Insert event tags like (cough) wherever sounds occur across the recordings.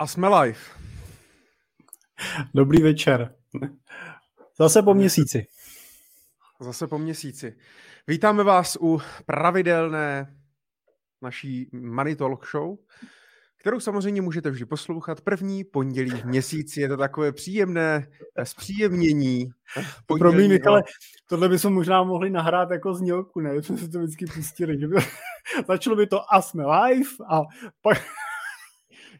A jsme live. Dobrý večer. Zase po měsíci. Zase po měsíci. Vítáme vás u pravidelné naší Money Talk Show, kterou samozřejmě můžete vždy poslouchat první pondělí v měsíci. Je to takové příjemné eh, zpříjemnění. Pro mě, Michale, tohle bychom možná mohli nahrát jako znělku, ne? Jsme se to vždycky pustili. (laughs) Začalo by to a jsme live a pak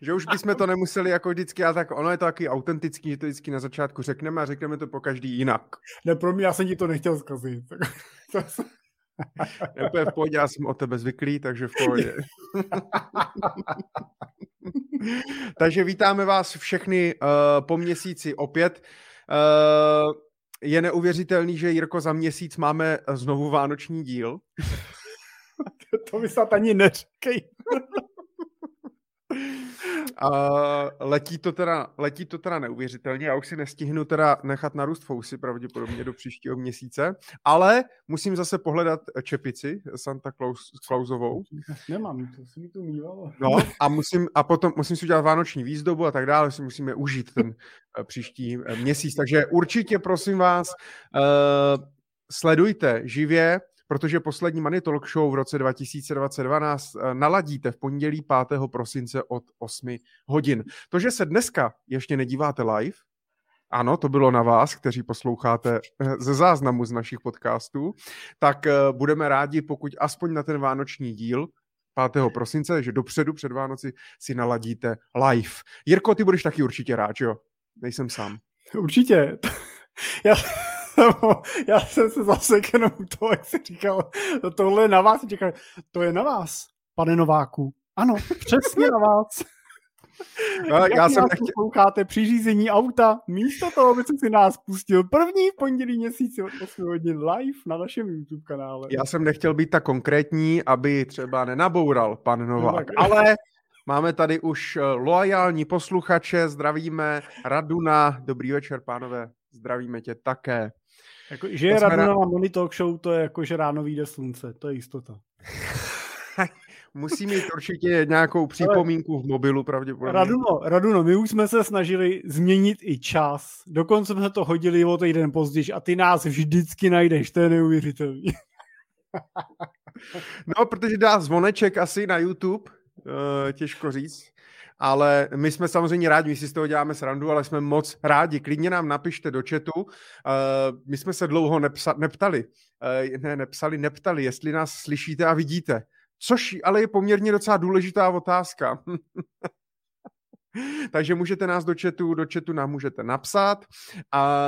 že už bychom to nemuseli jako vždycky, ale tak ono je to taky autentický, že to vždycky na začátku řekneme a řekneme to po každý jinak. Ne, pro mě, já jsem ti to nechtěl zkazit. (laughs) je v pohodě, já jsem o tebe zvyklý, takže v pohodě. (laughs) takže vítáme vás všechny uh, po měsíci opět. Uh, je neuvěřitelný, že Jirko za měsíc máme znovu vánoční díl. (laughs) to mi snad ani neříkej. A letí to, teda, letí to teda neuvěřitelně. Já už si nestihnu teda nechat narůst fousy pravděpodobně do příštího měsíce, ale musím zase pohledat čepici Santa Claus, Clausovou. Nemám, to si mi to mývalo. No a, musím, a potom musím si udělat vánoční výzdobu a tak dále, si musíme užít ten eh, příští eh, měsíc. Takže určitě prosím vás, uh, sledujte živě protože poslední Money Talk Show v roce 2022 nás eh, naladíte v pondělí 5. prosince od 8 hodin. To, že se dneska ještě nedíváte live, ano, to bylo na vás, kteří posloucháte eh, ze záznamu z našich podcastů, tak eh, budeme rádi, pokud aspoň na ten vánoční díl 5. prosince, takže dopředu před Vánoci si naladíte live. Jirko, ty budeš taky určitě rád, jo? Nejsem sám. Určitě. (laughs) Já, já jsem se zase jenom to, jak jsi říkal, tohle je na vás. Říkal, to je na vás, pane Nováku. Ano, přesně na vás. No, jak já jsem nechtěl... posloucháte při řízení auta, místo toho, aby si nás pustil první pondělí měsíci od 8 hodin live na našem YouTube kanále. Já jsem nechtěl být tak konkrétní, aby třeba nenaboural pan Novák, no, ale máme tady už eh, loajální posluchače, zdravíme Raduna, dobrý večer, pánové, zdravíme tě také. Jako, že je ráno na Money Talk Show, to je jako, že ráno vyjde slunce, to je jistota. (laughs) Musí mít určitě nějakou připomínku v mobilu pravděpodobně. Raduno, Raduno, my už jsme se snažili změnit i čas. Dokonce jsme to hodili o týden později a ty nás vždycky najdeš, to je neuvěřitelné. (laughs) no, protože dá zvoneček asi na YouTube, uh, těžko říct ale my jsme samozřejmě rádi, my si z toho děláme srandu, ale jsme moc rádi. Klidně nám napište do chatu. Uh, my jsme se dlouho nepsa, neptali, uh, ne, nepsali, neptali, jestli nás slyšíte a vidíte. Což ale je poměrně docela důležitá otázka. (laughs) Takže můžete nás do chatu, do chatu nám můžete napsat. A,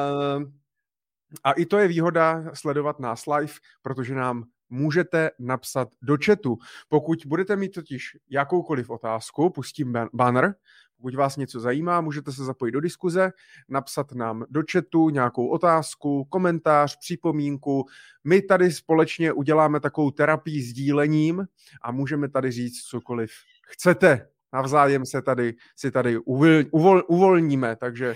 a i to je výhoda sledovat nás live, protože nám můžete napsat do chatu. Pokud budete mít totiž jakoukoliv otázku, pustím banner, pokud vás něco zajímá, můžete se zapojit do diskuze, napsat nám do chatu nějakou otázku, komentář, připomínku. My tady společně uděláme takovou terapii sdílením a můžeme tady říct cokoliv chcete. Navzájem se tady, si tady uvol, uvol, uvolníme, takže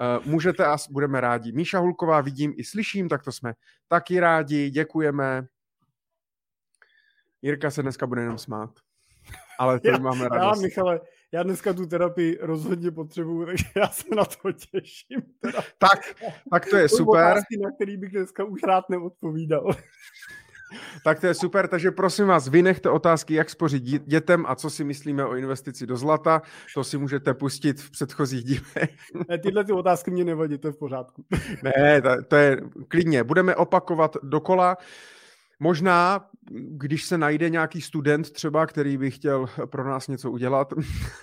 Uh, můžete a budeme rádi. Míša Hulková vidím i slyším, tak to jsme taky rádi, děkujeme. Jirka se dneska bude jenom smát. Ale (laughs) to já, máme radost. Já, Michale, já dneska tu terapii rozhodně potřebuju, takže já se na to těším. Teda. Tak, tak to je super. Otázky, na který bych dneska už rád neodpovídal. (laughs) Tak to je super, takže prosím vás, vynechte otázky, jak spořit dětem a co si myslíme o investici do zlata. To si můžete pustit v předchozích dílech. (laughs) Ne, tyhle ty otázky mě nevadí, to je v pořádku. Ne, to, to je klidně. Budeme opakovat dokola. Možná, když se najde nějaký student třeba, který by chtěl pro nás něco udělat,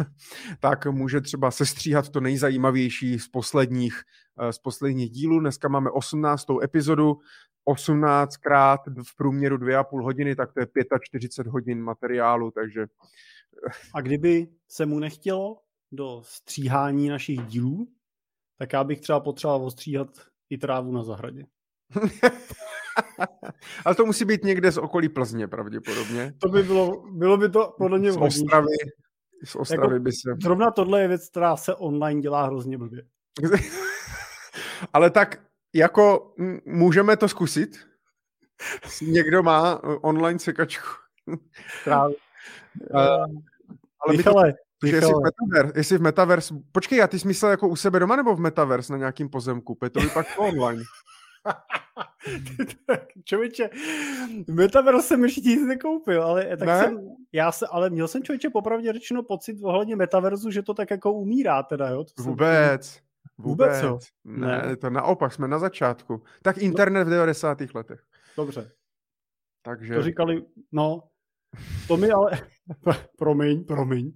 (laughs) tak může třeba sestříhat to nejzajímavější z posledních, eh, z posledních dílů. Dneska máme 18. epizodu, 18 krát v průměru 2,5 hodiny, tak to je 45 hodin materiálu, takže... A kdyby se mu nechtělo do stříhání našich dílů, tak já bych třeba potřeboval ostříhat i trávu na zahradě. (laughs) (laughs) Ale to musí být někde z okolí Plzně pravděpodobně. To by bylo, bylo by to podle mě Z Ostravy, z Ostravy jako, by se... Zrovna tohle je věc, která se online dělá hrozně blbě. (laughs) Ale tak jako můžeme to zkusit? Někdo má online sekačku. (laughs) Trávy. Uh, ale Michale, to... Protože jestli v, metaverse, jestli v Metaverse, počkej, já ty jsi myslel jako u sebe doma nebo v Metaverse na nějakým pozemku? To by pak online. (laughs) člověče, Metaverse jsem ještě nic nekoupil, ale tak ne? jsem, já se, ale měl jsem člověče popravdě řečeno pocit ohledně Metaverzu, že to tak jako umírá teda, jo? To Vůbec. Jsem, vůbec. Vůbec jo? Ne, ne, to naopak, jsme na začátku. Tak no. internet v 90. letech. Dobře. Takže... To říkali, no, to mi ale, (laughs) promiň, promiň,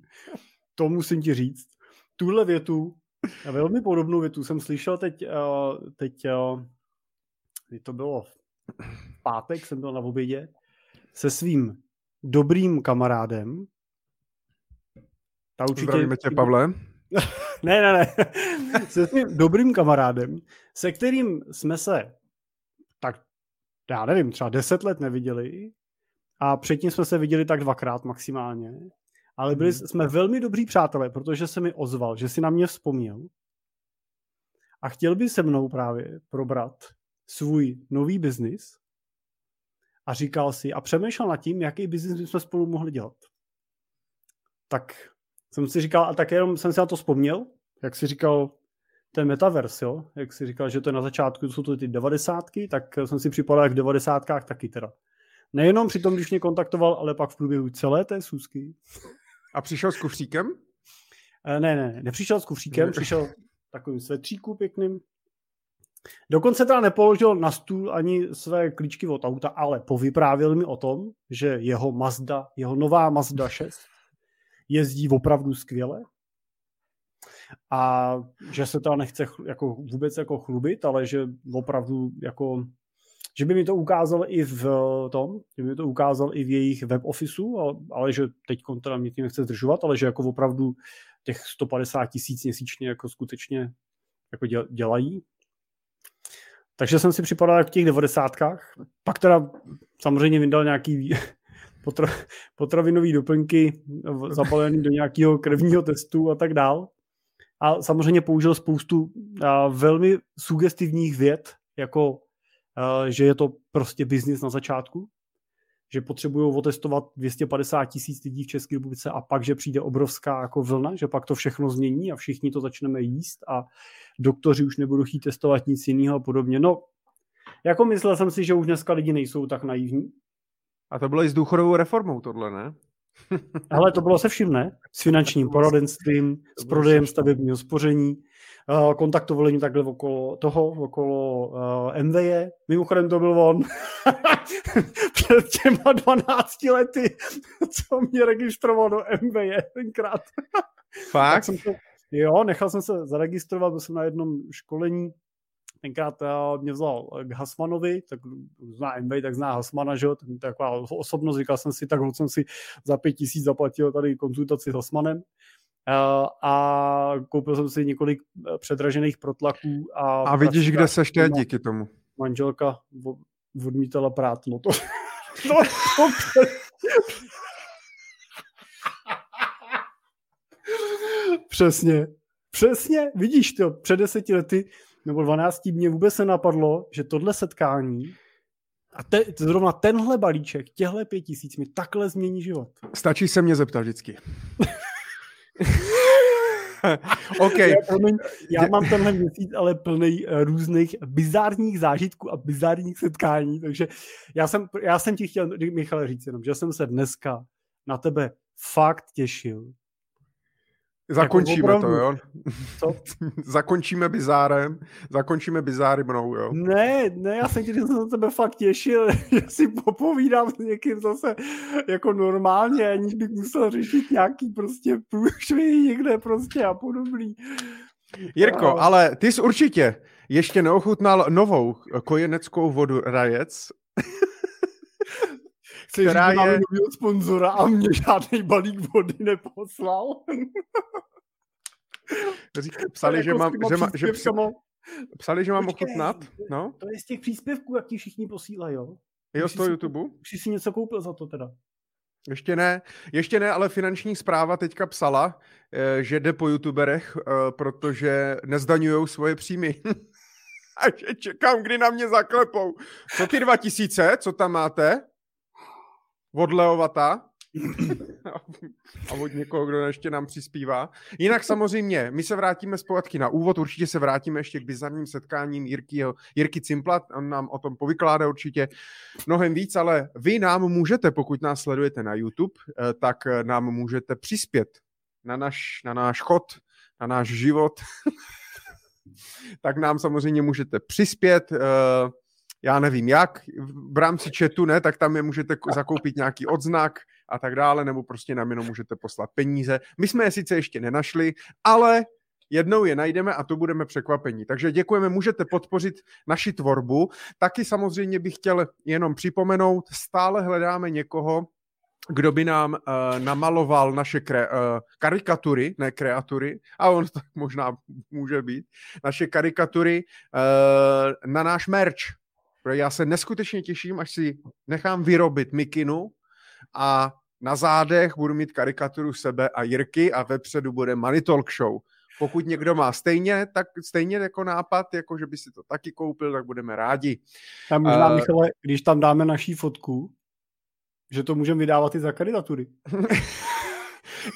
to musím ti říct. Tuhle větu, velmi podobnou větu jsem slyšel teď, eh, teď eh, kdy to bylo v pátek, jsem byl na obědě, se svým dobrým kamarádem. Ta určitě... Zdravíme tě, Pavle. (laughs) ne, ne, ne. se svým dobrým kamarádem, se kterým jsme se tak, já nevím, třeba deset let neviděli a předtím jsme se viděli tak dvakrát maximálně. Ale byli hmm. jsme velmi dobří přátelé, protože se mi ozval, že si na mě vzpomněl a chtěl by se mnou právě probrat svůj nový biznis a říkal si a přemýšlel nad tím, jaký biznis bychom spolu mohli dělat. Tak jsem si říkal, a tak jenom jsem si na to vzpomněl, jak si říkal, ten metaverse, jo? jak si říkal, že to je na začátku, jsou to ty devadesátky, tak jsem si připadal jak v devadesátkách taky teda. Nejenom při tom, když mě kontaktoval, ale pak v průběhu celé té sůzky. A přišel s kufříkem? Ne, ne, ne, nepřišel s kufříkem, přišel takovým svetříku pěkným, Dokonce teda nepoložil na stůl ani své klíčky od auta, ale povyprávěl mi o tom, že jeho Mazda, jeho nová Mazda 6 jezdí opravdu skvěle a že se to nechce jako vůbec jako chlubit, ale že opravdu jako že by mi to ukázal i v tom, že by mi to ukázal i v jejich web officeu, ale, ale že teď teda mě tím nechce zdržovat, ale že jako opravdu těch 150 tisíc měsíčně jako skutečně jako dělají takže jsem si připadal jak v těch devadesátkách. Pak teda samozřejmě vydal nějaký (laughs) potra, potravinový doplňky zabalený do nějakého krevního testu a tak dál. A samozřejmě použil spoustu a, velmi sugestivních věd, jako a, že je to prostě biznis na začátku, že potřebují otestovat 250 tisíc lidí v České republice a pak, že přijde obrovská jako vlna, že pak to všechno změní a všichni to začneme jíst a doktoři už nebudou chtít testovat nic jiného a podobně. No, jako myslel jsem si, že už dneska lidi nejsou tak naivní. A to bylo i s důchodovou reformou tohle, ne? Ale to bylo se vším, ne? S finančním poradenstvím, s prodejem stavebního spoření, kontaktovali mě takhle okolo toho, okolo uh, MVE. Mimochodem to byl on (laughs) před těma 12 lety, (laughs) co mě registroval do MVE tenkrát. Fakt? jsem to, jo, nechal jsem se zaregistrovat, byl jsem na jednom školení tenkrát uh, mě vzal k Hasmanovi, tak zná MV, tak zná Hasmana, že jo, ten taková osobnost, říkal jsem si, tak jsem si za pět tisíc zaplatil tady konzultaci s Hasmanem a koupil jsem si několik eh, předražených protlaků. A, a vidíš, kde seš teď díky tomu. Manželka odmítala prát, no to... (laughs) no, to... Přesně. Přesně, vidíš to, před deseti lety nebo 12 mě vůbec se napadlo, že tohle setkání a te, zrovna tenhle balíček, těhle pět tisíc mi takhle změní život. Stačí se mě zeptat vždycky. (laughs) (laughs) OK. Já, promiň, já mám tenhle měsíc ale plný eh, různých bizárních zážitků a bizárních setkání, takže já jsem, já jsem ti chtěl, Michale, říct jenom, že jsem se dneska na tebe fakt těšil, Zakončíme jako to, jo? Co? (laughs) zakončíme bizárem, zakončíme bizáry mnou, jo? Ne, ne, já jsem ti jsem na tebe fakt těšil, (laughs) že si popovídám s někým zase jako normálně, aniž bych musel řešit nějaký prostě průšvy někde prostě a podobný. Jirko, a... ale ty jsi určitě ještě neochutnal novou kojeneckou vodu Rajec. (laughs) Chceš která říct, je... nového sponzora a mě žádný balík vody neposlal. Říkali, psali, že mám, že, má, že psi, psali, že mám Počkej, ochutnat. No? To je z těch příspěvků, jak ti všichni posílají, jo? Jo, z toho YouTube? Už jsi si něco koupil za to teda. Ještě ne, ještě ne, ale finanční zpráva teďka psala, eh, že jde po youtuberech, eh, protože nezdaňují svoje příjmy. (laughs) A že čekám, kdy na mě zaklepou. Co ty dva tisíce, co tam máte? Od Leovata? a od někoho, kdo ještě nám přispívá. Jinak samozřejmě, my se vrátíme zpátky na úvod, určitě se vrátíme ještě k bizarním setkáním Jirky, Jirky Cimplat, on nám o tom povykládá určitě mnohem víc, ale vy nám můžete, pokud nás sledujete na YouTube, eh, tak nám můžete přispět na náš, na náš chod, na náš život, (laughs) tak nám samozřejmě můžete přispět, eh, já nevím jak, v rámci chatu ne, tak tam je můžete zakoupit nějaký odznak a tak dále, nebo prostě nám jenom můžete poslat peníze. My jsme je sice ještě nenašli, ale jednou je najdeme a to budeme překvapení. Takže děkujeme, můžete podpořit naši tvorbu. Taky samozřejmě bych chtěl jenom připomenout, stále hledáme někoho, kdo by nám uh, namaloval naše kre, uh, karikatury, ne kreatury, a on tak možná může být, naše karikatury uh, na náš merch. Já se neskutečně těším, až si nechám vyrobit mikinu a na zádech budu mít karikaturu sebe a Jirky a vepředu bude Money Talk Show. Pokud někdo má stejně, tak stejně jako nápad, jako že by si to taky koupil, tak budeme rádi. A možná, uh, Michale, když tam dáme naší fotku, že to můžeme vydávat i za kandidatury. (laughs)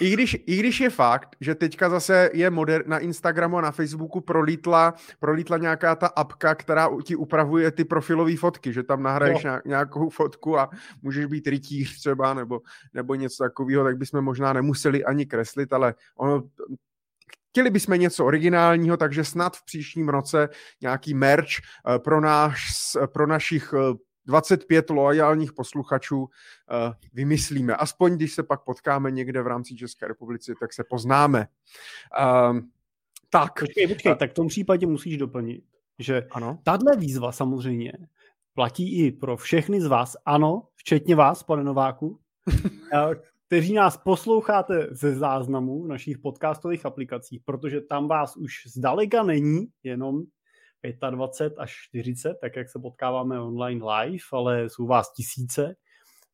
I když, I když je fakt, že teďka zase je moder, na Instagramu a na Facebooku prolítla, prolítla nějaká ta apka, která ti upravuje ty profilové fotky, že tam nahraješ no. nějakou fotku a můžeš být rytíř třeba nebo, nebo něco takového, tak bychom možná nemuseli ani kreslit, ale ono Chtěli bychom něco originálního, takže snad v příštím roce nějaký merch eh, pro, náš, pro našich eh, 25 loajálních posluchačů uh, vymyslíme. Aspoň když se pak potkáme někde v rámci České republiky, tak se poznáme. Uh, tak. Počkej, počkej, tak v tom případě musíš doplnit, že ano? tahle výzva samozřejmě platí i pro všechny z vás, ano, včetně vás, pane Nováku, (laughs) eh, kteří nás posloucháte ze záznamů v našich podcastových aplikacích, protože tam vás už zdaleka není jenom 25 až 40, tak jak se potkáváme online live, ale jsou vás tisíce,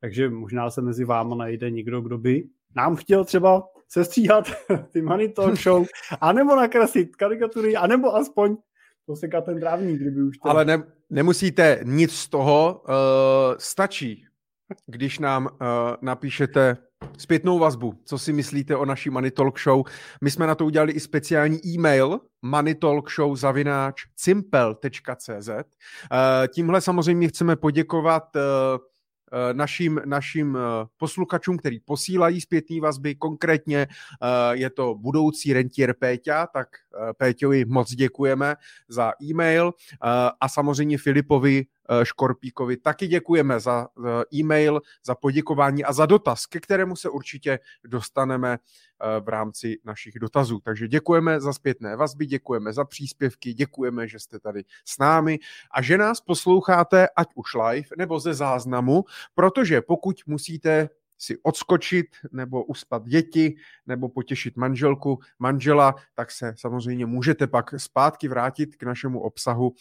takže možná se mezi váma najde někdo, kdo by nám chtěl třeba sestříhat (laughs) ty Money Talk Show, (laughs) anebo nakreslit karikatury, anebo aspoň posekat ten trávník, kdyby už to... Ale ne, nemusíte nic z toho, uh, stačí, když nám uh, napíšete zpětnou vazbu, co si myslíte o naší Money Talk Show. My jsme na to udělali i speciální e-mail moneytalkshow zavináč cimpel.cz. Eh, tímhle samozřejmě chceme poděkovat eh, eh, našim, našim posluchačům, který posílají zpětné vazby. Konkrétně je to budoucí rentier Péťa, tak Péťovi moc děkujeme za e-mail a samozřejmě Filipovi Eh, Škorpíkovi. Taky děkujeme za e-mail, za poděkování a za dotaz, ke kterému se určitě dostaneme eh, v rámci našich dotazů. Takže děkujeme za zpětné vazby, děkujeme za příspěvky, děkujeme, že jste tady s námi a že nás posloucháte ať už live nebo ze záznamu, protože pokud musíte si odskočit nebo uspat děti nebo potěšit manželku, manžela, tak se samozřejmě můžete pak zpátky vrátit k našemu obsahu uh,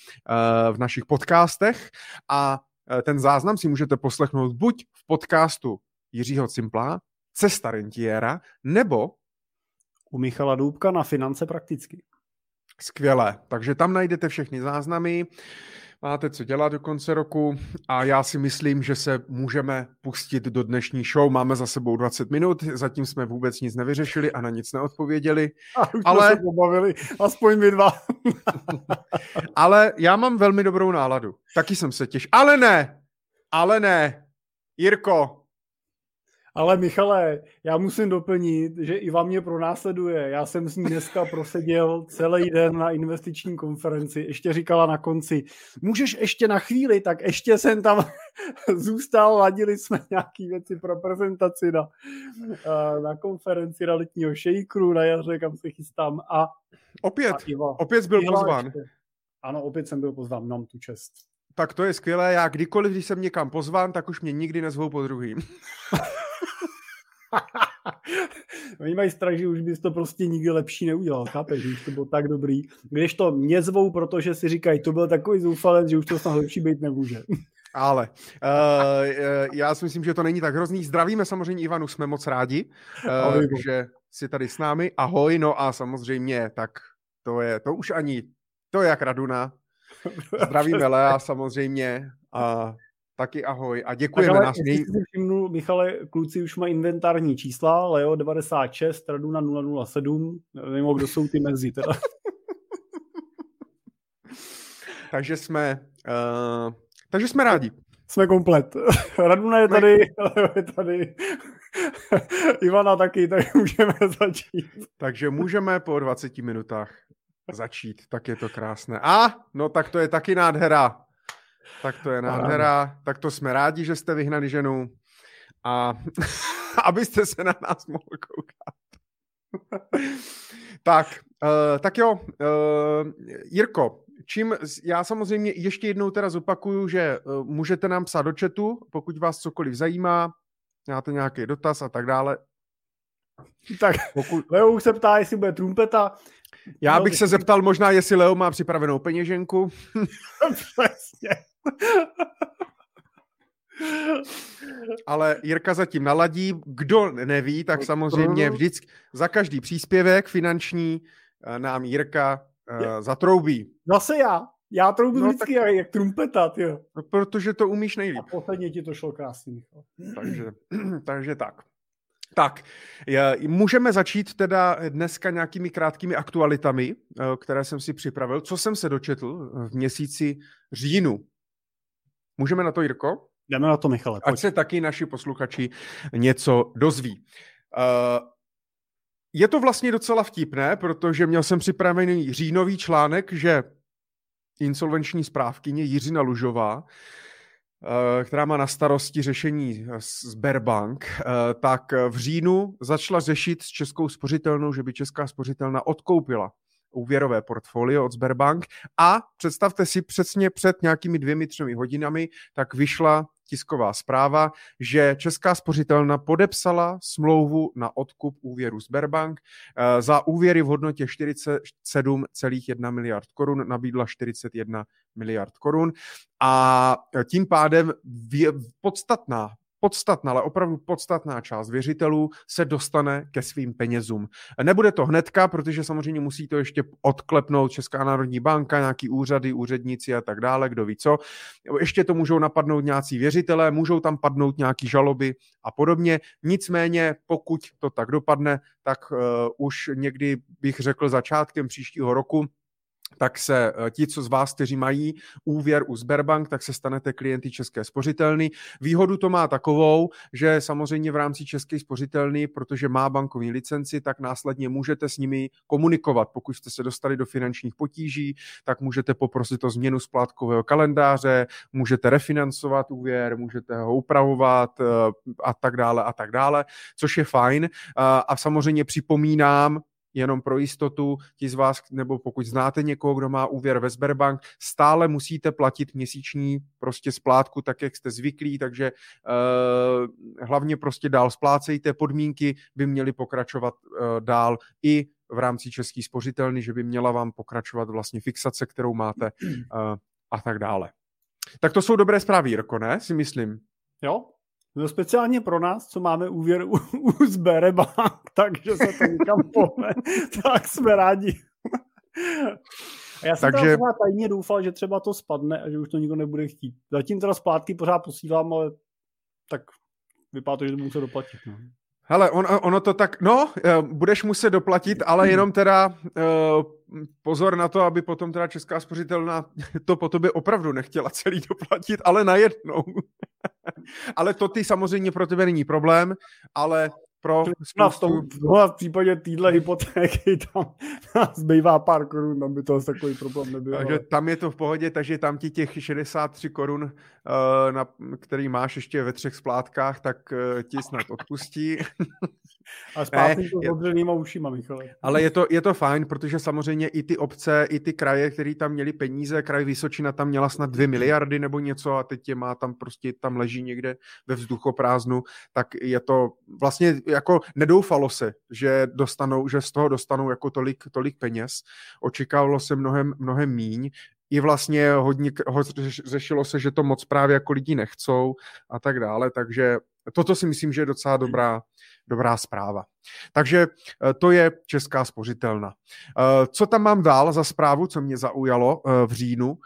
v našich podcastech. A uh, ten záznam si můžete poslechnout buď v podcastu Jiřího Cimpla, Cesta rentiera, nebo u Michala Důbka na finance prakticky. Skvělé, takže tam najdete všechny záznamy máte co dělat do konce roku a já si myslím, že se můžeme pustit do dnešní show. Máme za sebou 20 minut, zatím jsme vůbec nic nevyřešili a na nic neodpověděli. A už ale... jsme se pobavili, aspoň my dva. (laughs) ale já mám velmi dobrou náladu. Taky jsem se těšil. Ale ne, ale ne. Jirko, ale Michale, já musím doplnit, že Iva mě pronásleduje. Já jsem s ní dneska proseděl celý den na investiční konferenci. Ještě říkala na konci, můžeš ještě na chvíli, tak ještě jsem tam (laughs) zůstal, ladili jsme nějaké věci pro prezentaci na, eh, na konferenci realitního šejkru na jaře, kam se chystám. A, opět, a Iva, opět byl pozván. Ještě. Ano, opět jsem byl pozván, mám tu čest. Tak to je skvělé. Já kdykoliv, když jsem někam pozván, tak už mě nikdy nezvou po druhým. (laughs) (laughs) Oni mají strach, že už bys to prostě nikdy lepší neudělal, chápeš, že už to bylo tak dobrý. Když to mě zvou, protože si říkají, to byl takový zoufalec, že už to snad lepší být nemůže. (laughs) Ale uh, já si myslím, že to není tak hrozný. Zdravíme samozřejmě Ivanu, jsme moc rádi, uh, že jsi tady s námi. Ahoj, no a samozřejmě, tak to je, to už ani, to je jak Raduna. (laughs) Zdravíme Lea samozřejmě a Taky ahoj a děkujeme. Tak nás nej... si všimnul, Michale, kluci už mají inventární čísla, Leo 96, Raduna 007, nevím, kdo jsou ty mezi teda. (laughs) takže jsme, uh, takže jsme rádi. Jsme komplet. Raduna je tady, Leo je tady, (laughs) Ivana taky, tak můžeme začít. Takže můžeme po 20 minutách začít, tak je to krásné. A, no tak to je taky nádhera. Tak to je nádhera. Tak to jsme rádi, že jste vyhnali ženu. A (laughs) abyste se na nás mohli koukat. (laughs) tak, uh, tak jo, uh, Jirko, čím, já samozřejmě ještě jednou teda zopakuju, že uh, můžete nám psát do chatu, pokud vás cokoliv zajímá, máte nějaký dotaz a tak dále. (laughs) Tak, pokud... Leo už se ptá, jestli bude trumpeta. Já bych se zeptal možná, jestli Leo má připravenou peněženku. Přesně. Ale Jirka zatím naladí. Kdo neví, tak samozřejmě vždycky za každý příspěvek finanční eh, nám Jirka uh, zatroubí. Zase já. Já troubím no, vždycky tak... jak trumpeta, jo. No, protože to umíš nejlíp. A posledně ti to šlo krásně, Takže, (clears throat) takže tak. Tak, je, můžeme začít teda dneska nějakými krátkými aktualitami, eh, které jsem si připravil. Co jsem se dočetl v měsíci říjnu? Můžeme na to, Jirko? Jdeme na to, Michale. Pojď. Ať se taky naši posluchači něco dozví. Uh, je to vlastně docela vtipné, protože měl jsem připravený říjnový článek, že insolvenční správkyně Jiřina Lužová, uh, která má na starosti řešení Sberbank, uh, tak v říjnu začala řešit s Českou spořitelnou, že by Česká spořitelna odkoupila úvěrové portfolio od Sberbank a představte si přesně před nějakými dvěmi, třemi hodinami, tak vyšla tisková zpráva, že Česká spořitelna podepsala smlouvu na odkup úvěru Sberbank. Eh, za úvěry v hodnotě 47,1 miliard korun nabídla 41 miliard korun a tím pádem podstatná podstatná, ale opravdu podstatná část věřitelů se dostane ke svým penězům. Nebude to hnedka, protože samozřejmě musí to ještě odklepnout Česká národní banka, nějaký úřady, úředníci a tak dále, kdo ví co. Ještě to můžou napadnout nějací věřitelé, můžou tam padnout nějaký žaloby a podobně. Nicméně, pokud to tak dopadne, tak uh, už někdy bych řekl začátkem příštího roku tak se eh, ti, co z vás, kteří mají úvěr u Sberbank, tak se stanete klienty České spořitelny. Výhodu to má takovou, že samozřejmě v rámci České spořitelny, protože má bankovní licenci, tak následně můžete s nimi komunikovat. Pokud jste se dostali do finančních potíží, tak můžete poprosit o změnu splátkového kalendáře, můžete refinancovat úvěr, můžete ho upravovat eh, a tak dále a tak dále, což je fajn. A samozřejmě připomínám, jenom pro jistotu, ti z vás, nebo pokud znáte někoho, kdo má úvěr ve Sberbank, stále musíte platit měsíční prostě splátku, tak jak jste zvyklí, takže uh, hlavně prostě dál splácejte, podmínky by měly pokračovat uh, dál i v rámci český spořitelny, že by měla vám pokračovat vlastně fixace, kterou máte uh, (clears throat) a tak dále. Tak to jsou dobré zprávy, Jirko, ne? Si myslím. Jo, No speciálně pro nás, co máme úvěr u, u Sberbank, takže se to nikam (laughs) pohne, tak jsme rádi. A já jsem Takže... teda tajně doufal, že třeba to spadne a že už to nikdo nebude chtít. Zatím teda splátky pořád posílám, ale tak vypadá to, že to musí doplatit. No. Hele, on, ono to tak, no, eh, budeš muset doplatit, ale jenom teda uh, pozor na to, aby potom teda Česká spořitelna (laughs) to po tobě opravdu nechtěla celý doplatit, ale najednou. (laughs) ale to ty samozřejmě pro tebe není problém, ale pro spoustu... v, tom, v případě téhle hypotéky tam (laughs) zbývá pár korun, tam by to takový problém nebyl. Takže tam je to v pohodě, takže tam ti těch 63 korun, na, který máš ještě ve třech splátkách, tak uh, ti snad odpustí. (laughs) A zpátky to s ušima, Michale. Ale je to, je to fajn, protože samozřejmě i ty obce, i ty kraje, které tam měly peníze, kraj Vysočina tam měla snad 2 miliardy nebo něco a teď je má tam prostě, tam leží někde ve vzduchoprázdnu, tak je to vlastně jako nedoufalo se, že dostanou, že z toho dostanou jako tolik, tolik peněz. Očekávalo se mnohem, mnohem míň. I vlastně hodně ho, řešilo se, že to moc právě jako lidi nechcou a tak dále, takže toto si myslím, že je docela dobrá, dobrá zpráva. Takže eh, to je Česká spořitelna. Eh, co tam mám dál za zprávu, co mě zaujalo eh, v říjnu,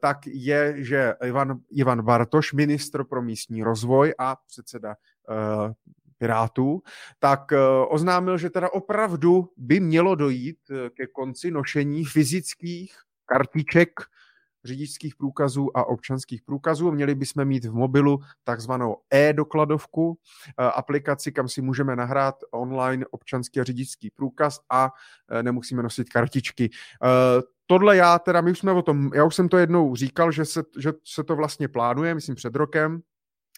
tak je, že Ivan, Ivan Bartoš, ministr pro místní rozvoj a předseda Pirátů, tak oznámil, že teda opravdu by mělo dojít ke konci nošení fyzických kartiček řidičských průkazů a občanských průkazů. Měli bychom mít v mobilu takzvanou e-dokladovku, eh, aplikaci, kam si můžeme nahrát online občanský a řidičský průkaz a eh, nemusíme nosit kartičky. Eh, tohle já teda, my už jsme o tom, já už jsem to jednou říkal, že se, že se to vlastně plánuje, myslím před rokem,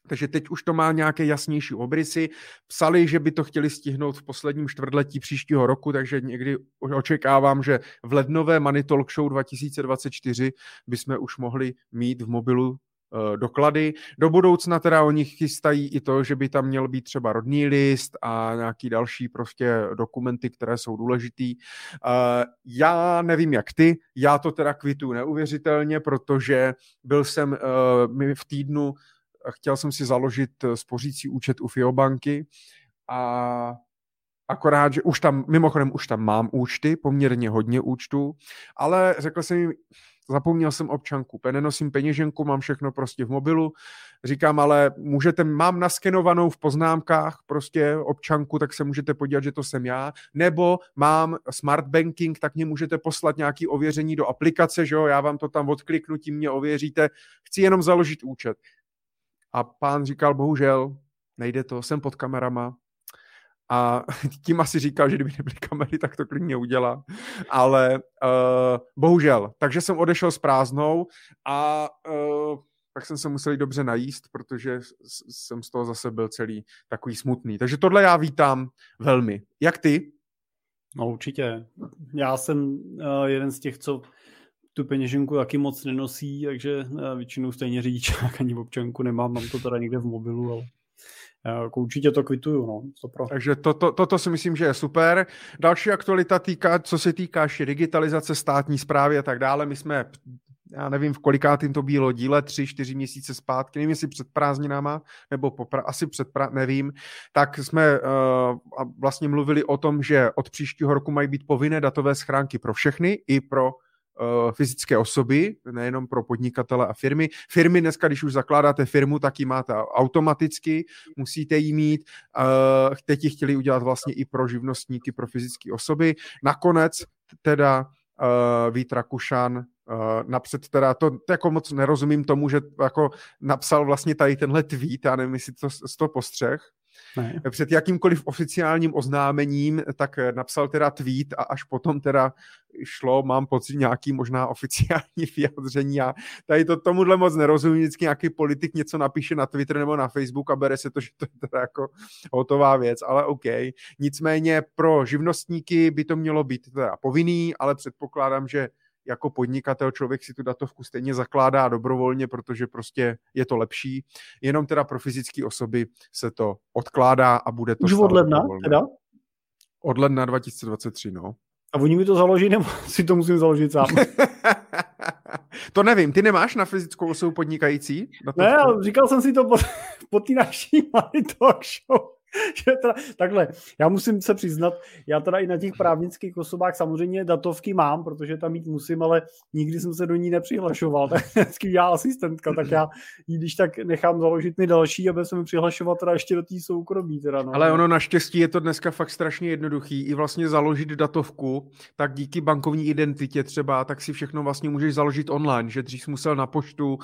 takže teď už to má nějaké jasnější obrysy. Psali, že by to chtěli stihnout v posledním čtvrtletí příštího roku, takže někdy očekávám, že v lednové Money Talk Show 2024 bychom už mohli mít v mobilu uh, doklady. Do budoucna teda oni chystají i to, že by tam měl být třeba rodný list a nějaký další prostě dokumenty, které jsou důležitý. Uh, já nevím jak ty, já to teda kvitu neuvěřitelně, protože byl jsem uh, v týdnu chtěl jsem si založit eh, spořící účet u Fiobanky a akorát, že už tam, mimochodem už tam mám účty, poměrně hodně účtů, ale řekl jsem jim, zapomněl jsem občanku, nenosím peněženku, mám všechno prostě v mobilu, říkám, ale můžete, mám naskenovanou v poznámkách prostě občanku, tak se můžete podívat, že to jsem já, nebo mám smart banking, tak mě můžete poslat nějaký ověření do aplikace, že jo, já vám to tam odkliknu, tím mě ověříte, chci jenom založit účet. A pán říkal, bohužel, nejde to, jsem pod kamerama. A (laughs) tím asi říkal, že kdyby nebyly kamery, tak to klidně udělá. Ale uh, bohužel. Takže jsem odešel s prázdnou a uh, tak jsem se musel dobře najíst, protože jsem z toho zase byl celý takový smutný. Takže tohle já vítám velmi. Jak ty? No určitě. Já jsem uh, jeden z těch, co tu peněženku taky moc nenosí, takže eh, většinou stejně řidičák ani občanku nemám, mám to teda někde v mobilu, ale eh, jako určitě to kvituju, no. Pro. Takže to, to, toto si myslím, že je super. Další aktualita týká, co se týká digitalizace státní zprávy a tak dále. My jsme já nevím, v kolikátým to bylo díle, tři, čtyři měsíce zpátky, nevím, jestli před prázdninama, nebo po, asi před, pra, nevím, tak jsme uh, vlastně mluvili o tom, že od příštího roku mají být povinné datové schránky pro všechny, i pro fyzické osoby, nejenom pro podnikatele a firmy. Firmy dneska, když už zakládáte firmu, tak ji máte automaticky, musíte ji mít. Eh, teď ji chtěli udělat vlastně i pro živnostníky, pro fyzické osoby. Nakonec teda uh, Vít Rakušan napřed teda, to, to jako moc nerozumím tomu, že jako napsal vlastně tady tenhle tweet, já nevím, jestli to z toho postřeh, ne. před jakýmkoliv oficiálním oznámením, tak napsal teda tweet a až potom teda šlo, mám pocit, nějaký možná oficiální (laughs) vyjádření a tady to tomuhle moc nerozumím, vždycky nějaký politik něco napíše na Twitter nebo na Facebook a bere se to, (laughs) že to je teda jako hotová věc, ale OK. Nicméně pro živnostníky by to mělo být teda povinný, ale předpokládám, že jako podnikatel člověk si tu datovku stejně zakládá dobrovolně, protože prostě je to lepší. Jenom teda pro fyzické osoby se to odkládá a bude to Už od ledna teda? Od ledna 2023, no. A oni mi to založí, nebo (laughs) si to musím založit sám? (laughs) to nevím, ty nemáš na fyzickou osobu podnikající? Na ne, ale říkal jsem si to po, po té naší Talk Show. (laughs) že teda, takhle, já musím se přiznat, já teda i na těch právnických osobách samozřejmě datovky mám, protože tam mít musím, ale nikdy jsem se do ní nepřihlašoval, (laughs) tak vždycky já asistentka, tak já ji když tak nechám založit mi další, aby se mi přihlašovat teda ještě do té soukromí. Teda, no. Ale ono naštěstí je to dneska fakt strašně jednoduchý, i vlastně založit datovku, tak díky bankovní identitě třeba, tak si všechno vlastně můžeš založit online, že dřív musel na poštu,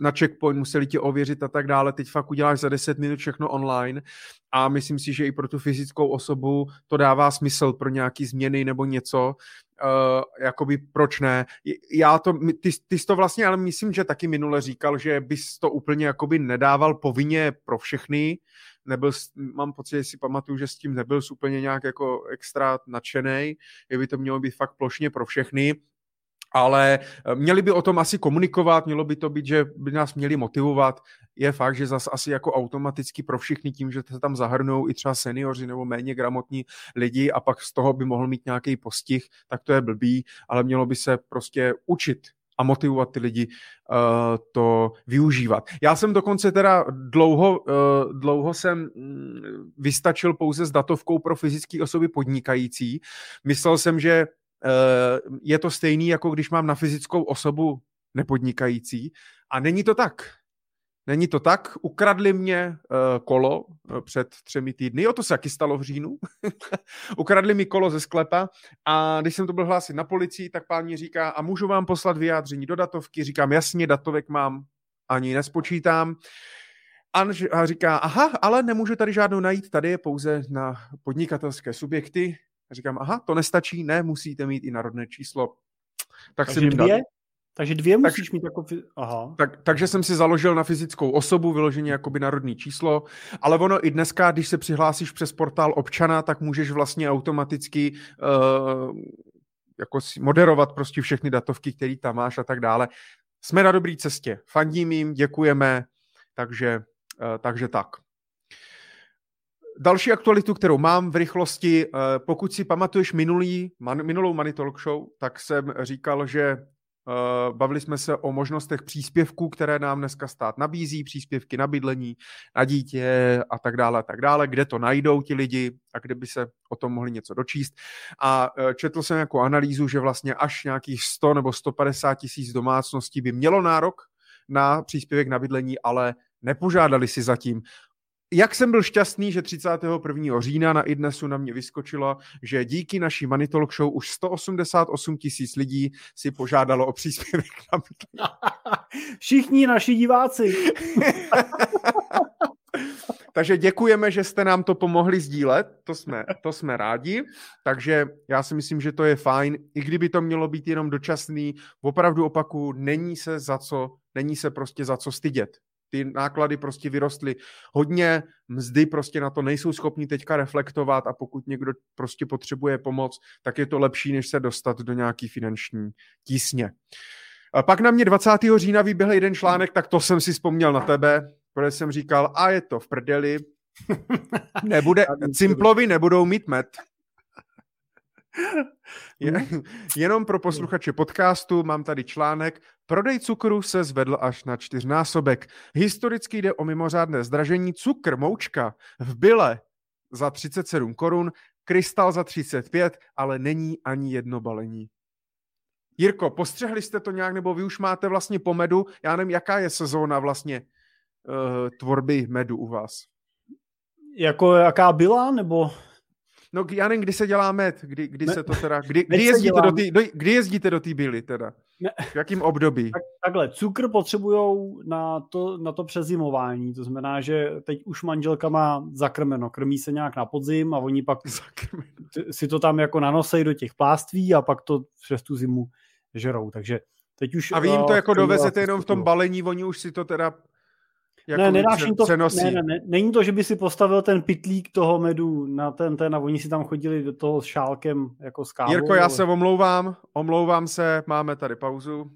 na checkpoint, museli tě ověřit a tak dále, teď fakt uděláš za 10 minut všechno online a myslím si, že i pro tu fyzickou osobu to dává smysl pro nějaký změny nebo něco, uh, jakoby proč ne. Já to, ty, ty jsi to vlastně, ale myslím, že taky minule říkal, že bys to úplně jakoby nedával povinně pro všechny, nebyl, mám pocit, že si pamatuju, že s tím nebyl úplně nějak jako extra nadšený, že by to mělo být fakt plošně pro všechny, ale eh, měli by o tom asi komunikovat, mělo by to být, že by nás měli motivovat. Je fakt, že zase asi jako automaticky pro všechny tím, že se tam zahrnou i třeba seniori nebo méně gramotní lidi a pak z toho by mohl mít nějaký postih, tak to je blbý, ale mělo by se prostě učit a motivovat ty lidi uh, to využívat. Já jsem dokonce teda dlouho, uh, dlouho jsem um, vystačil pouze s datovkou pro fyzické osoby podnikající. Myslel jsem, že je to stejný, jako když mám na fyzickou osobu nepodnikající. A není to tak. Není to tak. Ukradli mě uh, kolo uh, před třemi týdny. Jo, to se taky stalo v říjnu. (laughs) Ukradli mi kolo ze sklepa a když jsem to byl hlásit na policii, tak pán mi říká, a můžu vám poslat vyjádření do datovky? Říkám, jasně, datovek mám, ani nespočítám. A říká, aha, ale nemůžu tady žádnou najít, tady je pouze na podnikatelské subjekty. A říkám, aha, to nestačí, ne, musíte mít i národné číslo. Tak Takže si dvě? Dal. Takže dvě musíš tak, mít jako... Aha. Tak, takže jsem si založil na fyzickou osobu, vyloženě jakoby národní číslo, ale ono i dneska, když se přihlásíš přes portál občana, tak můžeš vlastně automaticky uh, jako moderovat prostě všechny datovky, které tam máš a tak dále. Jsme na dobré cestě. Fandím jim, děkujeme, takže, uh, takže tak. Další aktualitu, kterou mám v rychlosti, pokud si pamatuješ minulý, man, minulou Money Talk Show, tak jsem říkal, že Eh, bavili jsme se o možnostech příspěvků, které nám dneska stát nabízí, příspěvky na bydlení, na dítě a tak dále, a tak dále, kde to najdou ti lidi a kde by se o tom mohli něco dočíst. A eh, četl jsem jako analýzu, že vlastně až nějakých 100 nebo 150 tisíc domácností by mělo nárok na příspěvek na bydlení, ale nepožádali si zatím jak jsem byl šťastný, že 31. října na iDnesu na mě vyskočilo, že díky naší Money Talk Show už 188 tisíc lidí si požádalo o příspěvek na (laughs) Všichni naši diváci. (laughs) Takže děkujeme, že jste nám to pomohli sdílet, to jsme, to jsme rádi. Takže já si myslím, že to je fajn, i kdyby to mělo být jenom dočasný, opravdu opaku, není se za co, není se prostě za co stydět ty náklady prostě vyrostly hodně, mzdy prostě na to nejsou schopni teďka reflektovat a pokud někdo prostě potřebuje pomoc, tak je to lepší, než se dostat do nějaký finanční tísně. A pak na mě 20. října vyběhl jeden článek, tak to jsem si vzpomněl na tebe, protože jsem říkal, a je to v prdeli, (laughs) nebude, Cimplovi nebudou mít met. Je, mhm. (laughs) jenom pro posluchače podcastu mám tady článek. Prodej cukru se zvedl až na čtyřnásobek. Historicky jde o mimořádné zdražení. Cukr, moučka v byle za 37 korun, krystal za 35, ale není ani jedno balení. Jirko, postřehli jste to nějak, nebo vy už máte vlastně po medu? Já nevím, jaká je sezóna vlastně uh, tvorby medu u vás? Jako jaká byla, nebo No já nevím, kdy se dělá med, kdy, kdy se to teda, kdy, kdy, jezdíte, do tý, do, kdy jezdíte do té byly teda? Ne. V jakým období? Tak, takhle, cukr potřebujou na to, na to přezimování, to znamená, že teď už manželka má zakrmeno, krmí se nějak na podzim a oni pak zakrmeno. si to tam jako nanosejí do těch pláství a pak to přes tu zimu žerou, takže teď už... A vy jim to uh, jako dovezete jenom v tom balení, oni už si to teda jako ne, nedáš jim to, ne, ne, ne, není to, že by si postavil ten pitlík toho medu na ten, ten a oni si tam chodili do toho s šálkem jako s kávou. Jirko, já ale... se omlouvám, omlouvám se, máme tady pauzu.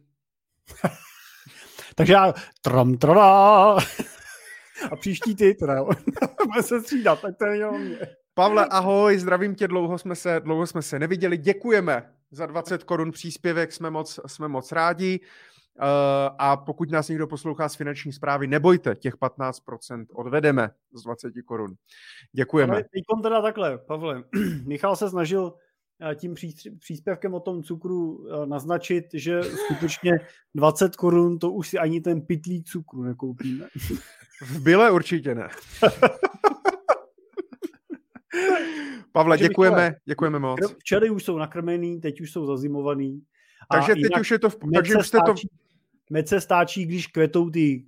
(laughs) Takže já tram, trala. (laughs) a příští ty, teda, (laughs) se střídat, tak to je jenom mě. Pavle, ahoj, zdravím tě, dlouho jsme se, dlouho jsme se neviděli, děkujeme za 20 korun příspěvek, jsme moc, jsme moc rádi. Eh, a pokud nás někdo poslouchá z finanční zprávy, nebojte, těch 15% odvedeme z 20 korun. Děkujeme. Ale teď teda takhle, Pavle. (clears throat) Michal se snažil eh, tím příspěvkem o tom cukru eh, naznačit, že skutečně 20 korun to už si ani ten pitlík cukru nekoupíme. V byle určitě ne. (laughs) Pavle, děkujeme, děkujeme moc. Včely už jsou nakrmený, teď už jsou zazimovaný. Takže teď už je to, v, takže už jste to, med se stáčí, když kvetou ty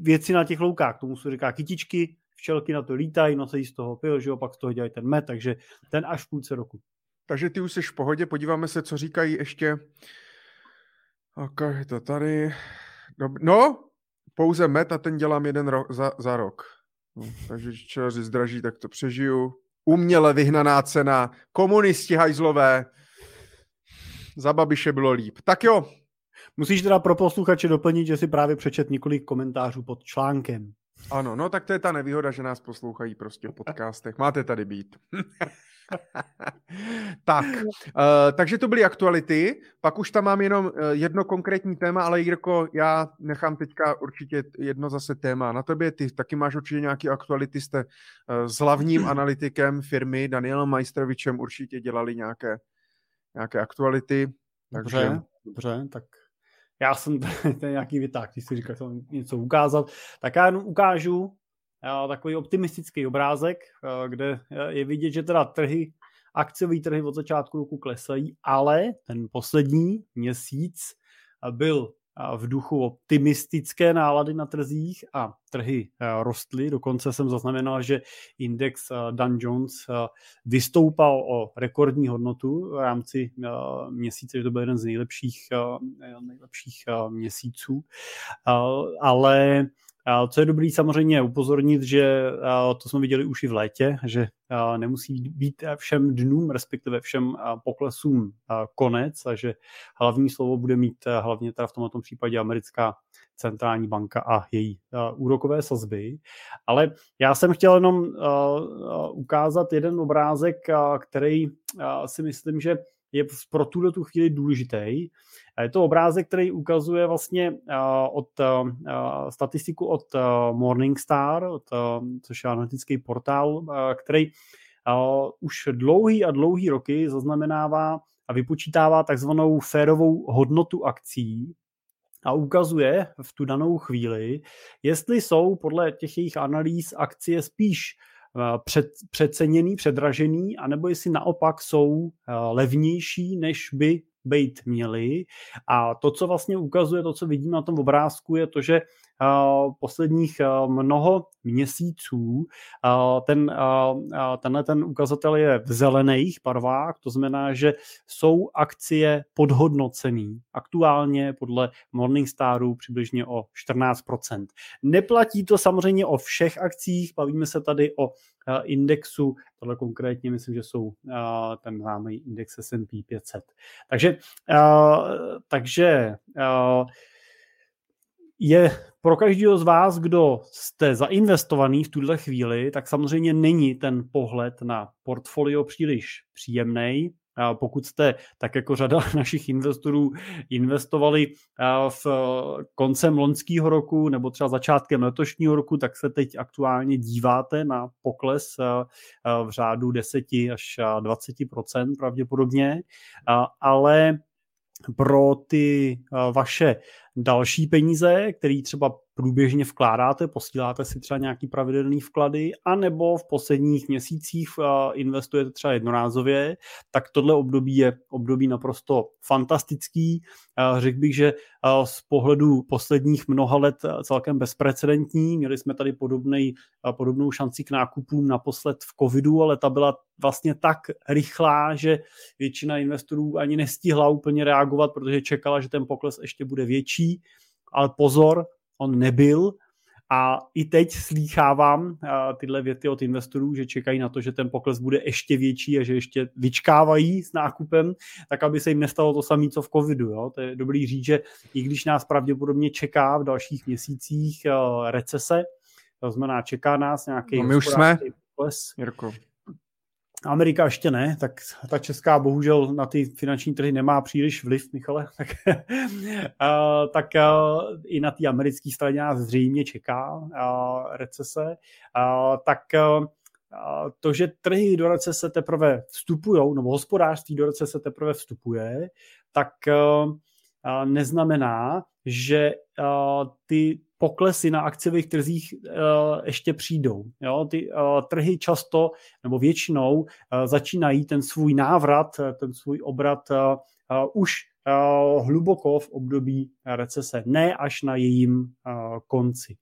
věci na těch loukách. Tomu se říká kytičky, včelky na to lítají, nosí z toho pil, že jo, pak z toho dělají ten med, takže ten až v půlce roku. Takže ty už jsi v pohodě, podíváme se, co říkají ještě. Ok, je to tady. No, pouze met a ten dělám jeden rok, za, za rok. No, takže čeři zdraží, tak to přežiju. Uměle vyhnaná cena, komunisti hajzlové. Za Babiše bylo líp. Tak jo, Musíš teda pro posluchače doplnit, že si právě přečet několik komentářů pod článkem. Ano, no tak to je ta nevýhoda, že nás poslouchají prostě v podcastech. Máte tady být. (laughs) tak, uh, takže to byly aktuality, pak už tam mám jenom uh, jedno konkrétní téma, ale Jirko, já nechám teďka určitě jedno zase téma na tobě, ty taky máš určitě nějaké aktuality, jste uh, s hlavním (clears throat) analytikem firmy Danielem Majstrovičem určitě dělali nějaké, nějaké aktuality. Takže... Dobře, dobře, tak já jsem (laughs) ten nějaký vytáh, když si říkal, něco ukázat, tak já jenom ukážu takový optimistický obrázek, kde je vidět, že teda trhy, akciové trhy od začátku roku klesají, ale ten poslední měsíc byl v duchu optimistické nálady na trzích a trhy rostly. Dokonce jsem zaznamenal, že index Dan Jones vystoupal o rekordní hodnotu v rámci měsíce, že to byl jeden z nejlepších, nejlepších měsíců. Ale co je dobrý samozřejmě upozornit, že to jsme viděli už i v létě, že nemusí být všem dnům, respektive všem poklesům konec a že hlavní slovo bude mít hlavně teda v tomto případě americká centrální banka a její úrokové sazby. Ale já jsem chtěl jenom ukázat jeden obrázek, který si myslím, že je pro tuto tu chvíli důležitý. Je to obrázek, který ukazuje vlastně od statistiku od Morningstar, od, což je analytický portál, který už dlouhý a dlouhý roky zaznamenává a vypočítává takzvanou férovou hodnotu akcí a ukazuje v tu danou chvíli, jestli jsou podle těch jejich analýz akcie spíš před, přeceněný, předražený, anebo jestli naopak jsou levnější, než by být měli. A to, co vlastně ukazuje, to, co vidíme na tom obrázku, je to, že posledních mnoho měsíců ten, tenhle ten ukazatel je v zelených barvách, to znamená, že jsou akcie podhodnocený. Aktuálně podle Morningstaru přibližně o 14%. Neplatí to samozřejmě o všech akcích, bavíme se tady o indexu, tohle konkrétně myslím, že jsou ten známý index S&P 500. Takže, takže je pro každého z vás, kdo jste zainvestovaný v tuhle chvíli, tak samozřejmě není ten pohled na portfolio příliš příjemný. Pokud jste, tak jako řada (laughs) našich investorů, investovali v koncem loňského roku nebo třeba začátkem letošního roku, tak se teď aktuálně díváte na pokles v řádu 10 až 20% pravděpodobně, ale pro ty vaše další peníze, které třeba průběžně vkládáte, posíláte si třeba nějaký pravidelný vklady, anebo v posledních měsících investujete třeba jednorázově, tak tohle období je období naprosto fantastický. Řekl bych, že z pohledu posledních mnoha let celkem bezprecedentní. Měli jsme tady podobnej, podobnou šanci k nákupům naposled v covidu, ale ta byla vlastně tak rychlá, že většina investorů ani nestihla úplně reagovat, protože čekala, že ten pokles ještě bude větší. Ale pozor, on nebyl a i teď slýchávám uh, tyhle věty od investorů, že čekají na to, že ten pokles bude ještě větší a že ještě vyčkávají s nákupem, tak aby se jim nestalo to samé, co v covidu. Jo? To je dobrý říct, že i když nás pravděpodobně čeká v dalších měsících uh, recese, to znamená, čeká nás nějaký no, my už jsme, pokles, Jirko. Amerika ještě ne, tak ta česká bohužel na ty finanční trhy nemá příliš vliv, Michale, (laughs) tak, uh, tak uh, i na té americké straně nás zřejmě čeká uh, recese, uh, tak uh, to, že trhy do recese teprve vstupují, nebo hospodářství do recese teprve vstupuje, tak uh, neznamená, že ty poklesy na akciových trzích uh, ještě přijdou. Jo? Ty uh, trhy často nebo většinou uh, začínají ten svůj návrat, ten svůj obrat už hluboko v období recese, ne až na jejím konci.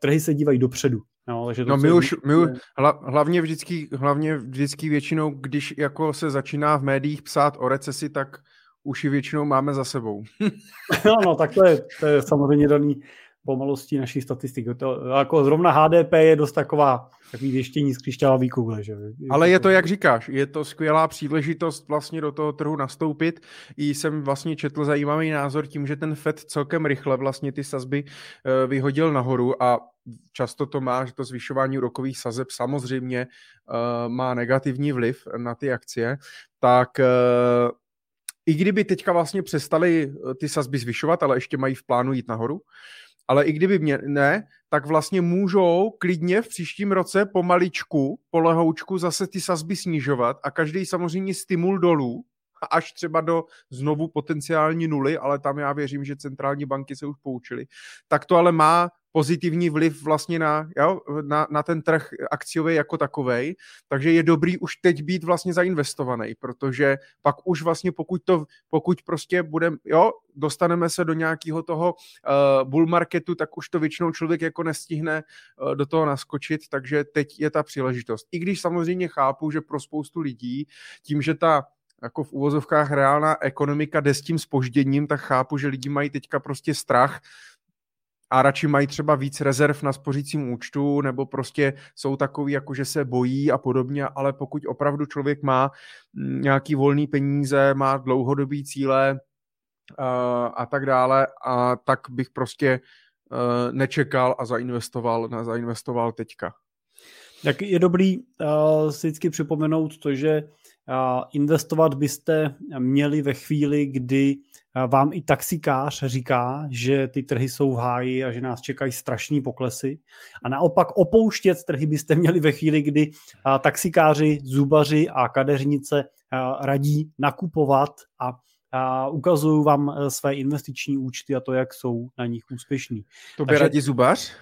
Trhy se dívají dopředu. No, takže to, no my už, my, hla, hlavně, vždycky, hlavně vždycky většinou, když jako se začíná v médiích psát o recesi, tak už ji většinou máme za sebou. (laughs) no, no, tak to je, to je samozřejmě daný pomalostí našich statistik. To, jako zrovna HDP je dost taková takový věštění z křišťálové koule. Že? Ale je to, jak říkáš, je to skvělá příležitost vlastně do toho trhu nastoupit. I jsem vlastně četl zajímavý názor tím, že ten FED celkem rychle vlastně ty sazby eh, vyhodil nahoru a často to má, že to zvyšování úrokových sazeb samozřejmě uh, má negativní vliv na ty akcie, tak uh, i kdyby teďka vlastně přestali ty sazby zvyšovat, ale ještě mají v plánu jít nahoru, ale i kdyby mě ne, tak vlastně můžou klidně v příštím roce pomaličku, polehoučku zase ty sazby snižovat a každý samozřejmě stimul dolů, až třeba do znovu potenciální nuly, ale tam já věřím, že centrální banky se už poučily, tak to ale má pozitivní vliv vlastně na, jo, na, na ten trh akciový jako takovej, takže je dobrý už teď být vlastně zainvestovaný, protože pak už vlastně pokud to, pokud prostě budeme, jo, dostaneme se do nějakého toho uh, bull marketu, tak už to většinou člověk jako nestihne uh, do toho naskočit, takže teď je ta příležitost. I když samozřejmě chápu, že pro spoustu lidí tím, že ta jako v úvozovkách reálná ekonomika jde s tím spožděním, tak chápu, že lidi mají teďka prostě strach a radši mají třeba víc rezerv na spořícím účtu, nebo prostě jsou takový, jako že se bojí a podobně, ale pokud opravdu člověk má mm, nějaký volný peníze, má dlouhodobý cíle uh, a tak dále, a tak bych prostě uh, nečekal a zainvestoval, na, zainvestoval teďka. Tak je dobrý uh, si vždycky připomenout to, že uh, investovat byste měli ve chvíli, kdy vám i taxikář říká, že ty trhy jsou v háji a že nás čekají strašní poklesy. A naopak opouštět trhy byste měli ve chvíli, kdy taxikáři, zubaři a kadeřnice radí nakupovat a a ukazuju vám eh, své investiční účty a to, jak jsou na nich úspěšní. To by radí zubař?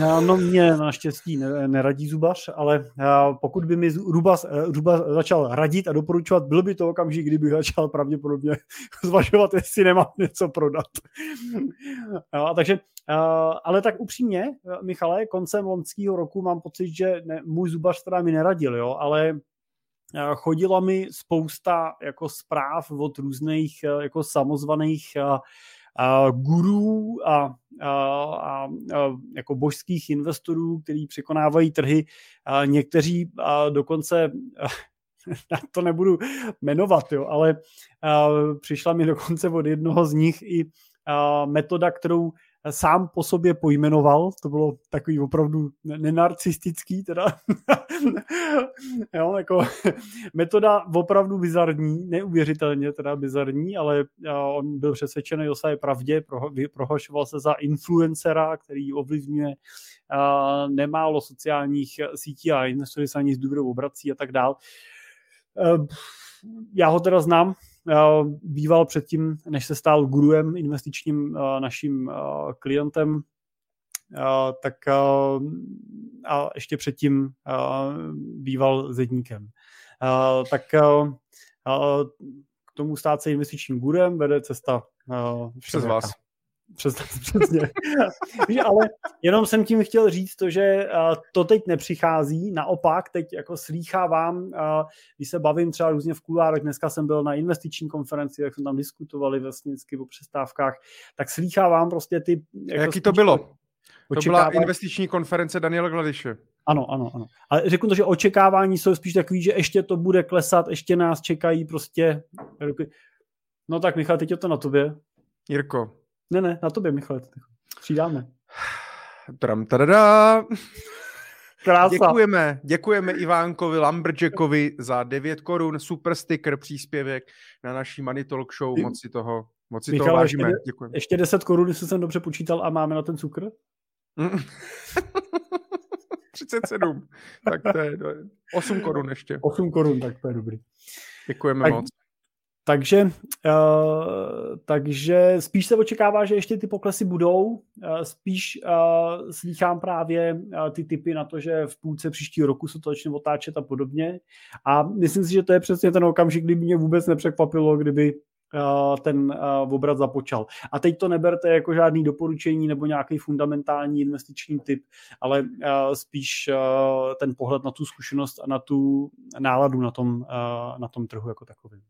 No, no mě naštěstí neradí zubař, ale eh, pokud by mi eh, začal radit a doporučovat, byl by to okamžik, kdybych začal pravděpodobně (laughs) zvažovat, jestli nemám něco prodat. (laughs) A takže, ale tak upřímně, Michale, koncem loňského roku mám pocit, že ne, můj zubař teda mi neradil, jo, ale chodila mi spousta jako zpráv od různých eh, jako samozvaných eh, gurů a, a, a, jako božských investorů, kteří překonávají trhy. A někteří a dokonce (laughs) to nebudu jmenovat, jo, ale přišla mi dokonce od jednoho z nich i metoda, kterou sám po sobě pojmenoval, to bylo takový opravdu nenarcistický teda, (laughs) (laughs) jo, jako (laughs) metoda opravdu bizarní, neuvěřitelně teda bizarní, ale on byl přesvědčený o své pravdě, prohlašoval se za influencera, který ovlivňuje nemálo sociálních sítí a investory se ani z důvodů obrací a tak dál. Ehm, já ho teda znám, býval předtím, než se stal guruem investičním naším klientem, tak a ještě předtím býval zedníkem. Tak k tomu stát se investičním gurem vede cesta přes vás. Přes, (laughs) přesně. ale jenom jsem tím chtěl říct to, že to teď nepřichází, naopak teď jako slýchávám, když se bavím třeba různě v kulárech, dneska jsem byl na investiční konferenci, jak jsme tam diskutovali vlastně o přestávkách, tak slýchávám prostě ty... Jako Jaký to bylo? To byla investiční konference Daniela Gladiše. Ano, ano, ano. Ale řeknu to, že očekávání jsou spíš takový, že ještě to bude klesat, ještě nás čekají prostě... No tak Michal, teď je to na tobě. Jirko, ne, ne, na tobě, Michale. Přidáme. Tram, tadada. Krása. Děkujeme, děkujeme Ivánkovi Lumberjackovi za 9 korun, super sticker, příspěvek na naší Money Talk Show, moc si toho, moc si Michal, toho vážíme. Ještě, děkujeme. ještě 10 korun, jestli jsem dobře počítal a máme na ten cukr? (laughs) 37, tak to je 8 korun ještě. 8 korun, tak to je dobrý. Děkujeme tak, moc. Takže, uh, takže spíš se očekává, že ještě ty poklesy budou. Uh, spíš uh, slýchám právě uh, ty typy na to, že v půlce příštího roku se to začne otáčet a podobně. A myslím si, že to je přesně ten okamžik, kdy mě vůbec nepřekvapilo, kdyby ten uh, obrat započal. A teď to neberte jako žádný doporučení nebo nějaký fundamentální investiční typ, ale uh, spíš ten pohled na tu zkušenost a na tu náladu na tom, na tom trhu jako takovým.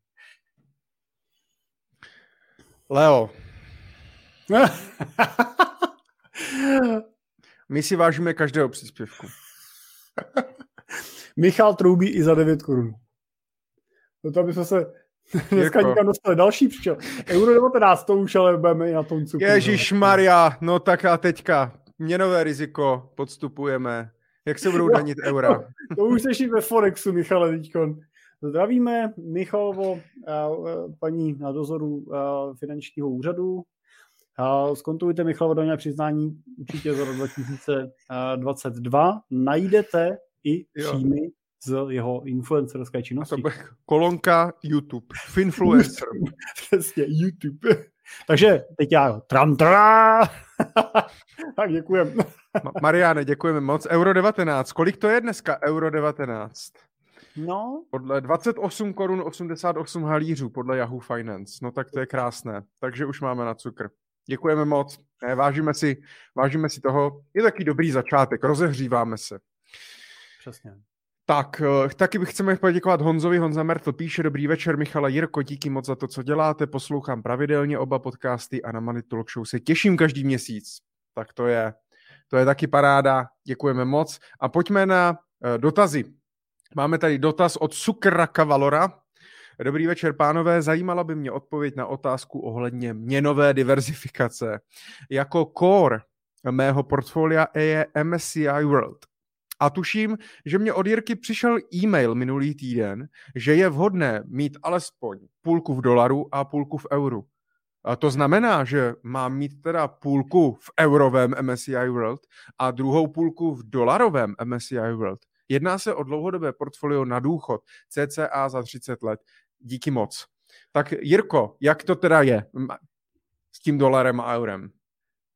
Leo. (laughs) My si vážíme každého příspěvku. Michal troubí i za 9 korun. No to aby jsme se dneska jako... někam dostali další příčel. Euro 19, to už ale budeme i na tom cukru. Ježíš Maria, no tak a teďka měnové riziko podstupujeme. Jak se budou danit eura? To, (laughs) to už seš ve Forexu, Michale, teďkon. Zdravíme Michalovo, paní na dozoru finančního úřadu. Zkontrolujte Michalovo daňové přiznání určitě za rok 2022. Najdete i příjmy z jeho influencerské činnosti. A to bude kolonka YouTube. Finfluencer. (laughs) Přesně, YouTube. (laughs) Takže teď já tram, tram. (laughs) tak děkujem. Mariane, děkujeme moc. Euro 19. Kolik to je dneska Euro 19? No. Podle 28 korun 88 halířů podle Yahoo Finance. No tak to je krásné. Takže už máme na cukr. Děkujeme moc. Ne, vážíme, si, vážíme si toho. Je taky dobrý začátek. Rozehříváme se. Přesně. Tak, eh, taky bych chceme poděkovat Honzovi. Honza Mertl píše, dobrý večer, Michala Jirko, díky moc za to, co děláte. Poslouchám pravidelně oba podcasty a na Money Talk Show se těším každý měsíc. Tak to je, to je taky paráda. Děkujeme moc. A pojďme na uh, dotazy. Máme tady dotaz od Sukraka Valora. Dobrý večer, pánové. Zajímala by mě odpověď na otázku ohledně měnové diverzifikace. Jako core mého portfolia je MSCI World. A tuším, že mě od Jirky přišel e-mail minulý týden, že je vhodné mít alespoň půlku v dolaru a půlku v euru. A to znamená, že mám mít teda půlku v eurovém MSCI World a druhou půlku v dolarovém MSCI World. Jedná se o dlouhodobé portfolio na důchod, CCA za 30 let. Díky moc. Tak Jirko, jak to teda je s tím dolarem a eurem?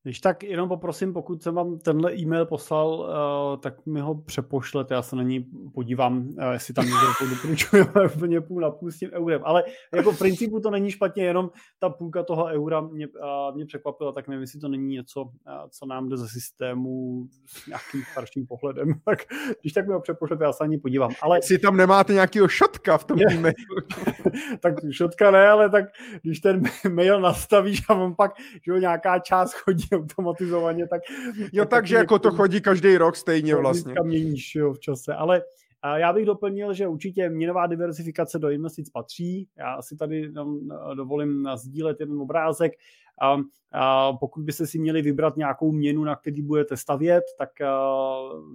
Když tak jenom poprosím, pokud jsem vám tenhle e-mail poslal, uh, tak mi ho přepošlete, já se na ní podívám, uh, jestli tam někdo (laughs) doporučujeme úplně půl na půl s tím eurem. Ale jako v principu to není špatně, jenom ta půlka toho eura mě, uh, mě překvapila, tak nevím, jestli to není něco, uh, co nám jde ze systému s nějakým starším pohledem. (laughs) tak když tak mi ho přepošlete, já se na ní podívám. Ale... Jestli tam nemáte nějakého šotka v tom e-mailu. (laughs) tak šotka ne, ale tak když ten mail nastavíš a on pak, že jo, nějaká část chodí automatizovaně, tak... Jo, tak takže jako to chodí každý rok stejně vlastně. měníš jo, v čase, ale a já bych doplnil, že určitě měnová diversifikace do investic patří. Já si tady dovolím sdílet jeden obrázek. A, a pokud byste si měli vybrat nějakou měnu, na který budete stavět, tak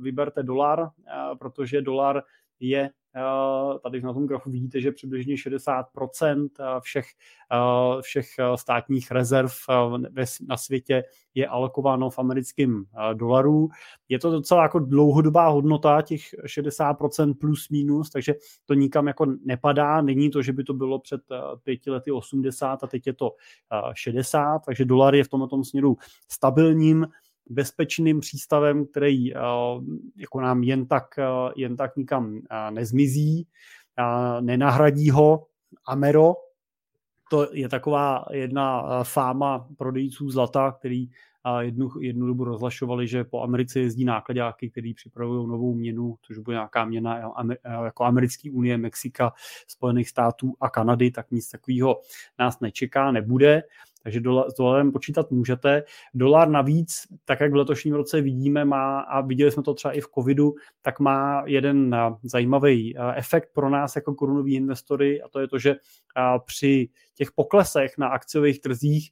vyberte dolar, protože dolar je tady na tom grafu vidíte, že přibližně 60% eh, všech, eh, všech státních rezerv na světě je alokováno v americkém dolaru. Je to docela jako dlouhodobá hodnota, těch 60% plus minus, takže to nikam jako nepadá. Není to, že by to bylo před pěti lety 80 a teď je to 60, takže dolar je v tomto směru stabilním bezpečným přístavem, který eh, jako nám jen tak, eh, jen tak nikam eh, nezmizí, nenahradí ho Amero, to je taková jedna fáma prodejců zlata, který jednu, jednu dobu rozlašovali, že po Americe jezdí nákladňáky, který připravují novou měnu, což bude nějaká měna jako Americké unie, Mexika, Spojených států a Kanady, tak nic takového nás nečeká, nebude takže dolar, s dolarem počítat můžete. Dolar navíc, tak jak v letošním roce vidíme, má, a viděli jsme to třeba i v covidu, tak má jeden zajímavý efekt pro nás jako korunoví investory a to je to, že při těch poklesech na akciových trzích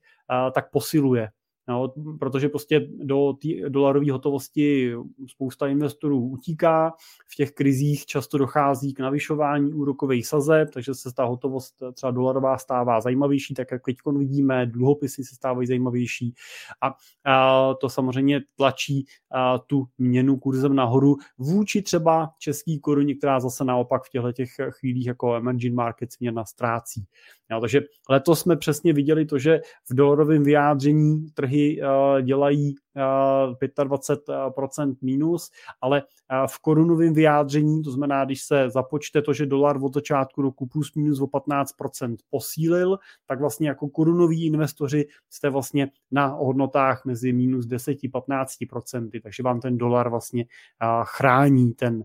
tak posiluje No, protože prostě do dolarové hotovosti spousta investorů utíká, v těch krizích často dochází k navyšování úrokových sazeb, takže se ta hotovost třeba dolarová stává zajímavější, tak jak teď vidíme, dluhopisy se stávají zajímavější a, a to samozřejmě tlačí a, tu měnu kurzem nahoru vůči třeba český koruně, která zase naopak v těchto těch chvílích jako emerging markets měna ztrácí. Jo, takže letos jsme přesně viděli to, že v dolarovém vyjádření trhy uh, dělají uh, 25% minus, ale uh, v korunovém vyjádření, to znamená, když se započte to, že dolar od začátku roku plus minus o 15% posílil, tak vlastně jako korunoví investoři jste vlastně na hodnotách mezi minus 10-15%, takže vám ten dolar vlastně uh, chrání ten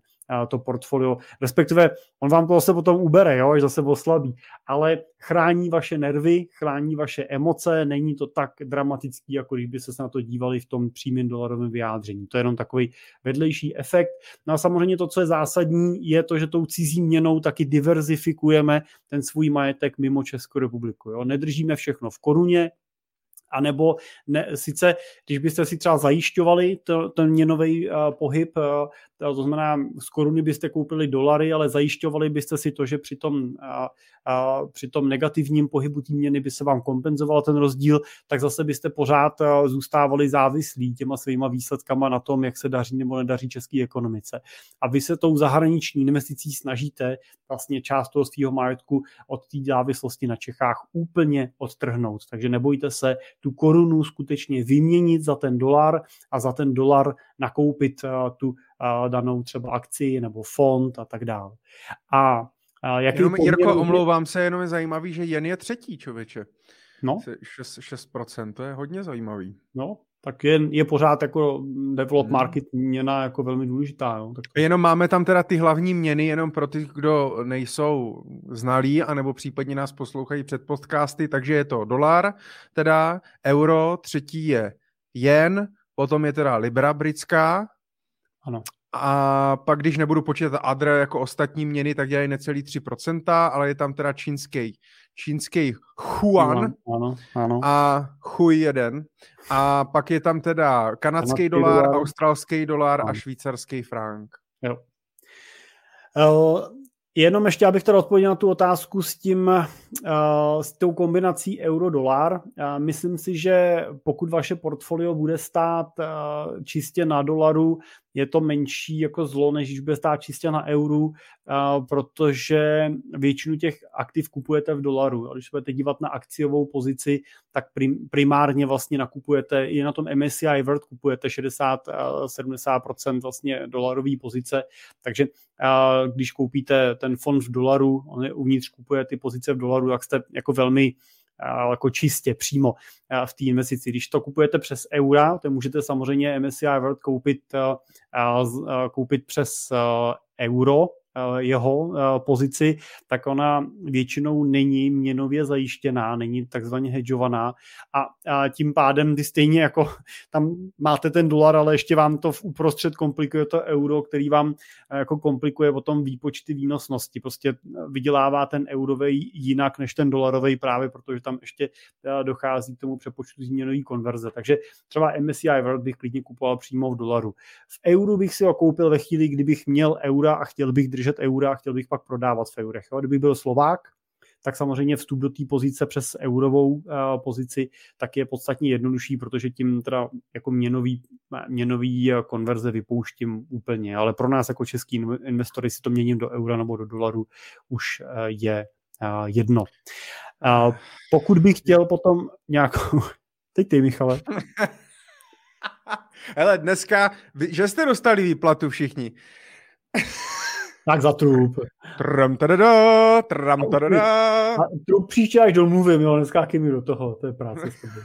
to portfolio, respektive on vám to zase potom ubere, jo, až zase oslabí, ale chrání vaše nervy, chrání vaše emoce, není to tak dramatický, jako když by se na to dívali v tom přímém dolarovém vyjádření. To je jenom takový vedlejší efekt. No a samozřejmě to, co je zásadní, je to, že tou cizí měnou taky diverzifikujeme ten svůj majetek mimo Českou republiku. Jo. Nedržíme všechno v koruně, a nebo ne, sice, když byste si třeba zajišťovali to, ten měnový uh, pohyb, uh, to znamená, z koruny byste koupili dolary, ale zajišťovali byste si to, že při tom, uh, uh, při tom negativním pohybu té měny by se vám kompenzoval ten rozdíl, tak zase byste pořád uh, zůstávali závislí těma svýma výsledkama na tom, jak se daří nebo nedaří české ekonomice. A vy se tou zahraniční investicí snažíte vlastně část toho svého majetku od té závislosti na Čechách úplně odtrhnout. Takže nebojte se, tu korunu skutečně vyměnit za ten dolar a za ten dolar nakoupit uh, tu uh, danou třeba akci nebo fond a tak dále. A uh, jaký jenom, poměr... Jirko, omlouvám se, jenom je zajímavý, že jen je třetí, člověče. No. 6, 6%, to je hodně zajímavý. No, tak je, je pořád jako develop hmm. market měna jako velmi důležitá. Jo? Tak... Jenom máme tam teda ty hlavní měny, jenom pro ty, kdo nejsou znalí, anebo případně nás poslouchají před podcasty, takže je to dolar, teda euro, třetí je jen, potom je teda libra britská, ano. A pak, když nebudu počítat ADR jako ostatní měny, tak dělají necelý 3%, ale je tam teda čínský, čínský Huan ano, ano. a Hui jeden. A pak je tam teda kanadský dolar, dolar, australský dolar ano. a švýcarský frank. Jo. Jenom ještě, abych teda odpověděl na tu otázku s tím, uh, s tou kombinací euro-dolar. Uh, myslím si, že pokud vaše portfolio bude stát uh, čistě na dolaru, je to menší jako zlo, než když bude stát čistě na euru, protože většinu těch aktiv kupujete v dolaru. A když budete dívat na akciovou pozici, tak primárně vlastně nakupujete i na tom MSCI World kupujete 60-70% vlastně dolarové pozice, takže když koupíte ten fond v dolaru, on je uvnitř kupuje ty pozice v dolaru, tak jste jako velmi jako čistě přímo v té investici. Když to kupujete přes eura, to můžete samozřejmě MSCI World koupit, koupit přes euro, jeho eh, pozici, tak ona většinou není měnově zajištěná, není takzvaně hedžovaná a, a tím pádem ty stejně jako (laughs) tam máte ten dolar, ale ještě vám to v uprostřed komplikuje to euro, který vám eh, jako komplikuje potom výpočty výnosnosti. Prostě vydělává ten eurový jinak než ten dolarový právě, protože tam ještě dochází k tomu přepočtu změnový konverze. Takže třeba MSCI World bych klidně kupoval přímo v dolaru. V euru bych si ho koupil ve chvíli, kdybych měl eura a chtěl bych držet držet eura a chtěl bych pak prodávat v eurech. Jo. Kdybych byl Slovák, tak samozřejmě vstup do té pozice přes eurovou uh, pozici tak je podstatně jednodušší, protože tím teda jako měnový, měnový eh, konverze vypouštím úplně, ale pro nás jako český investory si to měním do eura nebo do dolaru už uh, je jedno. Pokud bych chtěl potom nějakou... (laughs) Teď ty, Michale. (laughs) Hele, dneska, že jste dostali výplatu všichni. (laughs) Tak za trup. Tram tadada, tram tadada. A trup příště až domluvím, jo, neskákej mi do toho, to je práce s tebou.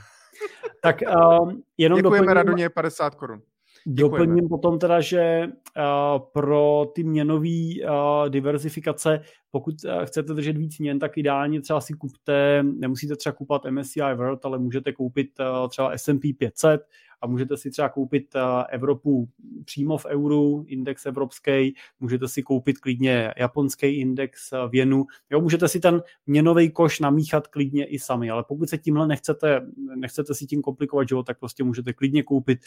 Tak um, jenom Děkujeme doplním, Radoně 50 korun. Doplním potom teda, že uh, pro ty měnové uh, diversifikace, pokud uh, chcete držet víc měn, tak ideálně třeba si kupte, nemusíte třeba kupovat MSCI World, ale můžete koupit uh, třeba S&P 500, a můžete si třeba koupit eh, Evropu přímo v euru, index evropský, můžete si koupit klidně japonský index v jenu, jo, můžete si ten měnový koš namíchat klidně i sami, ale pokud se tímhle nechcete, nechcete si tím komplikovat život, tak prostě můžete klidně koupit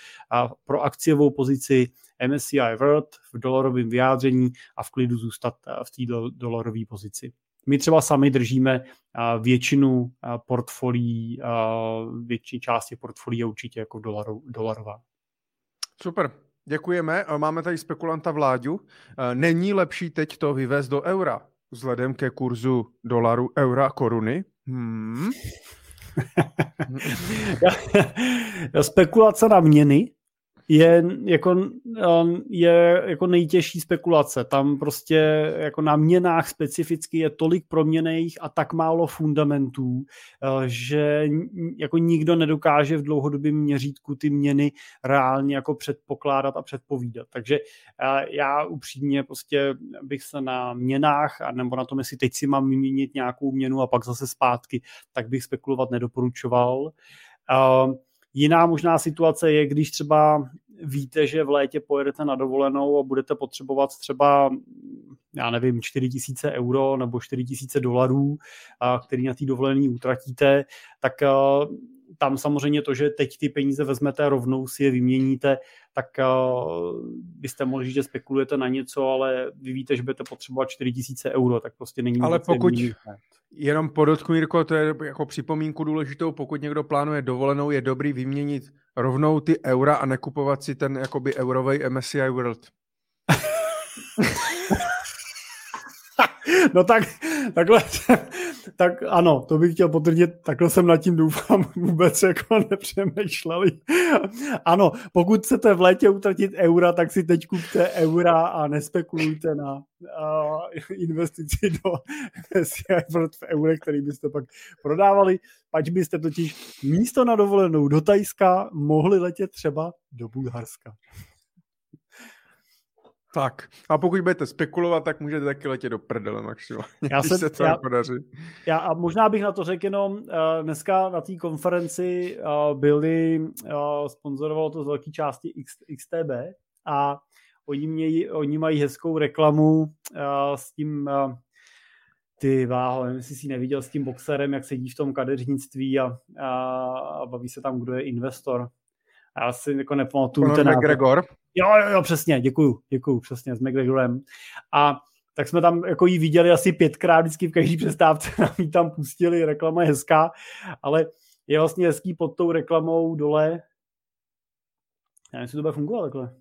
pro akciovou pozici MSCI World v dolarovém vyjádření a v klidu zůstat eh, v té dolarové pozici. My třeba sami držíme většinu portfolií, větší části portfolií určitě jako dolaru, dolarová. Super, děkujeme. Máme tady spekulanta Vláďu. Není lepší teď to vyvést do eura vzhledem ke kurzu dolaru, eura, koruny? Hmm. (laughs) Spekulace na měny je jako, um, je jako nejtěžší spekulace. Tam prostě jako na měnách specificky je tolik proměných a tak málo fundamentů, uh, že jako nikdo nedokáže v dlouhodobém měřítku ty měny reálně jako předpokládat a předpovídat. Takže uh, já upřímně prostě bych se na měnách, nebo na tom, jestli teď si mám vyměnit nějakou měnu a pak zase zpátky, tak bych spekulovat nedoporučoval. Uh, Jiná možná situace je, když třeba víte, že v létě pojedete na dovolenou a budete potřebovat třeba, já nevím, 4 tisíce euro nebo 4 tisíce dolarů, který na té dovolené utratíte, tak tam samozřejmě to, že teď ty peníze vezmete rovnou si je vyměníte, tak uh, byste mohli říct, že spekulujete na něco, ale vy víte, že budete potřebovat 4000 euro, tak prostě není Ale pokud, jenom podotknu, Jirko, to je jako připomínku důležitou, pokud někdo plánuje dovolenou, je dobrý vyměnit rovnou ty eura a nekupovat si ten jakoby eurovej MSCI World. (laughs) no tak, takhle, tak ano, to bych chtěl potvrdit, takhle jsem nad tím doufám (laughs) vůbec jako nepřemýšleli. (laughs) ano, pokud chcete v létě utratit eura, tak si teď kupte eura a nespekulujte na uh, investici do (laughs) v eurech, který byste pak prodávali, pač byste totiž místo na dovolenou do Tajska mohli letět třeba do Bulharska. Tak. A pokud budete spekulovat, tak můžete taky letět do prdele maximálně, (laughs) já jsem, se to já, podaří. Já, a možná bych na to řekl jenom, uh, dneska na té konferenci uh, byli, uh, sponzorovalo to z velké části X, XTB a oni, mějí, oni mají hezkou reklamu uh, s tím uh, ty váho, nevím, jestli jsi neviděl s tím boxerem, jak sedí v tom kadeřnictví a, a, a baví se tam, kdo je investor. Já si jako nepamatuju ten McGregor? Jo, jo, jo, přesně, děkuju, děkuju, přesně, s McGregorem. A tak jsme tam jako jí viděli asi pětkrát, vždycky v každý přestávce (laughs) nám ji tam pustili, reklama je hezká, ale je vlastně hezký pod tou reklamou dole. Já nevím, jestli to bude fungovat takhle.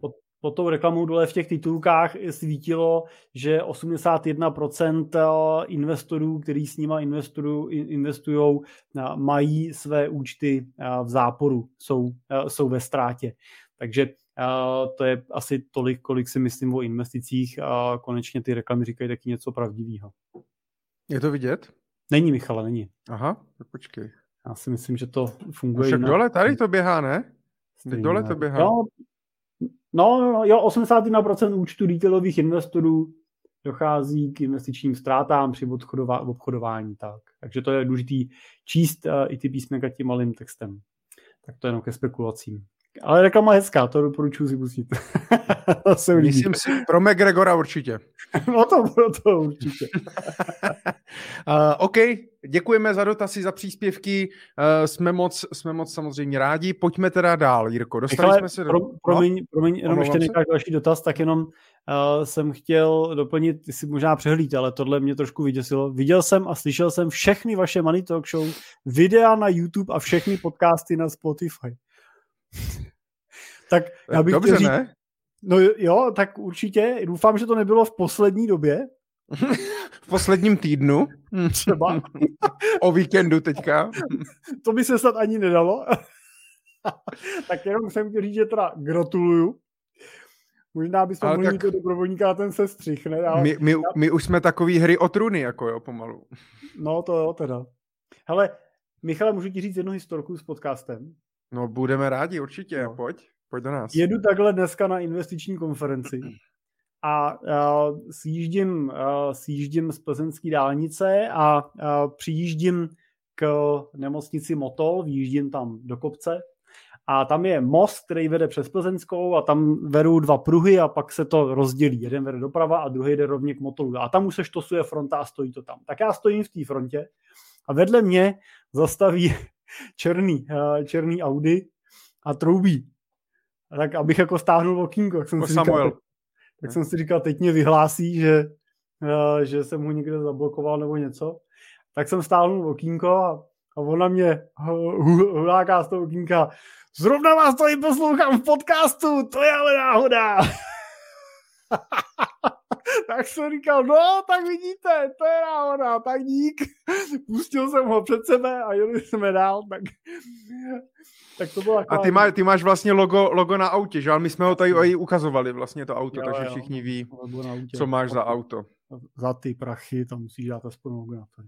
Pod, pod tou reklamou dole v těch titulkách svítilo, že 81% eh, investorů, který s nima investují, eh, mají své účty eh, v záporu, jsou, jsou ve ztrátě. Takže to je asi tolik, kolik si myslím o investicích a konečně ty reklamy říkají taky něco pravdivého. Je to vidět? Není, Michale, není. Aha, tak počkej. Já si myslím, že to funguje. Však dole, tady to běhá, ne? Dole to běhá. No, No, no, no, jo, 81% účtu retailových investorů dochází k investičním ztrátám při obchodování. Tak. Takže to je důležité číst uh, i ty písmenka tím malým textem. Tak to je jenom ke spekulacím. Ale reklama je hezká, to doporučuji si pustit. (laughs) to se Myslím si, pro McGregora určitě. (laughs) no to, pro to určitě. uh, (laughs) OK, děkujeme za dotazy, za příspěvky, uh, jsme, moc, jsme moc samozřejmě rádi. Pojďme teda dál, Jirko, dostali Echle, jsme se do... Pro, promiň, no? promiň, jenom ještě necháš další dotaz, tak jenom uh, jsem chtěl doplnit, ty si možná přehlíd, ale tohle mě trošku vyděsilo. Viděl jsem a slyšel jsem všechny vaše Money Talk Show, videa na YouTube a všechny podcasty na Spotify (laughs) tak já bych Dobře, říct, ne? No jo, tak určitě. Doufám, že to nebylo v poslední době. v posledním týdnu? (laughs) Třeba. o víkendu teďka? to by se snad ani nedalo. (laughs) tak jenom jsem chtěl říct, že teda gratuluju. Možná bychom mohli tak... to dobrovolníka ten se střichne. Ale... My, my, my, už jsme takový hry o truny, jako jo, pomalu. No to jo, teda. Hele, Michale, můžu ti říct jednu historku s podcastem? No budeme rádi, určitě, no. pojď, pojď do nás. Jedu takhle dneska na investiční konferenci a uh, sjíždím, uh, sjíždím z plzeňské dálnice a uh, přijíždím k nemocnici Motol, výjíždím tam do kopce a tam je most, který vede přes Plzeňskou a tam vedou dva pruhy a pak se to rozdělí. Jeden vede doprava a druhý jde rovně k Motolu. A tam už se štosuje fronta a stojí to tam. Tak já stojím v té frontě a vedle mě zastaví (laughs) černý, uh, černý Audi a troubí. A tak abych jako stáhnul okýnko, tak jsem, si říkal, tak, tak jsem si říkal, teď mě vyhlásí, že, uh, že jsem ho někde zablokoval nebo něco. Tak jsem stáhnul okýnko a, a ona mě huláká z toho okýnka. Zrovna vás tady poslouchám v podcastu, to je ale náhoda. (laughs) (laughs) tak jsem říkal, no, tak vidíte, to je náhoda, tak dík. (laughs) Pustil jsem ho před sebe a jeli jsme dál, tak, tak to bylo A ty, má, ty máš vlastně logo, logo na autě, že? Ale my jsme ho tady i ukazovali, vlastně to auto, jo, takže jo, všichni ví, co máš za auto. Za ty prachy, tam musíš dát aspoň logo na to.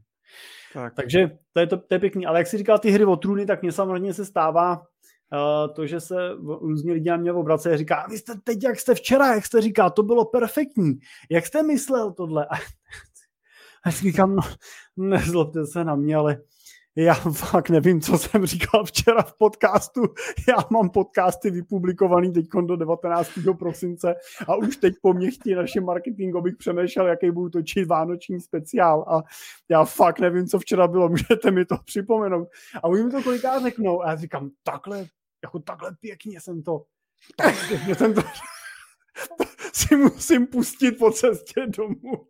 Tak. Takže to je, to, to je pěkný. Ale jak jsi říkal ty hry o trůny, tak mě samozřejmě se stává to, že se různě lidi na mě obrace a říká, vy jste teď, jak jste včera, jak jste říkal, to bylo perfektní. Jak jste myslel tohle? (laughs) A já říkám, no, nezlobte se na mě, ale já fakt nevím, co jsem říkal včera v podcastu. Já mám podcasty vypublikovaný teď do 19. prosince a už teď po mě chtí naše marketing, abych přemýšlel, jaký budu točit vánoční speciál a já fakt nevím, co včera bylo, (laughs) můžete mi to připomenout. A oni mi to kolikrát řeknou a já říkám, takhle, jako takhle pěkně jsem to, tak pěkně jsem (laughs) to, si musím pustit po cestě domů.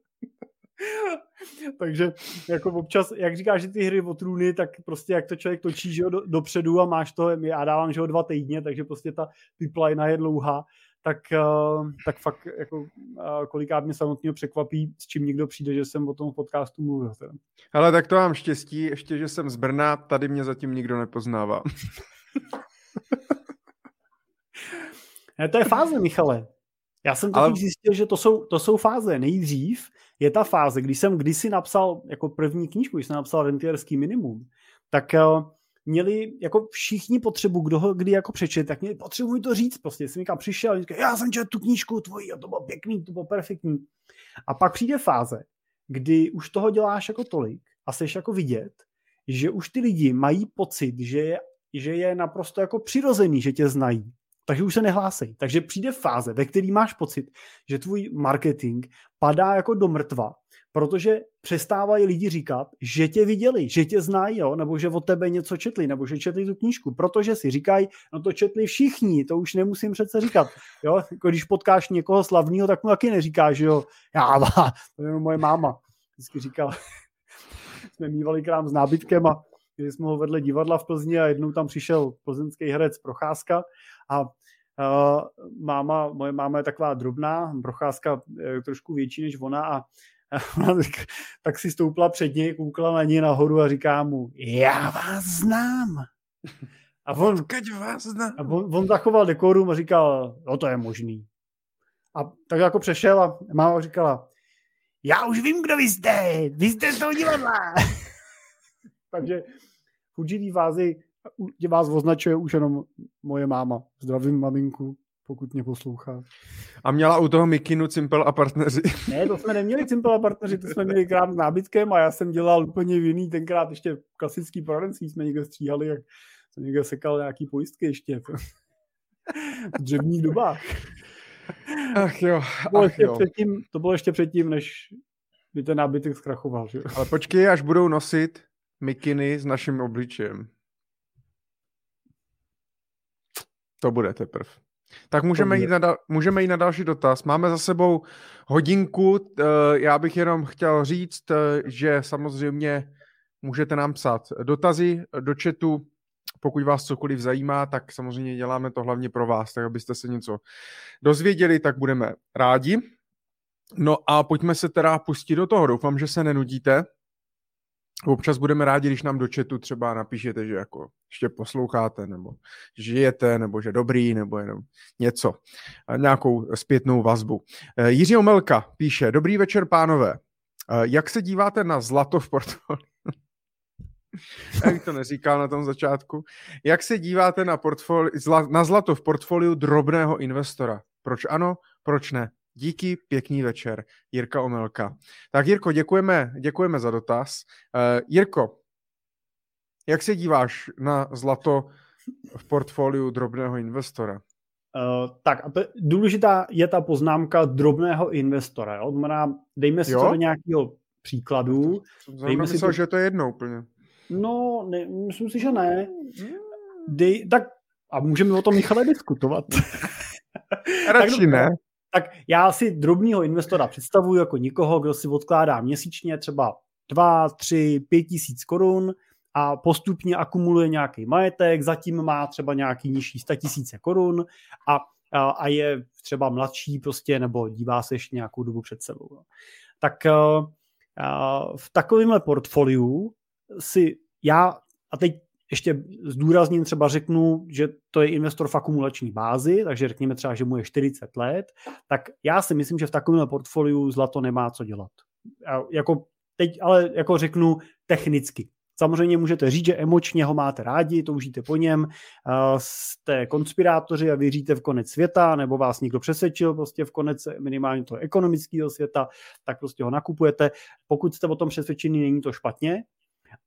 (laughs) Takže jako občas, jak říkáš, že ty hry o trůny, tak prostě jak to člověk točí že jo, do, dopředu a máš to, já dávám že jo, dva týdně, takže prostě ta pipeline je dlouhá, tak, uh, tak fakt jako uh, kolikrát mě samotného překvapí, s čím někdo přijde, že jsem o tom podcastu mluvil. Teda. Ale tak to mám štěstí, ještě, že jsem z Brna, tady mě zatím nikdo nepoznává. (laughs) ne, to je fáze, Michale. Já jsem totiž Ale... zjistil, že to jsou, to jsou fáze. Nejdřív je ta fáze, když jsem kdysi napsal jako první knížku, když jsem napsal rentierský minimum, tak uh, měli jako všichni potřebu, kdo ho kdy jako přečet, tak měli potřebu mi to říct. Prostě jsem někam přišel a říkal, já jsem četl tu knížku tvoji a to bylo pěkný, to bylo perfektní. A pak přijde fáze, kdy už toho děláš jako tolik a jsi jako vidět, že už ty lidi mají pocit, že je, že je naprosto jako přirozený, že tě znají takže už se nehlásej. Takže přijde fáze, ve které máš pocit, že tvůj marketing padá jako do mrtva, protože přestávají lidi říkat, že tě viděli, že tě znají, jo? nebo že od tebe něco četli, nebo že četli tu knížku, protože si říkají, no to četli všichni, to už nemusím přece říkat. Jo? Jako když potkáš někoho slavného, tak mu taky neříkáš, že jo, já, to je moje máma. Vždycky říkala, (laughs) jsme mývali krám s nábytkem a když jsme ho vedle divadla v Plzni a jednou tam přišel plzeňský herec Procházka a uh, máma, moje máma je taková drobná, Procházka je trošku větší než ona a tak si stoupla před něj, koukla na něj nahoru a říká mu, já vás znám. A on, vás znám. A on, on zachoval dekorum a říkal, no to je možný. A tak jako přešel a máma říkala, já už vím, kdo vy jste, vy jste z toho divadla. (laughs) Takže v určitý fázi tě vás označuje už jenom moje máma. Zdravím maminku, pokud mě poslouchá. A měla u toho mikinu Cimpel a partneři? (laughs) Ne, to jsme neměli Cimpel a partneři, to jsme měli krám s nábytkem a já jsem dělal úplně jiný, tenkrát ještě klasický poradenství jsme někde stříhali, jak jsem někde sekal nějaký pojistky ještě. v dřevních dobách. Ach jo, to bylo, ach jo. Předtím, to bylo ještě předtím, než by ten nábytek zkrachoval. Že? Ale počkej, až budou nosit mikiny s naším obličejem. To bude teprve. Tak můžeme jít, na, dal- můžeme jít na další dotaz. Máme za sebou hodinku. Já bych jenom chtěl říct, že samozřejmě můžete nám psát dotazy do chatu. Pokud vás cokoliv zajímá, tak samozřejmě děláme to hlavně pro vás, tak abyste se něco dozvěděli, tak budeme rádi. No a pojďme se teda pustit do toho. Doufám, že se nenudíte. Občas budeme rádi, když nám do chatu třeba napíšete, že jako ještě posloucháte, nebo žijete, nebo že dobrý, nebo jenom něco, nějakou zpětnou vazbu. Eh, Jiří Omelka píše, dobrý večer, pánové. Eh, jak se díváte na zlato v portfoliu? (laughs) Jak to neříkal na tom začátku. Jak se díváte na, portfoli- na zlato v portfoliu drobného investora? Proč ano, proč ne? Díky, pěkný večer, Jirka Omelka. Tak Jirko, děkujeme, děkujeme za dotaz. Uh, Jirko, jak se díváš na zlato v portfoliu drobného investora? Uh, tak a důležitá je ta poznámka drobného investora. Jo? Znamená, dejme si jo? to do nějakého příkladu. Dejme myslel, to... že to je jedno úplně. No, ne, myslím si, že ne. Dej, tak a můžeme o tom Michale diskutovat. Radši (laughs) ne tak já si drobného investora představuji jako nikoho, kdo si odkládá měsíčně třeba 2, 3, 5 tisíc korun a postupně akumuluje nějaký majetek, zatím má třeba nějaký nižší 100 tisíce korun a a, a je třeba mladší prostě, nebo dívá se ještě nějakou dobu před sebou. No. Tak a, a v takovémhle portfoliu si já, a teď ještě zdůrazním, třeba řeknu, že to je investor v akumulační bázi, takže řekněme třeba, že mu je 40 let, tak já si myslím, že v takovém portfoliu zlato nemá co dělat. A jako teď ale jako řeknu technicky. Samozřejmě můžete říct, že emočně ho máte rádi, toužíte po něm, jste konspirátoři a věříte v konec světa, nebo vás někdo přesvědčil prostě v konec minimálně toho ekonomického světa, tak prostě ho nakupujete. Pokud jste o tom přesvědčení, není to špatně,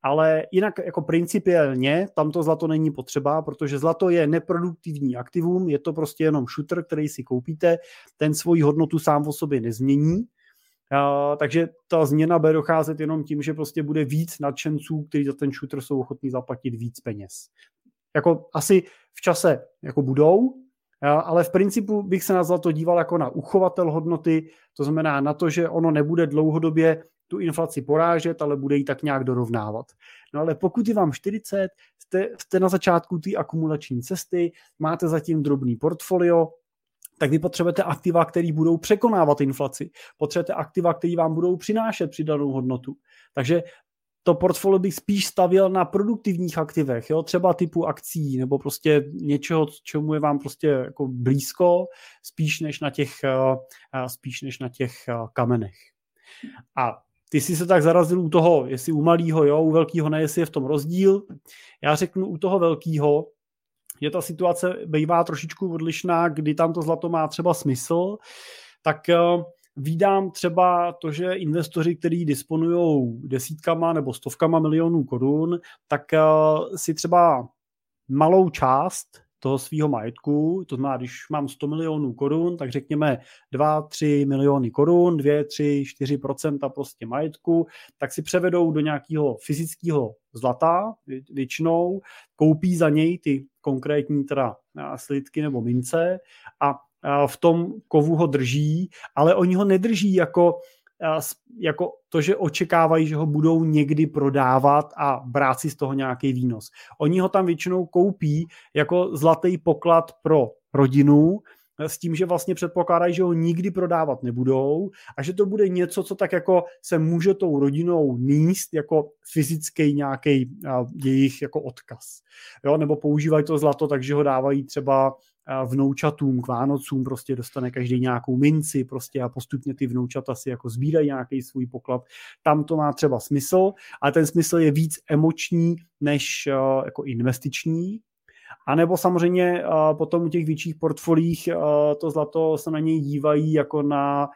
ale jinak jako principiálně tam to zlato není potřeba, protože zlato je neproduktivní aktivum, je to prostě jenom shooter, který si koupíte, ten svoji hodnotu sám o sobě nezmění, Uh, takže ta změna bude docházet jenom tím, že prostě bude víc nadšenců, kteří za ten shooter jsou ochotní zaplatit víc peněz. Jako asi v čase jako budou, uh, ale v principu bych se na zlato díval jako na uchovatel hodnoty, to znamená na to, že ono nebude dlouhodobě tu inflaci porážet, ale bude ji tak nějak dorovnávat. No ale pokud je vám 40, jste, jste na začátku té akumulační cesty, máte zatím drobný portfolio, tak vy potřebujete aktiva, které budou překonávat inflaci. Potřebujete aktiva, které vám budou přinášet přidanou hodnotu. Takže to portfolio bych spíš stavil na produktivních aktivech, jo? třeba typu akcí nebo prostě něčeho, čemu je vám prostě jako blízko, spíš než na těch, eh, spíš než na těch eh, kamenech. A ty jsi se tak zarazil u toho, jestli u malého, jo, u velkého ne, jestli je v tom rozdíl. Já řeknu u toho velkého, že ta situace bývá trošičku odlišná, kdy tam to zlato má třeba smysl, tak uh, Vídám třeba to, že investoři, kteří disponují desítkama nebo stovkama milionů korun, tak uh, si třeba malou část toho svého majetku, to znamená, když mám 100 milionů korun, tak řekněme 2, 3 miliony korun, 2, 3, 4% prostě majetku, tak si převedou do nějakého fyzického zlata většinou, koupí za něj ty konkrétní teda slidky nebo mince a v tom kovu ho drží, ale oni ho nedrží jako jako to, že očekávají, že ho budou někdy prodávat a brát si z toho nějaký výnos. Oni ho tam většinou koupí jako zlatý poklad pro rodinu, s tím, že vlastně předpokládají, že ho nikdy prodávat nebudou a že to bude něco, co tak jako se může tou rodinou níst jako fyzický nějaký jejich jako odkaz. Jo? Nebo používají to zlato, takže ho dávají třeba vnoučatům k Vánocům prostě dostane každý nějakou minci prostě a postupně ty vnoučata si jako sbírají nějaký svůj poklad. Tam to má třeba smysl, ale ten smysl je víc emoční než jako investiční. A nebo samozřejmě potom u těch větších portfolích to zlato se na něj dívají jako na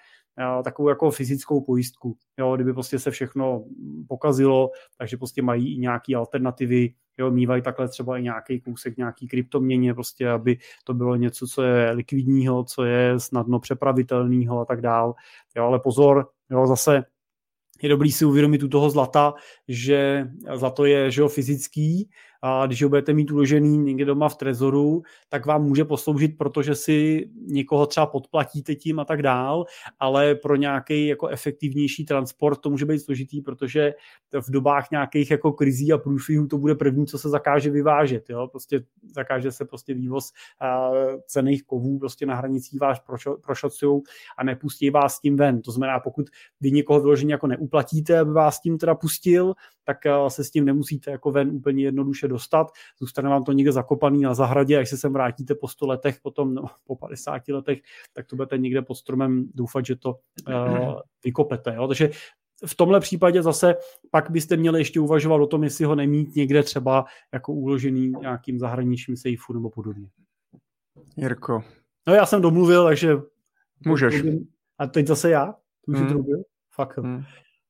takovou jako fyzickou pojistku. Jo, kdyby prostě se všechno pokazilo, takže prostě mají i nějaké alternativy, jo, mývají takhle třeba i nějaký kousek nějaký kryptoměně, prostě aby to bylo něco, co je likvidního, co je snadno přepravitelného a tak dál. Jo, ale pozor, jo, zase je dobrý si uvědomit u toho zlata, že zlato je že jo, fyzický a když ho budete mít uložený někde doma v trezoru, tak vám může posloužit, protože si někoho třeba podplatíte tím a tak dál, ale pro nějaký jako efektivnější transport to může být složitý, protože v dobách nějakých jako krizí a průšvihů to bude první, co se zakáže vyvážet. Jo? Prostě zakáže se prostě vývoz cených kovů prostě na hranicích vás prošocují a nepustí vás tím ven. To znamená, pokud vy někoho vyloženě jako neuplatíte, aby vás tím teda pustil, tak se s tím nemusíte jako ven úplně jednoduše dostat. Zůstane vám to někde zakopaný na zahradě, až se sem vrátíte po 100 letech, potom no, po 50 letech, tak to budete někde pod stromem doufat, že to uh, vykopete. Jo? Takže v tomhle případě zase pak byste měli ještě uvažovat o tom, jestli ho nemít někde třeba jako uložený nějakým zahraničním sejfu nebo podobně. Jirko. No já jsem domluvil, takže... Můžeš. A teď zase já? Už hmm. to Fakt. Hmm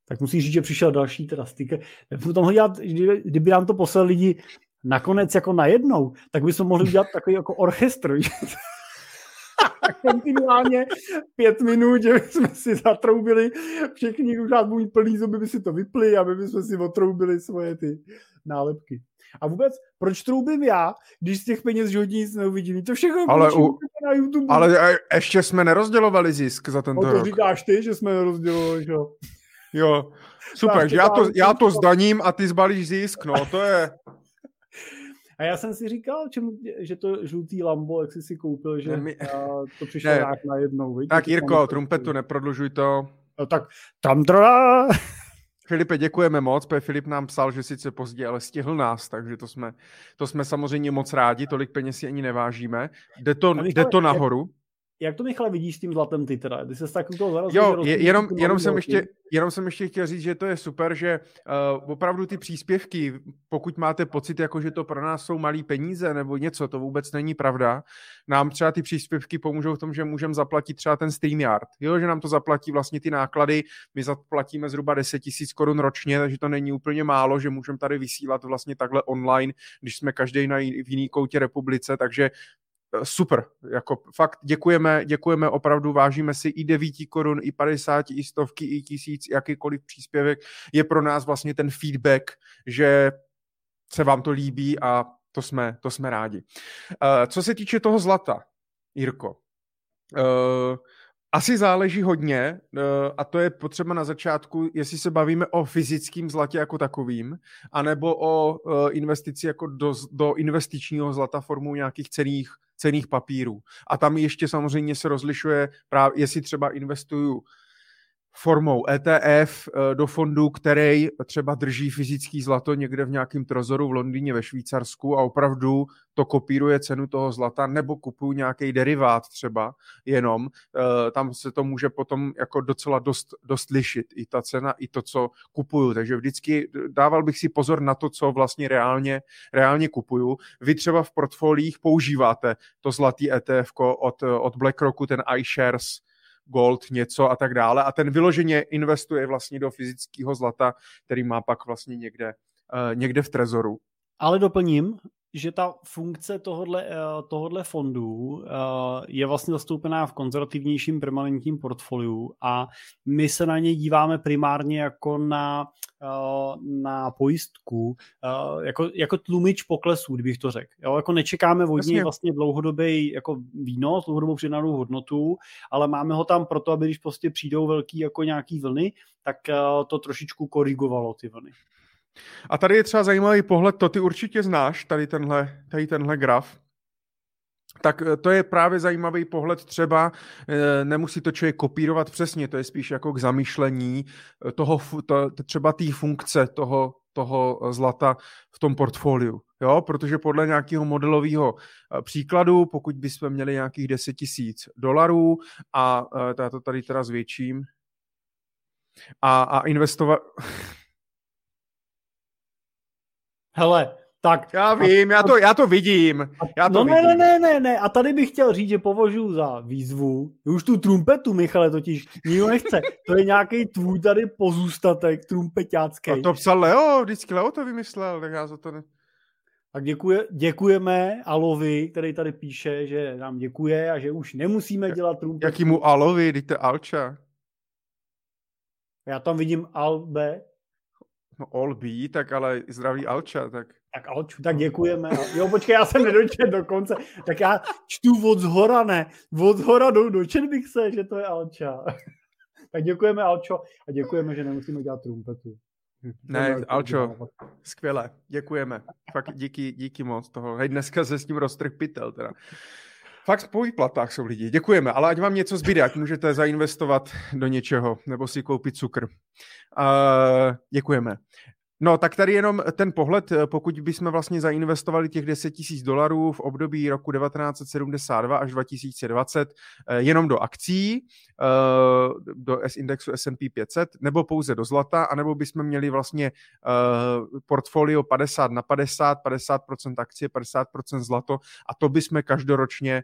tak musíš říct, že přišel další teda sticker. Potom dělat, kdyby nám to poslali lidi nakonec jako najednou, tak bychom mohli udělat takový jako orchestr. (laughs) kontinuálně pět minut, že jsme si zatroubili, všichni už nás budou plný zuby, by si to vypli, aby jsme si otroubili svoje ty nálepky. A vůbec, proč troubím já, když z těch peněz žodní nic neuvidím? To všechno ale, u, na YouTube. ale ještě jsme nerozdělovali zisk za tento o to rok. říkáš ty, že jsme nerozdělovali, jo? Jo, super, já to, já to zdaním a ty zbalíš zisk, no, to je... (laughs) A já jsem si říkal, čem, že to žlutý Lambo, jak jsi si koupil, že ne, my... to přišlo ne. nějak najednou. Viď? Tak Jirko, trumpetu, neprodlužuj to. No tak tam teda... (laughs) Filipe, děkujeme moc, protože Filip nám psal, že sice pozdě, ale stihl nás, takže to jsme, to jsme samozřejmě moc rádi, tolik peněz si ani nevážíme. Jde to, jde to nahoru jak to Michale vidíš s tím zlatem ty teda? Ty se tak toho zarazil, Jo, je, jenom, jenom, jsem ještě, jenom jsem ještě chtěl říct, že to je super, že uh, opravdu ty příspěvky, pokud máte pocit, jako že to pro nás jsou malý peníze nebo něco, to vůbec není pravda. Nám třeba ty příspěvky pomůžou v tom, že můžeme zaplatit třeba ten StreamYard. Jo, že nám to zaplatí vlastně ty náklady, my zaplatíme zhruba 10 tisíc korun ročně, takže to není úplně málo, že můžeme tady vysílat vlastně takhle online, když jsme každý na v jiný koutě republice, takže super, jako fakt děkujeme, děkujeme opravdu, vážíme si i 9 korun, i 50, i stovky, i tisíc, jakýkoliv příspěvek je pro nás vlastně ten feedback, že se vám to líbí a to jsme, to jsme rádi. Uh, co se týče toho zlata, Jirko, uh, asi záleží hodně, a to je potřeba na začátku, jestli se bavíme o fyzickém zlatě jako takovým, anebo o investici jako do, do investičního zlata formou nějakých cených cených papírů. A tam ještě samozřejmě se rozlišuje, právě, jestli třeba investuju formou ETF eh, do fondu, který třeba drží fyzický zlato někde v nějakém trezoru v Londýně ve Švýcarsku a opravdu to kopíruje cenu toho zlata, nebo kupuju nějaký derivát třeba jenom, eh, tam se to může potom jako docela dost, dost lišit, i ta cena, i to, co kupuju. Takže vždycky dával bych si pozor na to, co vlastně reálně, reálně kupuju. Vy třeba v portfoliích používáte to zlatý ETF od, od BlackRocku, ten iShares, gold, něco a tak dále. A ten vyloženě investuje vlastně do fyzického zlata, který má pak vlastně někde, uh, někde v trezoru. Ale doplním, že ta funkce tohodle, eh, tohodle fondu eh, je vlastně zastoupená v konzervativnějším permanentním portfoliu a my se na něj díváme primárně jako na, eh, na pojistku, jako, jako tlumič poklesů, kdybych to řekl. Jo, jako nečekáme od něj vlastně dlouhodobý jako výnos, dlouhodobou přidanou hodnotu, ale máme ho tam proto, aby když prostě přijdou velký jako nějaký vlny, tak to trošičku korigovalo ty vlny. A tady je třeba zajímavý pohled, to ty určitě znáš, tady tenhle, tady tenhle graf. Tak eh, to je právě zajímavý pohled třeba, eh, nemusí to člověk kopírovat přesně, to je spíš jako k zamýšlení eh, toho, to, třeba té funkce toho, toho zlata v tom portfoliu. Jo? Protože podle nějakého modelového příkladu, pokud bychom měli nějakých 10 tisíc dolarů a já to tady teda zvětším, a, a investovat... (laughs) Hele, tak. Já vím, já to, já to vidím. Já to no vidím. ne, ne, ne, ne, a tady bych chtěl říct, že považuji za výzvu, už tu trumpetu, Michale, totiž nikdo nechce, to je nějaký tvůj tady pozůstatek trumpetácký. A to psal Leo, vždycky Leo to vymyslel, tak já za to ne... Tak děkuje, děkujeme Alovi, který tady píše, že nám děkuje a že už nemusíme dělat trumpetu. Jakýmu Alovi, dejte Alča. Já tam vidím Albe, No all be, tak ale zdraví Alča, tak... Tak Alču, tak děkujeme. Jo, počkej, já jsem nedočet do konce. Tak já čtu od zhora, ne. Od zhora do, dočet bych se, že to je Alča. (laughs) tak děkujeme Alčo a děkujeme, že nemusíme dělat trumpetu. Ne, Alčo, skvěle, děkujeme. Fakt díky, díky moc toho. Hej, dneska se s tím roztrh pytel teda. Fakt po výplatách jsou lidi. Děkujeme, ale ať vám něco zbyde, ať můžete zainvestovat do něčeho nebo si koupit cukr. Uh, děkujeme. No, tak tady jenom ten pohled, pokud bychom vlastně zainvestovali těch 10 tisíc dolarů v období roku 1972 až 2020 eh, jenom do akcí, eh, do indexu S&P 500, nebo pouze do zlata, anebo bychom měli vlastně eh, portfolio 50 na 50, 50% akcie, 50% zlato a to bychom každoročně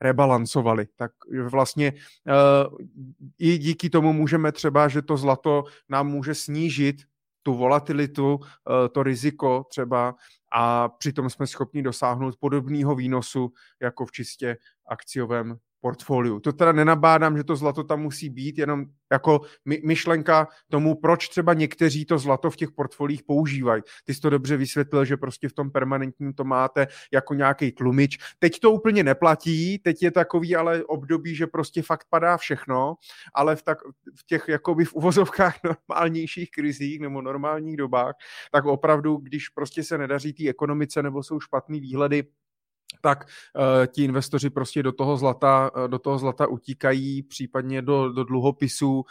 rebalancovali. Tak vlastně i díky tomu můžeme třeba, že to zlato nám může snížit tu volatilitu, eh, to riziko třeba a přitom jsme schopni dosáhnout podobného výnosu jako v čistě akciovém portfoliu. To teda nenabádám, že to zlato tam musí být, jenom jako my, myšlenka tomu, proč třeba někteří to zlato v těch portfolích používají. Ty jsi to dobře vysvětlil, že prostě v tom permanentním to máte jako nějaký tlumič. Teď to úplně neplatí, teď je takový ale období, že prostě fakt padá všechno, ale v, tak, v těch jakoby v uvozovkách (laughs) normálnějších krizích nebo normálních dobách, tak opravdu, když prostě se nedaří té ekonomice nebo jsou špatný výhledy, tak uh, ti investoři prostě do toho zlata, uh, do toho zlata utíkají, případně do, do dluhopisů uh,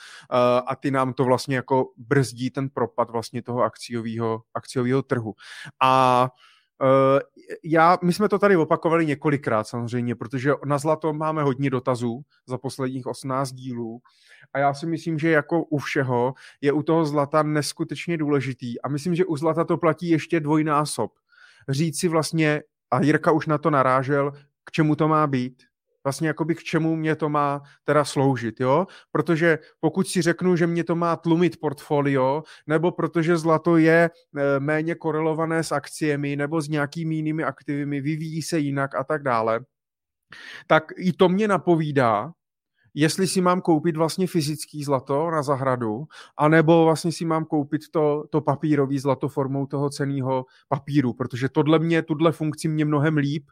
a ty nám to vlastně jako brzdí ten propad vlastně toho akciového, akciového trhu. A já, my jsme to tady opakovali několikrát samozřejmě, protože na zlato máme hodně dotazů za posledních 18 dílů a já si myslím, že jako u všeho je u toho zlata neskutečně důležitý a myslím, že u zlata to platí ještě dvojnásob. Říct si vlastně, a Jirka už na to narážel, k čemu to má být. Vlastně jakoby k čemu mě to má teda sloužit, jo? Protože pokud si řeknu, že mě to má tlumit portfolio, nebo protože zlato je e, méně korelované s akciemi, nebo s nějakými jinými aktivami, vyvíjí se jinak a tak dále, tak i to mě napovídá, jestli si mám koupit vlastně fyzický zlato na zahradu, anebo vlastně si mám koupit to, to papírový zlato formou toho ceného papíru, protože tohle mě, tuhle funkci mě mnohem líp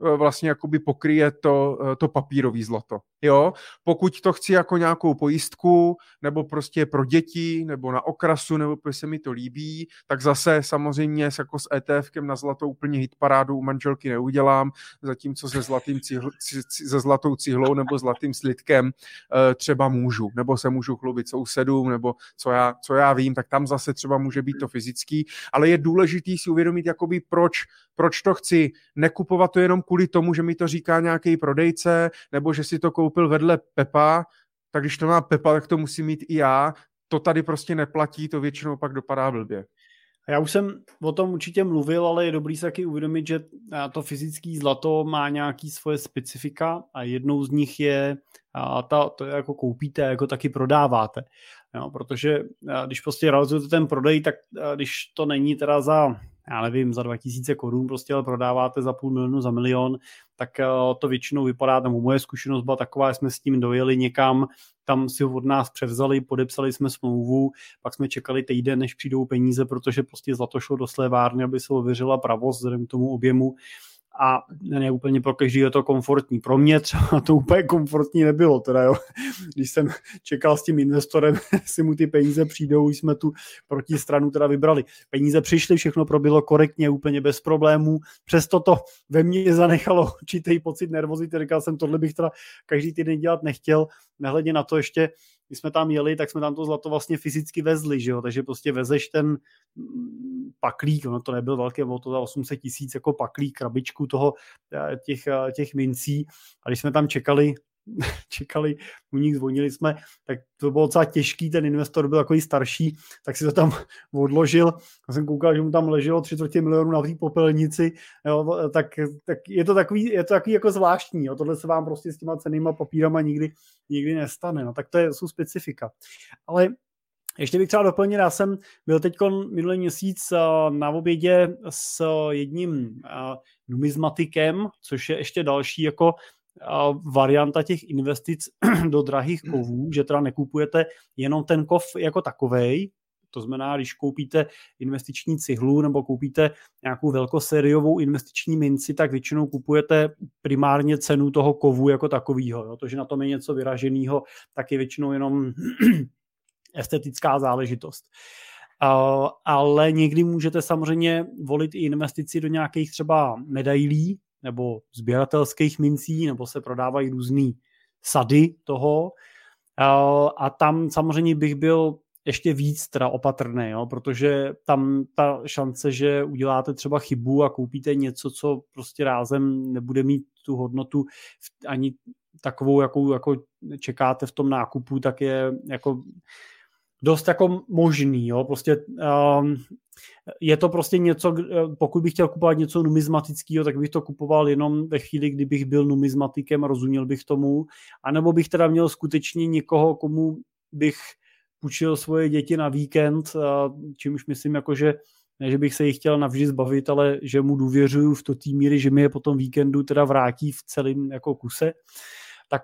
vlastně jakoby pokryje to, e, to papírový zlato. Jo? Pokud to chci jako nějakou pojistku, nebo prostě pro děti, nebo na okrasu, nebo protože se mi to líbí, tak zase samozřejmě jako s ETFkem na zlato úplně hit parádu u manželky neudělám, zatímco se, zlatým cihl, se zlatou cihlou nebo zlatým slitkem e, třeba můžu, nebo se můžu chlubit sousedům, nebo co já, co já vím, tak tam zase třeba může být to fyzický, ale je důležitý si uvědomit, jakoby proč, proč to chci. Nekupovat to jenom kvůli tomu, že mi to říká nějaký prodejce, nebo že si to koupil vedle Pepa, tak když to má Pepa, tak to musí mít i já. To tady prostě neplatí, to většinou pak dopadá blbě. Já už jsem o tom určitě mluvil, ale je dobrý se taky uvědomit, že to fyzické zlato má nějaký svoje specifika a jednou z nich je a ta, to jako koupíte, jako taky prodáváte. Jo, protože když prostě realizujete ten prodej, tak když to není teda za já nevím, za 2000 korun prostě ale prodáváte za půl milionu, za milion, tak eh, to většinou vypadá, tam moje zkušenost byla taková, jsme s tím dojeli někam, tam si ho od nás převzali, podepsali jsme smlouvu, pak jsme čekali týden, než přijdou peníze, protože prostě zlato šlo do slévárny, aby se ověřila pravost vzhledem k tomu objemu a ne úplně pro každý je to komfortní. Pro mě třeba to úplně komfortní nebylo, teda jo. Když jsem čekal s tím investorem, (laughs) si mu ty peníze přijdou, jsme tu protistranu teda vybrali. Peníze přišly, všechno probilo korektně, úplně bez problémů, přesto to ve mně zanechalo (laughs) určitý pocit nervozity, říkal jsem, tohle bych teda každý týden dělat nechtěl, nehledě na to ještě, když jsme tam jeli, tak jsme tam to zlato vlastně fyzicky vezli, že jo? takže prostě vezeš ten mm, paklík, ono to nebyl velké, bylo to za 800 tisíc jako paklík, krabičku toho, eh, těch, eh, těch mincí a když jsme tam čekali (laughs) čekali, u nich zvonili jsme, tak to bylo docela těžký, ten investor byl takový starší, tak si to tam (laughs) odložil. Já jsem koukal, že mu tam leželo tři čtvrtě milionů na té popelnici, jo, tak, tak, je to takový, je to takový jako zvláštní, jo. tohle se vám prostě s těma cenýma papírama nikdy, nikdy nestane, no, tak to je, jsou specifika. Ale ještě bych třeba doplnil, já jsem byl teď minulý měsíc eh, na obědě s jedním eh, numizmatikem, což je ještě další jako varianta těch investic (clears throat) do drahých kovů, že teda nekupujete jenom ten kov jako takovej, to znamená, když koupíte investiční cihlu nebo koupíte nějakou velkosériovou investiční minci, tak většinou kupujete primárně cenu toho kovu jako takového. To, že na tom je něco vyraženého, tak je většinou jenom (clears throat) estetická záležitost. Ale někdy můžete samozřejmě volit i investici do nějakých třeba medailí, nebo sběratelských mincí, nebo se prodávají různé sady toho. A tam samozřejmě bych byl ještě víc teda opatrný, jo, protože tam ta šance, že uděláte třeba chybu a koupíte něco, co prostě rázem nebude mít tu hodnotu ani takovou, jakou jako čekáte v tom nákupu, tak je jako dost jako možný, jo, prostě um, je to prostě něco, pokud bych chtěl kupovat něco numizmatického, tak bych to kupoval jenom ve chvíli, kdybych byl numizmatikem, rozuměl bych tomu, anebo bych teda měl skutečně někoho, komu bych půjčil svoje děti na víkend, čímž myslím jako, že ne, že bych se jich chtěl navždy zbavit, ale že mu důvěřuju v to té míry, že mi je potom víkendu teda vrátí v celém jako kuse. Tak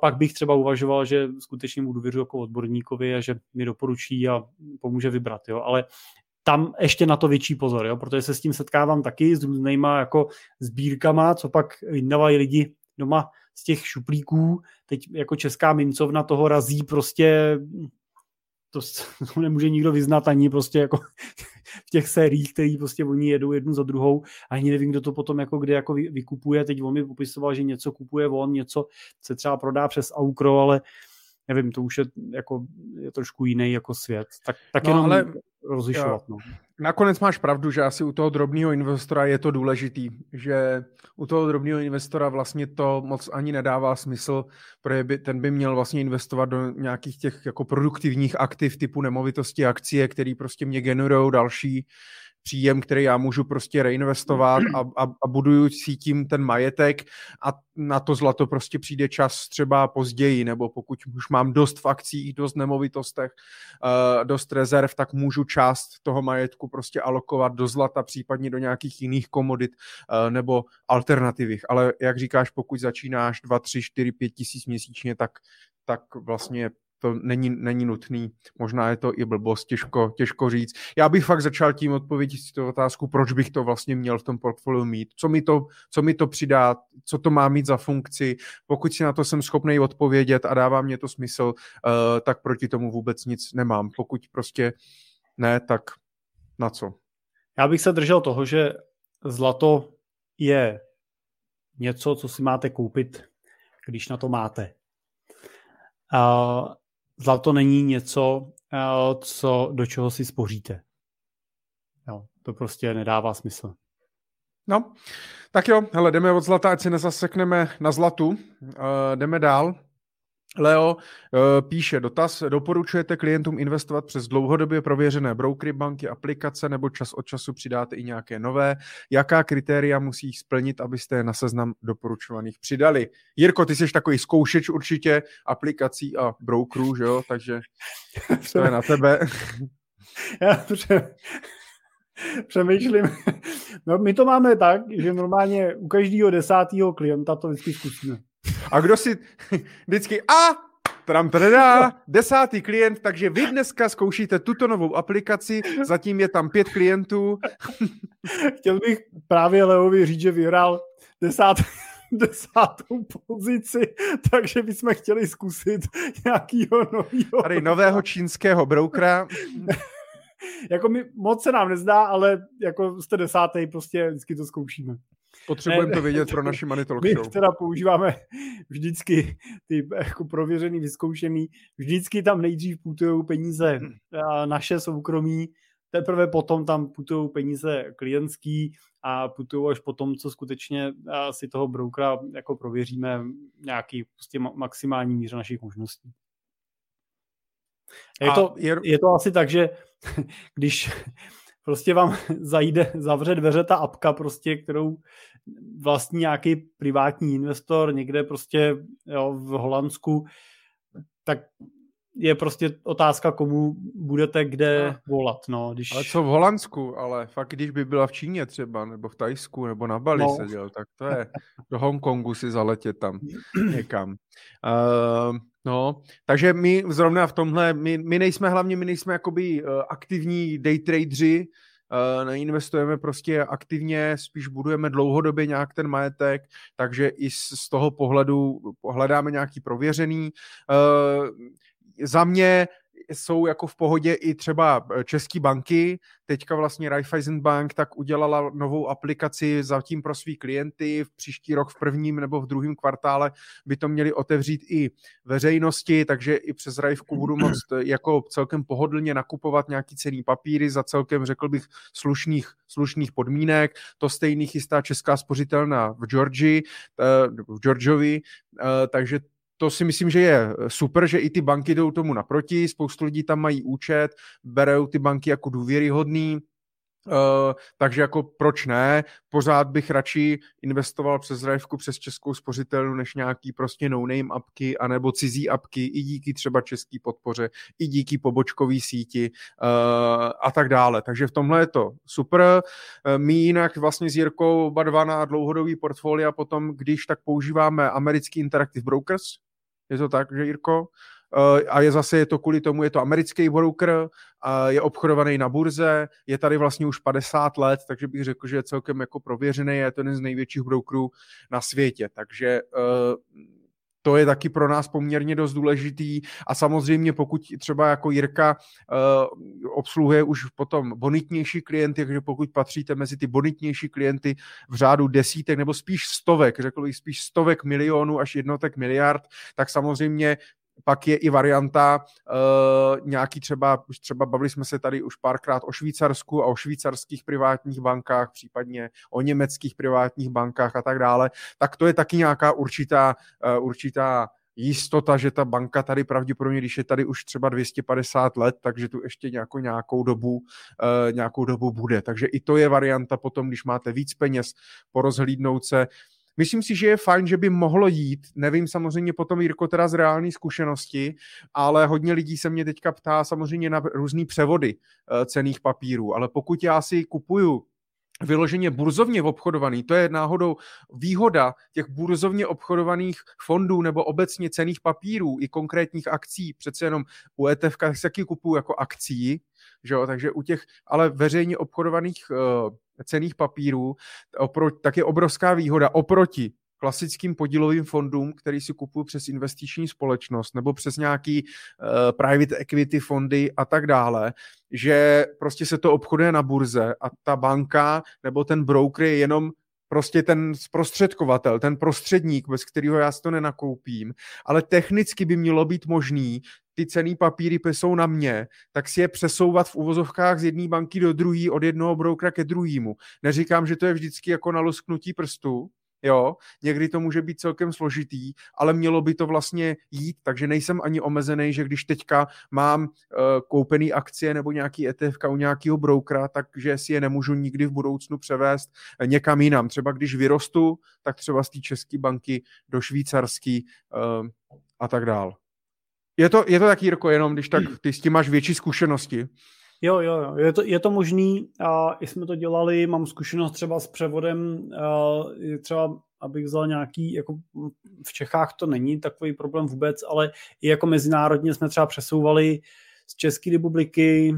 pak bych třeba uvažoval, že skutečně mu důvěřu jako odborníkovi a že mi doporučí a pomůže vybrat. Jo? Ale tam ještě na to větší pozor, jo? protože se s tím setkávám taky s různýma jako sbírkama, co pak vydávají lidi doma z těch šuplíků. Teď jako česká mincovna toho razí prostě to, (laughs) to nemůže nikdo vyznat ani prostě jako (laughs) v těch sériích, které prostě oni jedou jednu za druhou, ani nevím, kdo to potom jako kde jako vykupuje. Teď on mi popisoval, že něco kupuje on, něco se třeba prodá přes Aukro, ale nevím, to už je jako je trošku jiný jako svět. Tak, tak no, jenom ale rozlišovat. No. Nakonec máš pravdu, že asi u toho drobného investora je to důležitý, že u toho drobného investora vlastně to moc ani nedává smysl, protože by, ten by měl vlastně investovat do nějakých těch jako produktivních aktiv typu nemovitosti, akcie, které prostě mě generují další příjem, který já můžu prostě reinvestovat a, a, a buduju si tím ten majetek a na to zlato prostě přijde čas třeba později, nebo pokud už mám dost v akcích, dost nemovitostech, uh, dost rezerv, tak můžu část toho majetku prostě alokovat do zlata, případně do nějakých jiných komodit uh, nebo alternativích. Ale jak říkáš, pokud začínáš 2, 3, 4, 5 tisíc měsíčně, tak tak vlastně to není, není nutný. Možná je to i blbost, těžko, těžko říct. Já bych fakt začal tím odpovědět si tu otázku, proč bych to vlastně měl v tom portfoliu mít, co mi to, co mi to přidá, co to má mít za funkci. Pokud si na to jsem schopný odpovědět a dává mě to smysl, uh, tak proti tomu vůbec nic nemám. Pokud prostě ne, tak na co? Já bych se držel toho, že zlato je něco, co si máte koupit, když na to máte. Uh, zlato není něco, eh, co, do čeho si spoříte. Jo, to prostě nedává smysl. No, tak jo, hele, jdeme od zlata, ať si nezasekneme na zlatu. Uh, jdeme dál. Leo uh, píše dotaz, doporučujete klientům investovat přes dlouhodobě prověřené brokery, banky, aplikace nebo čas od času přidáte i nějaké nové? Jaká kritéria musí splnit, abyste je na seznam doporučovaných přidali? Jirko, ty jsi takový zkoušeč určitě aplikací a brokerů, že jo? Takže to je na tebe. (laughs) Já pře- přemýšlím. No, my to máme tak, že normálně u každého desátého klienta to vždycky zkusíme. A kdo si (laughs) vždycky, a Tram teda, desátý klient, takže vy dneska zkoušíte tuto novou aplikaci, zatím je tam pět klientů. (laughs) Chtěl bych právě Leovi říct, že vyhrál desát, (laughs) desátou pozici, takže bychom chtěli zkusit nějakýho nového. Tady nového čínského broukra. jako mi moc se nám nezdá, ale jako jste desátý, prostě vždycky to zkoušíme. Potřebujeme to vědět pro naši Money My teda používáme vždycky ty jako prověřený, vyzkoušený, vždycky tam nejdřív putují peníze naše soukromí, teprve potom tam putují peníze klientský a putují až potom, co skutečně si toho broukera jako prověříme nějaký prostě maximální míře našich možností. Je to, je... je to asi tak, že (laughs) když prostě vám (laughs) zajde, zavře dveře ta apka, prostě, kterou vlastní nějaký privátní investor někde prostě jo, v Holandsku, tak je prostě otázka, komu budete kde volat. No, když... Ale co v Holandsku, ale fakt, když by byla v Číně třeba, nebo v Tajsku, nebo na Bali no. seděl, tak to je do Hongkongu si zaletět tam (clears throat) někam. Uh, no, takže my zrovna v tomhle, my, my nejsme hlavně, my nejsme jakoby uh, aktivní day tradeři, uh, neinvestujeme prostě aktivně, spíš budujeme dlouhodobě nějak ten majetek, takže i z, z toho pohledu hledáme nějaký prověřený. Uh, za mě jsou jako v pohodě i třeba eh, české banky. Teďka vlastně Raiffeisen Bank tak udělala novou aplikaci zatím pro svý klienty. V příští rok v prvním nebo v druhém kvartále by to měli otevřít i veřejnosti, takže i přes Raifku budu moct eh, jako celkem pohodlně nakupovat nějaký cený papíry za celkem, řekl bych, slušných, slušných podmínek. To stejný chystá Česká spořitelna v Georgii, eh, v Georgiovi, takže to si myslím, že je eh, super, že i ty banky jdou tomu naproti, spoustu lidí tam mají účet, berou ty banky jako důvěryhodný, Uh, takže jako proč ne? Pořád bych radši investoval přes Rajvku, přes českou spořitelnu, než nějaký prostě no-name apky, anebo cizí apky, i díky třeba český podpoře, i díky pobočkový síti uh, a tak dále. Takže v tomhle je to super. Uh, my jinak vlastně s Jirkou oba dva na dlouhodobý portfolia potom, když tak používáme americký Interactive Brokers, je to tak, že Jirko? Eh, a je zase je to kvůli tomu, je to americký broker, je obchodovaný na burze, je tady vlastně už 50 let, takže bych řekl, že je celkem jako prověřený, je to jeden z největších brokerů na světě, takže eh, to je taky pro nás poměrně dost důležitý. A samozřejmě pokud třeba jako Jirka uh, obsluhuje už potom bonitnější klienty, takže pokud patříte mezi ty bonitnější klienty v řádu desítek nebo spíš stovek, řekl bych spíš stovek milionů až jednotek miliard, tak samozřejmě pak je i varianta uh, nějaký třeba, už třeba bavili jsme se tady už párkrát o Švýcarsku a o švýcarských privátních bankách, případně o německých privátních bankách a tak dále, tak to je taky nějaká určitá, uh, určitá jistota, že ta banka tady pravděpodobně, když je tady už třeba 250 let, takže tu ještě nějakou, nějakou, dobu, uh, nějakou dobu bude. Takže i to je varianta potom, když máte víc peněz, porozhlídnout se, Myslím si, že je fajn, že by mohlo jít. Nevím samozřejmě potom, Jirko, teda z reální zkušenosti, ale hodně lidí se mě teďka ptá samozřejmě na různé převody uh, cených papírů. Ale pokud já si kupuju vyloženě burzovně obchodovaný, to je náhodou výhoda těch burzovně obchodovaných fondů nebo obecně cených papírů i konkrétních akcí, přece jenom u ETF se taky kupuju jako akcí, že jo? takže u těch ale veřejně obchodovaných uh, cených papírů, opro- tak je obrovská výhoda oproti klasickým podílovým fondům, který si kupují přes investiční společnost nebo přes nějaký uh, private equity fondy a tak dále, že prostě se to obchoduje na burze a ta banka nebo ten broker je jenom prostě ten zprostředkovatel, ten prostředník, bez kterého já si to nenakoupím, ale technicky by mělo být možný ty cený papíry jsou na mě, tak si je přesouvat v uvozovkách z jedné banky do druhé, od jednoho broukra ke druhému. Neříkám, že to je vždycky jako na lusknutí prstu, jo, někdy to může být celkem složitý, ale mělo by to vlastně jít, takže nejsem ani omezený, že když teďka mám uh, koupený akcie nebo nějaký ETF u nějakého broukra, takže si je nemůžu nikdy v budoucnu převést někam jinam. Třeba když vyrostu, tak třeba z té české banky do švýcarský uh, a tak dál. Je to, je to taky, Jirko, jenom když tak (clears throat) ty s tím máš větší zkušenosti. Jo, jo, jo, je to, je to možný a i jsme to dělali, mám zkušenost třeba s převodem, třeba abych vzal nějaký, jako v Čechách to není takový problém vůbec, ale i jako mezinárodně jsme třeba přesouvali z České republiky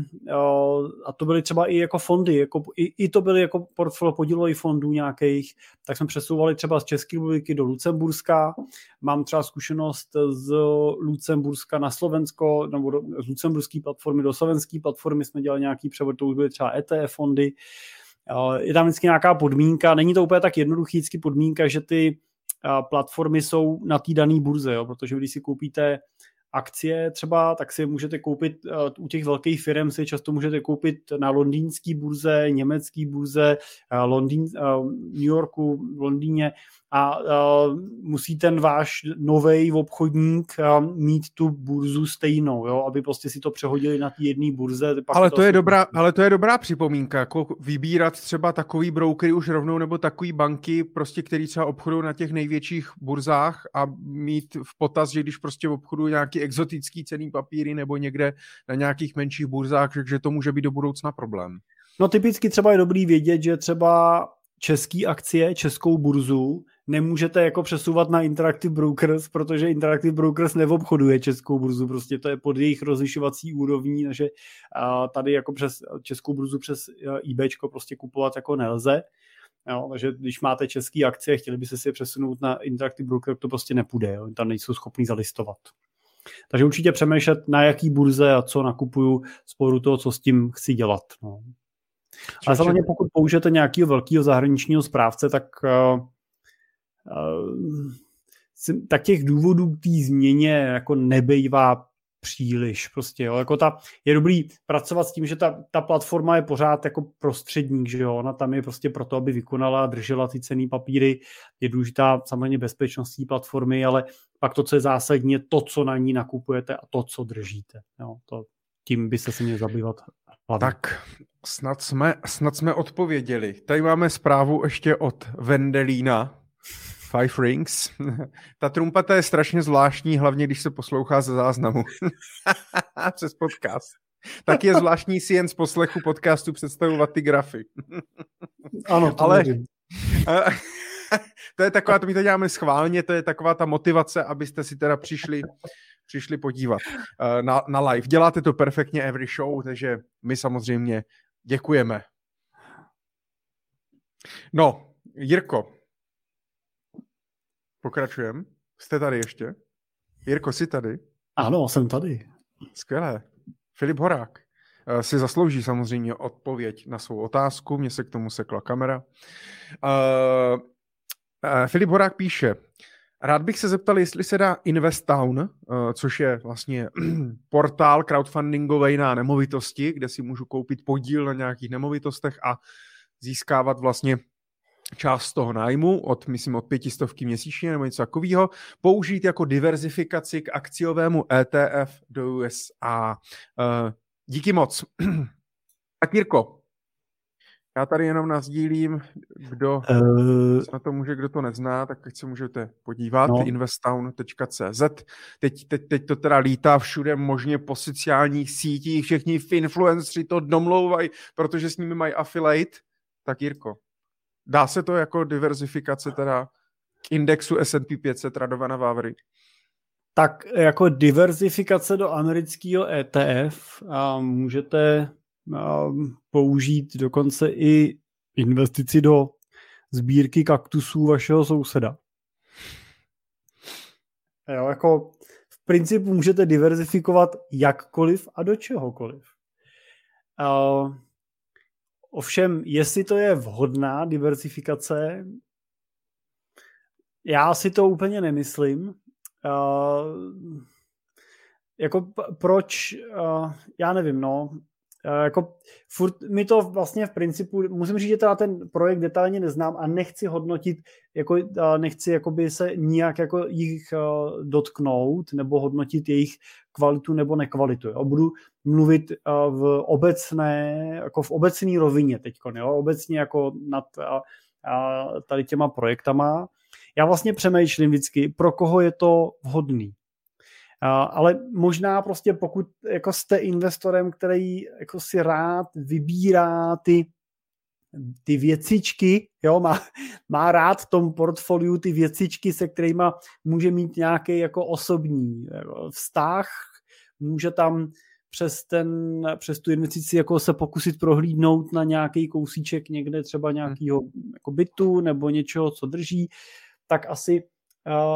a to byly třeba i jako fondy, jako, i, i to byly jako portfolio podílových fondů nějakých, tak jsme přesouvali třeba z České republiky do Lucemburska. Mám třeba zkušenost z Lucemburska na Slovensko, nebo do, z lucemburské platformy do slovenské platformy jsme dělali nějaký převod, to už byly třeba ETF fondy. Je tam vždycky nějaká podmínka, není to úplně tak jednoduchý, vždycky podmínka, že ty platformy jsou na té dané burze, jo, protože když si koupíte akcie třeba, tak si můžete koupit uh, u těch velkých firm si často můžete koupit na londýnské burze, německé burze, uh, Londýn, uh, New Yorku, Londýně a uh, musí ten váš nový obchodník uh, mít tu burzu stejnou, jo, aby prostě si to přehodili na té jedné burze. Pak ale, to, to je dobrá, ale to je dobrá připomínka, jako vybírat třeba takový brokery už rovnou nebo takový banky, prostě, který třeba obchodují na těch největších burzách a mít v potaz, že když prostě obchodují nějaký exotický cený papíry nebo někde na nějakých menších burzách, že to může být do budoucna problém. No typicky třeba je dobrý vědět, že třeba český akcie, českou burzu nemůžete jako přesouvat na Interactive Brokers, protože Interactive Brokers neobchoduje českou burzu, prostě to je pod jejich rozlišovací úrovní, takže tady jako přes českou burzu přes eBay prostě kupovat jako nelze. Jo, takže když máte české akcie, chtěli byste si je přesunout na Interactive Broker, to prostě nepůjde, jo, tam nejsou schopní zalistovat. Takže určitě přemýšlet, na jaký burze a co nakupuju z toho, co s tím chci dělat. No. Ale samozřejmě pokud použijete nějakého velkého zahraničního správce, tak uh, tak těch důvodů k té změně jako nebejvá příliš. Prostě, jo. Jako ta, je dobrý pracovat s tím, že ta, ta platforma je pořád jako prostředník, že jo. Ona tam je prostě proto, aby vykonala, držela ty cený papíry. Je důležitá samozřejmě bezpečnost platformy, ale pak to, co je zásadně, to, co na ní nakupujete a to, co držíte. Jo. To, tím byste se měli zabývat hlavně. Tak Snad jsme, snad jsme odpověděli. Tady máme zprávu ještě od Vendelína. Five Rings. (laughs) Ta trumpata je strašně zvláštní, hlavně když se poslouchá ze záznamu. (laughs) Přes podcast. Tak je zvláštní si jen z poslechu podcastu představovat ty grafy. (laughs) ano, to ale to je taková, to my to děláme schválně, to je taková ta motivace, abyste si teda přišli, přišli podívat eh, na, na live. Děláte to perfektně every show, takže my samozřejmě děkujeme. No, Jirko, pokračujeme. Jste tady ještě? Jirko, jsi tady? Ano, jsem tady. Skvělé. Filip Horák eh, si zaslouží samozřejmě odpověď na svou otázku. Mně se k tomu sekla kamera. Uh, uh, Filip Horák píše, Rád bych se zeptal, jestli se dá Investown, uh, což je vlastně (clears throat) portál crowdfundingový na nemovitosti, kde si můžu koupit podíl na nějakých nemovitostech a získávat vlastně část toho nájmu od, myslím, od pětistovky měsíčně nebo něco takového, použít jako diverzifikaci k akciovému ETF do USA. Uh, díky moc. (clears throat) tak Jirko, já tady jenom nazdílím, kdo uh, na to může, kdo to nezná, tak teď se můžete podívat, no. investown.cz. Teď, teď, teď to teda lítá všude možně po sociálních sítích, všichni influenceri to domlouvají, protože s nimi mají affiliate. Tak Jirko, dá se to jako diverzifikace teda k indexu S&P 500 Radovana Vávry? Tak jako diverzifikace do amerického ETF a můžete použít dokonce i investici do sbírky kaktusů vašeho souseda. Jo, jako v principu můžete diverzifikovat jakkoliv a do čehokoliv. Uh, ovšem, jestli to je vhodná diversifikace, já si to úplně nemyslím. Uh, jako proč, uh, já nevím, no, jako furt mi to vlastně v principu, musím říct, že teda ten projekt detailně neznám a nechci hodnotit, jako, nechci jakoby se nijak jako jich eh, dotknout nebo hodnotit jejich kvalitu nebo nekvalitu. Jo. Budu mluvit eh, v obecné, jako v obecné rovině teď, obecně jako nad tady těma projektama. Já vlastně přemýšlím vždycky, pro koho je to vhodný ale možná prostě pokud jako jste investorem, který jako si rád vybírá ty ty věcičky, jo, má, má rád v tom portfoliu ty věcičky, se kterými může mít nějaký jako osobní vztah, může tam přes, ten, přes tu investici jako se pokusit prohlídnout na nějaký kousíček někde třeba nějakého jako bytu nebo něčeho, co drží, tak asi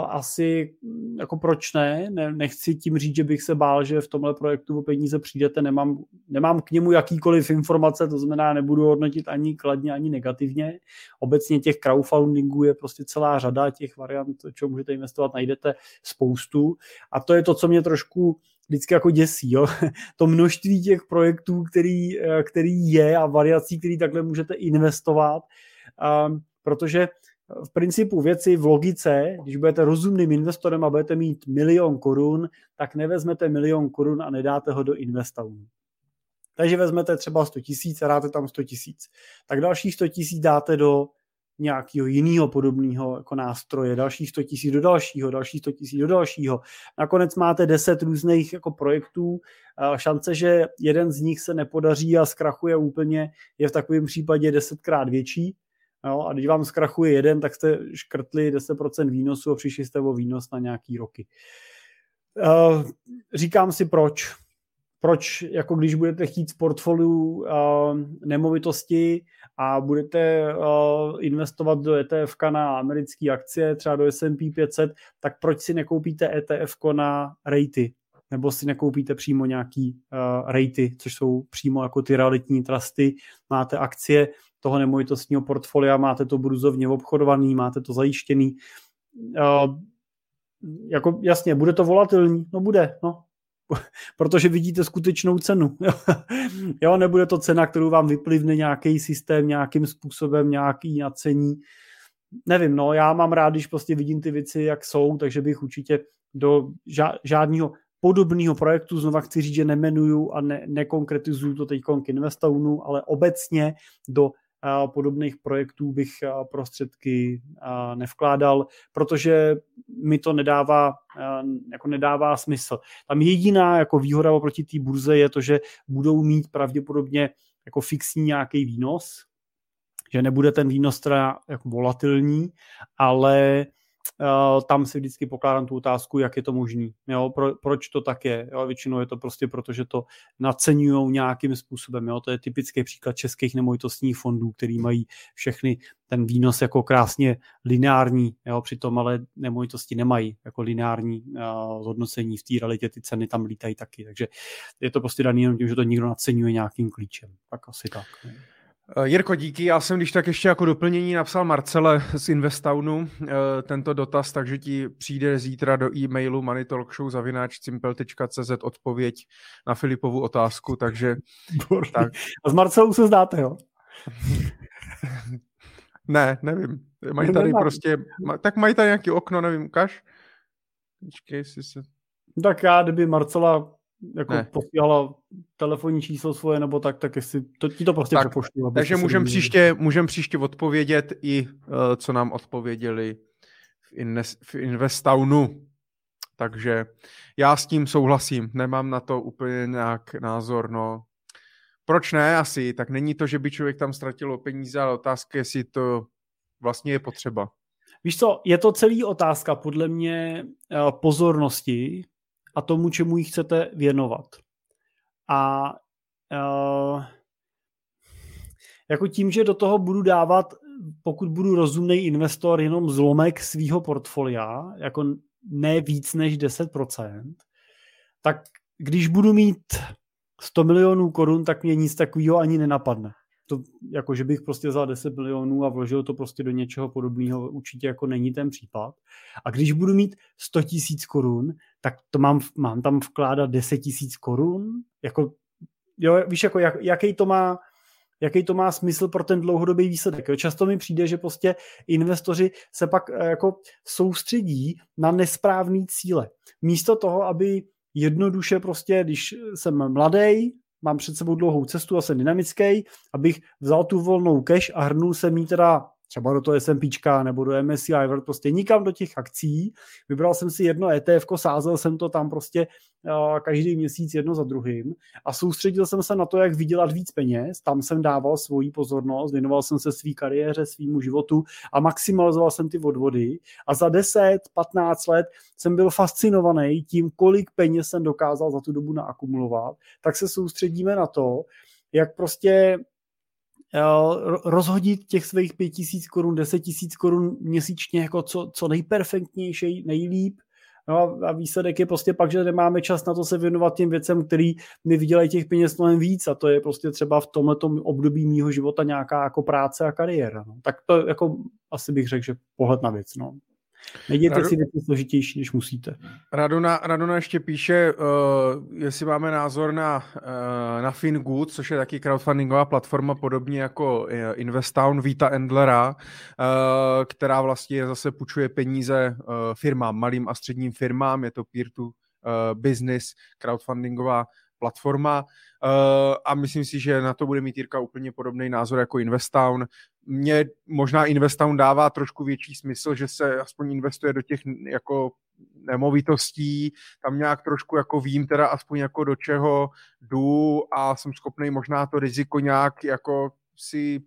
asi mm, jako proč ne? ne? Nechci tím říct, že bych se bál, že v tomhle projektu o peníze přijdete, nemám, nemám k němu jakýkoliv informace, to znamená, nebudu hodnotit ani kladně, ani negativně. Obecně těch crowdfundingů je prostě celá řada těch variant, čo můžete investovat, najdete spoustu a to je to, co mě trošku vždycky jako děsí, jo? (laughs) to množství těch projektů, který, eh, který je a variací, který takhle můžete investovat, um, protože v principu věci v logice, když budete rozumným investorem a budete mít milion korun, tak nevezmete milion korun a nedáte ho do investovanů. Takže vezmete třeba 100 tisíc a dáte tam 100 tisíc. Tak dalších 100 tisíc dáte do nějakého jiného podobného jako nástroje, dalších 100 tisíc do dalšího, dalších 100 tisíc do dalšího. Nakonec máte 10 různých jako projektů. Šance, že jeden z nich se nepodaří a zkrachuje úplně, je v takovém případě desetkrát větší, Jo, a když vám zkrachuje jeden, tak jste škrtli 10% výnosu a přišli jste o výnos na nějaký roky. Uh, říkám si proč. Proč, jako když budete chtít v portfoliu uh, nemovitosti a budete uh, investovat do ETF na americké akcie, třeba do S&P 500, tak proč si nekoupíte ETF na rejty? Nebo si nekoupíte přímo nějaký uh, rejty, což jsou přímo jako ty realitní trusty, máte akcie, toho nemovitostního portfolia, máte to bruzovně obchodovaný, máte to zajištěný. Uh, jako jasně, bude to volatilní? No bude, no. (laughs) Protože vidíte skutečnou cenu. (laughs) jo, nebude to cena, kterou vám vyplivne nějaký systém, nějakým způsobem, nějaký nacení. Nevím, no, já mám rád, když prostě vidím ty věci, jak jsou, takže bych určitě do žádného podobného projektu, znova chci říct, že nemenuju a ne, nekonkretizuju to teď k Investownu, ale obecně do podobných projektů bych prostředky nevkládal, protože mi to nedává, jako nedává smysl. Tam jediná jako výhoda oproti té burze je to, že budou mít pravděpodobně jako fixní nějaký výnos, že nebude ten výnos teda jako volatilní, ale tam si vždycky pokládám tu otázku, jak je to možný. Jo, pro, proč to tak je? Jo, většinou je to prostě proto, že to naceňují nějakým způsobem. Jo. To je typický příklad českých nemovitostních fondů, který mají všechny ten výnos jako krásně lineární, jo, přitom ale nemovitosti nemají jako lineární uh, zhodnocení v té realitě, ty ceny tam lítají taky, takže je to prostě daný jenom tím, že to někdo naceňuje nějakým klíčem. Tak asi tak. Ne. Eh, Jirko, díky. Já jsem když tak ještě jako doplnění napsal Marcele z Investownu eh, tento dotaz, takže ti přijde zítra do e-mailu moneytalkshow.cz odpověď na Filipovu otázku, takže... Tak. A s Marcelou se zdáte, jo? (laughs) ne, nevím. Mají tady prostě... Tak mají tady nějaký okno, nevím, ukaž? Počkej, si se... Tak já, kdyby Marcela jako ne. posílala telefonní číslo svoje nebo tak, tak jestli to, ti to prostě tak, přepošlu. Takže můžeme příště, můžem příště odpovědět i, uh, co nám odpověděli v, Ines, v Investownu. Takže já s tím souhlasím, nemám na to úplně nějak názor, no. Proč ne asi? Tak není to, že by člověk tam ztratil peníze, ale otázka, jestli to vlastně je potřeba. Víš co, je to celý otázka podle mě eh, pozornosti, a tomu, čemu ji chcete věnovat. A uh, jako tím, že do toho budu dávat, pokud budu rozumný investor, jenom zlomek svého portfolia, jako ne víc než 10%, tak když budu mít 100 milionů korun, tak mě nic takového ani nenapadne to, jako že bych prostě vzal 10 milionů a vložil to prostě do něčeho podobného, určitě jako není ten případ. A když budu mít 100 tisíc korun, tak to mám, mám tam vkládat 10 tisíc korun? Jako, jo, víš, jako jak, jaký to má jaký to má smysl pro ten dlouhodobý výsledek. Jo? Často mi přijde, že prostě investoři se pak eh, jako soustředí na nesprávný cíle. Místo toho, aby jednoduše prostě, když jsem mladý, mám před sebou dlouhou cestu a jsem dynamický, abych vzal tu volnou cash a hrnul se mi teda třeba do toho S&P nebo do MSCI World, prostě nikam do těch akcí. Vybral jsem si jedno ETF, sázel jsem to tam prostě každý měsíc jedno za druhým a soustředil jsem se na to, jak vydělat víc peněz. Tam jsem dával svoji pozornost, věnoval jsem se své kariéře, svýmu životu a maximalizoval jsem ty odvody. A za 10-15 let jsem byl fascinovaný tím, kolik peněz jsem dokázal za tu dobu naakumulovat. Tak se soustředíme na to, jak prostě rozhodit těch svých pět tisíc korun, deset tisíc korun měsíčně jako co, co nejperfektnější, nejlíp. No a výsledek je prostě pak, že nemáme čas na to se věnovat těm věcem, který mi vydělají těch peněz mnohem víc a to je prostě třeba v tomto období mýho života nějaká jako práce a kariéra. No. Tak to jako asi bych řekl, že pohled na věc. No. Nejděte Radu... si věci složitější, než musíte. Radona, Radona ještě píše, uh, jestli máme názor na, uh, na FinGood, což je taky crowdfundingová platforma podobně jako uh, Investown Vita Endlera, uh, která vlastně zase půjčuje peníze uh, firmám, malým a středním firmám, je to peer-to uh, business crowdfundingová platforma uh, a myslím si, že na to bude mít Jirka úplně podobný názor jako Investown. Mně možná Investown dává trošku větší smysl, že se aspoň investuje do těch jako nemovitostí, tam nějak trošku jako vím teda aspoň jako do čeho jdu a jsem schopný možná to riziko nějak jako si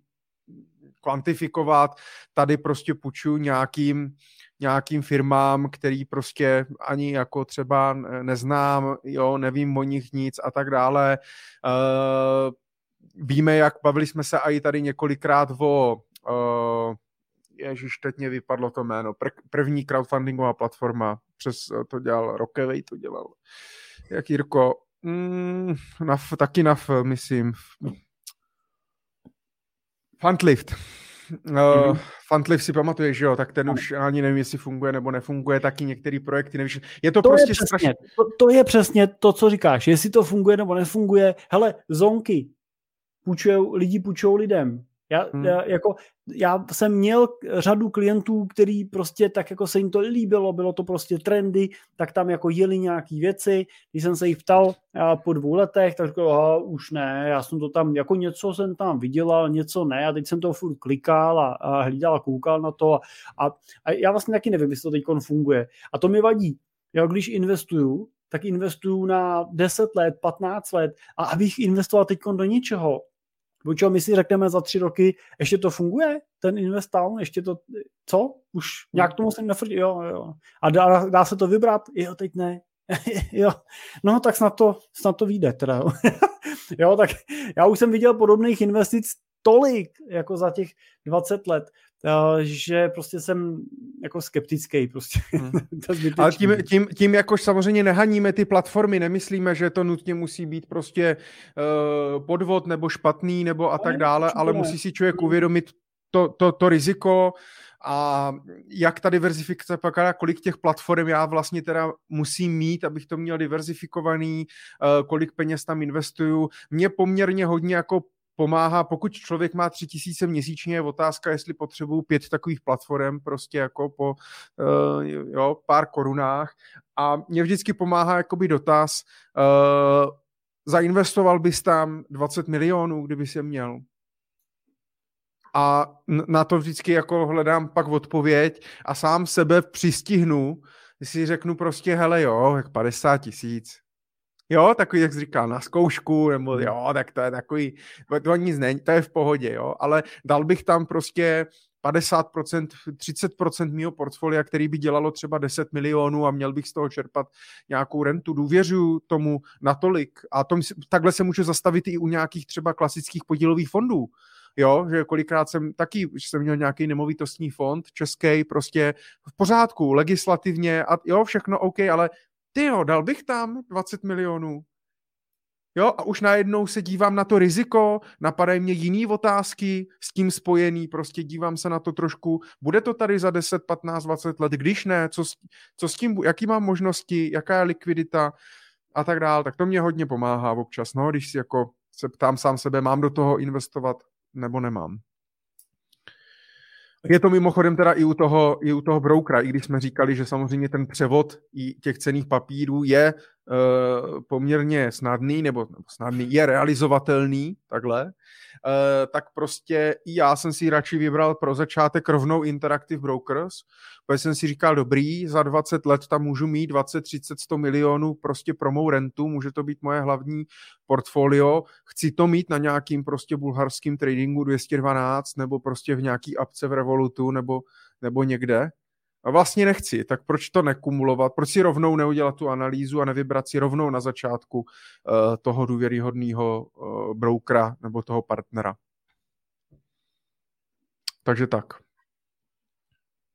kvantifikovat. Tady prostě půjčuju nějakým nějakým firmám, který prostě ani jako třeba neznám, jo, nevím o nich nic a tak dále. Uh, víme, jak bavili jsme se i tady několikrát o uh, Ježíš, teď mě vypadlo to jméno. Pr- první crowdfundingová platforma, přes to dělal Rockaway, to dělal. Jak Jirko? Mm, na, taky na, myslím. Fundlift. Mm-hmm. Uh, Fantliv si pamatuješ, že jo, tak ten už ani nevím, jestli funguje nebo nefunguje, taky některé projekty, nevíš. Je to, to prostě je přesně, strašně... To, to, je přesně to, co říkáš, jestli to funguje nebo nefunguje. Hele, zonky, půjčujou, lidi půjčují lidem. Já, hmm. já, jako, já jsem měl řadu klientů, který prostě tak jako se jim to líbilo, bylo to prostě trendy, tak tam jako jeli nějaký věci. Když jsem se jich ptal po dvou letech, tak řekl, už ne, já jsem to tam, jako něco jsem tam vydělal, něco ne a teď jsem to furt klikal a, a hlídal a koukal na to a, a, a já vlastně taky nevím, jestli to teď funguje. A to mi vadí. Já když investuju, tak investuju na 10 let, 15 let a abych investoval teď do něčeho, čo, my si řekneme za tři roky, ještě to funguje, ten investown, ještě to, co? Už nějak tomu se nefrdí, jo, jo. A dá, dá se to vybrat? Jo, teď ne. (laughs) jo, no tak snad to, snad to vyjde teda, jo. (laughs) jo, tak já už jsem viděl podobných investic tolik, jako za těch 20 let, že prostě jsem jako skeptický prostě. (laughs) Hmm. Ale tím, tím, tím jakož samozřejmě nehaníme ty platformy, nemyslíme, že to nutně musí být prostě uh, podvod nebo špatný nebo a tak dále, ale musí si člověk uvědomit to, to, to riziko a jak ta diverzifikace pak kolik těch platform já vlastně teda musím mít, abych to měl diverzifikovaný, uh, kolik peněz tam investuju. Mě poměrně hodně jako pomáhá, pokud člověk má tři tisíce měsíčně, je otázka, jestli potřebuju pět takových platform, prostě jako po uh, jo, pár korunách. A mě vždycky pomáhá jakoby dotaz, uh, zainvestoval bys tam 20 milionů, kdyby se měl? A na to vždycky jako hledám pak odpověď a sám sebe přistihnu, si řeknu prostě, hele jo, jak 50 tisíc, Jo, takový, jak jsi říkal, na zkoušku, nebo hmm. jo, tak to je takový, to nic není, to je v pohodě, jo, ale dal bych tam prostě 50%, 30% mého portfolia, který by dělalo třeba 10 milionů a měl bych z toho čerpat nějakou rentu. Důvěřuju tomu natolik a tom, takhle se může zastavit i u nějakých třeba klasických podílových fondů. Jo, že kolikrát jsem taky, že jsem měl nějaký nemovitostní fond český, prostě v pořádku, legislativně a jo, všechno OK, ale ty jo, dal bych tam 20 milionů. Jo, a už najednou se dívám na to riziko, napadají mě jiný otázky s tím spojený, prostě dívám se na to trošku, bude to tady za 10, 15, 20 let, když ne, co, co s tím, jaký mám možnosti, jaká je likvidita a tak dál, tak to mě hodně pomáhá občas, no, když si jako se ptám sám sebe, mám do toho investovat nebo nemám. Je to mimochodem teda i u toho, i u toho brokera, i když jsme říkali, že samozřejmě ten převod i těch cených papírů je uh, poměrně snadný, nebo, nebo snadný, je realizovatelný, takhle, tak prostě i já jsem si radši vybral pro začátek rovnou Interactive Brokers, protože jsem si říkal, dobrý, za 20 let tam můžu mít 20, 30, 100 milionů prostě pro mou rentu, může to být moje hlavní portfolio, chci to mít na nějakým prostě bulharským tradingu 212 nebo prostě v nějaký apce v Revolutu nebo, nebo někde, a vlastně nechci, tak proč to nekumulovat, proč si rovnou neudělat tu analýzu a nevybrat si rovnou na začátku uh, toho důvěryhodného uh, brokera nebo toho partnera. Takže tak.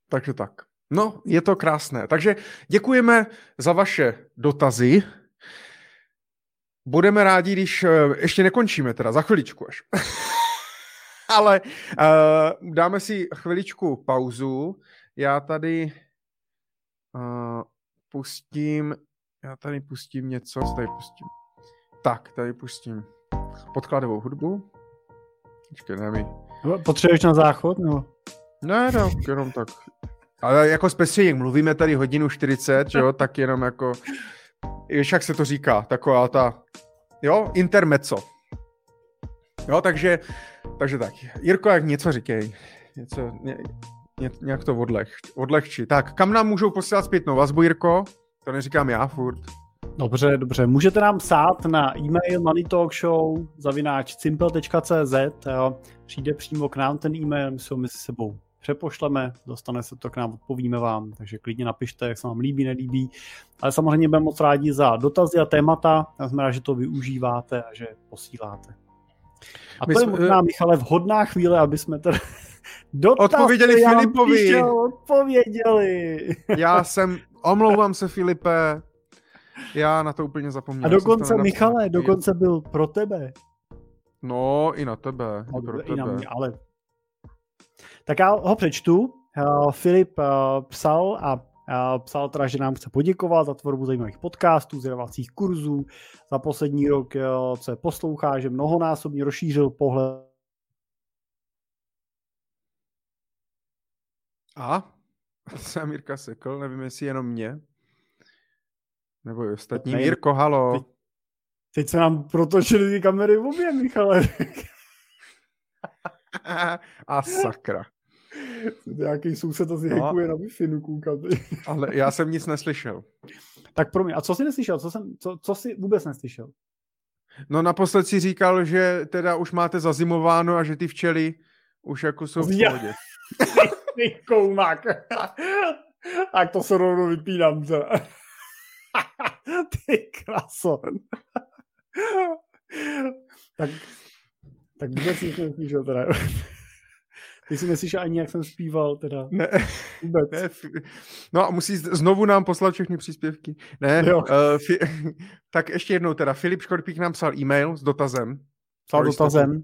Takže tak. No, je to krásné. Takže děkujeme za vaše dotazy. Budeme rádi, když uh, ještě nekončíme, teda za chviličku až. (laughs) Ale uh, dáme si chviličku pauzu já tady uh, pustím, já tady pustím něco, co tady pustím. Tak, tady pustím podkladovou hudbu. Počkej, ne mi. Potřebuješ na záchod, no? Ne, no, jenom tak. Ale jako speciálně, mluvíme tady hodinu 40, jo, tak jenom jako, víš, jak se to říká, taková ta, jo, intermezzo. Jo, takže, takže tak. Jirko, jak něco říkej. Něco, ně, ně, nějak to odleh, odlehčí. Tak, kam nám můžou posílat zpětnou vazbu, Jirko? To neříkám já furt. Dobře, dobře. Můžete nám psát na e-mail moneytalkshow zavináč simple.cz Přijde přímo k nám ten e-mail, my si ho mezi sebou přepošleme, dostane se to k nám, odpovíme vám, takže klidně napište, jak se vám líbí, nelíbí. Ale samozřejmě budeme moc rádi za dotazy a témata, já znamená, že to využíváte a že posíláte. A to My je jsme... možná, Michale, vhodná chvíle, aby jsme teda Dotaz odpověděli Filipovi. Píšel, odpověděli. (laughs) Já jsem, omlouvám se Filipe, já na to úplně zapomněl. A dokonce, Michale, dokonce byl pro tebe. No, i na tebe. No, i, pro i tebe. na mě, ale... Tak já ho přečtu. Uh, Filip uh, psal a uh, psal teda, že nám chce poděkovat za tvorbu zajímavých podcastů, vzdělávacích kurzů, za poslední rok, co je poslouchá, že mnohonásobně rozšířil pohled A? (laughs) Se Mírka sekl, nevím, jestli jenom mě. Nebo i ostatní. Ne, Mírko, halo. Teď, teď se nám protočily ty kamery v obě, Michale. (laughs) A sakra. Nějaký soused asi no. na wi koukám. (laughs) Ale já jsem nic neslyšel. Tak pro mě, a co jsi neslyšel? Co, jsem, co, co jsi vůbec neslyšel? No naposled si říkal, že teda už máte zazimováno a že ty včely už jako jsou v pohodě. (laughs) Ty koumak. (laughs) tak to se rovnou vypínám. (laughs) Ty kraso. tak, tak vůbec nic neslyšel teda. Ty si neslyšel ani, jak jsem zpíval, teda. Ne. Vůbec. Ne. No a musí znovu nám poslat všechny příspěvky. Ne, jo. Uh, fi, tak ještě jednou teda. Filip Škorpík nám psal e-mail s dotazem. Psal dotazem.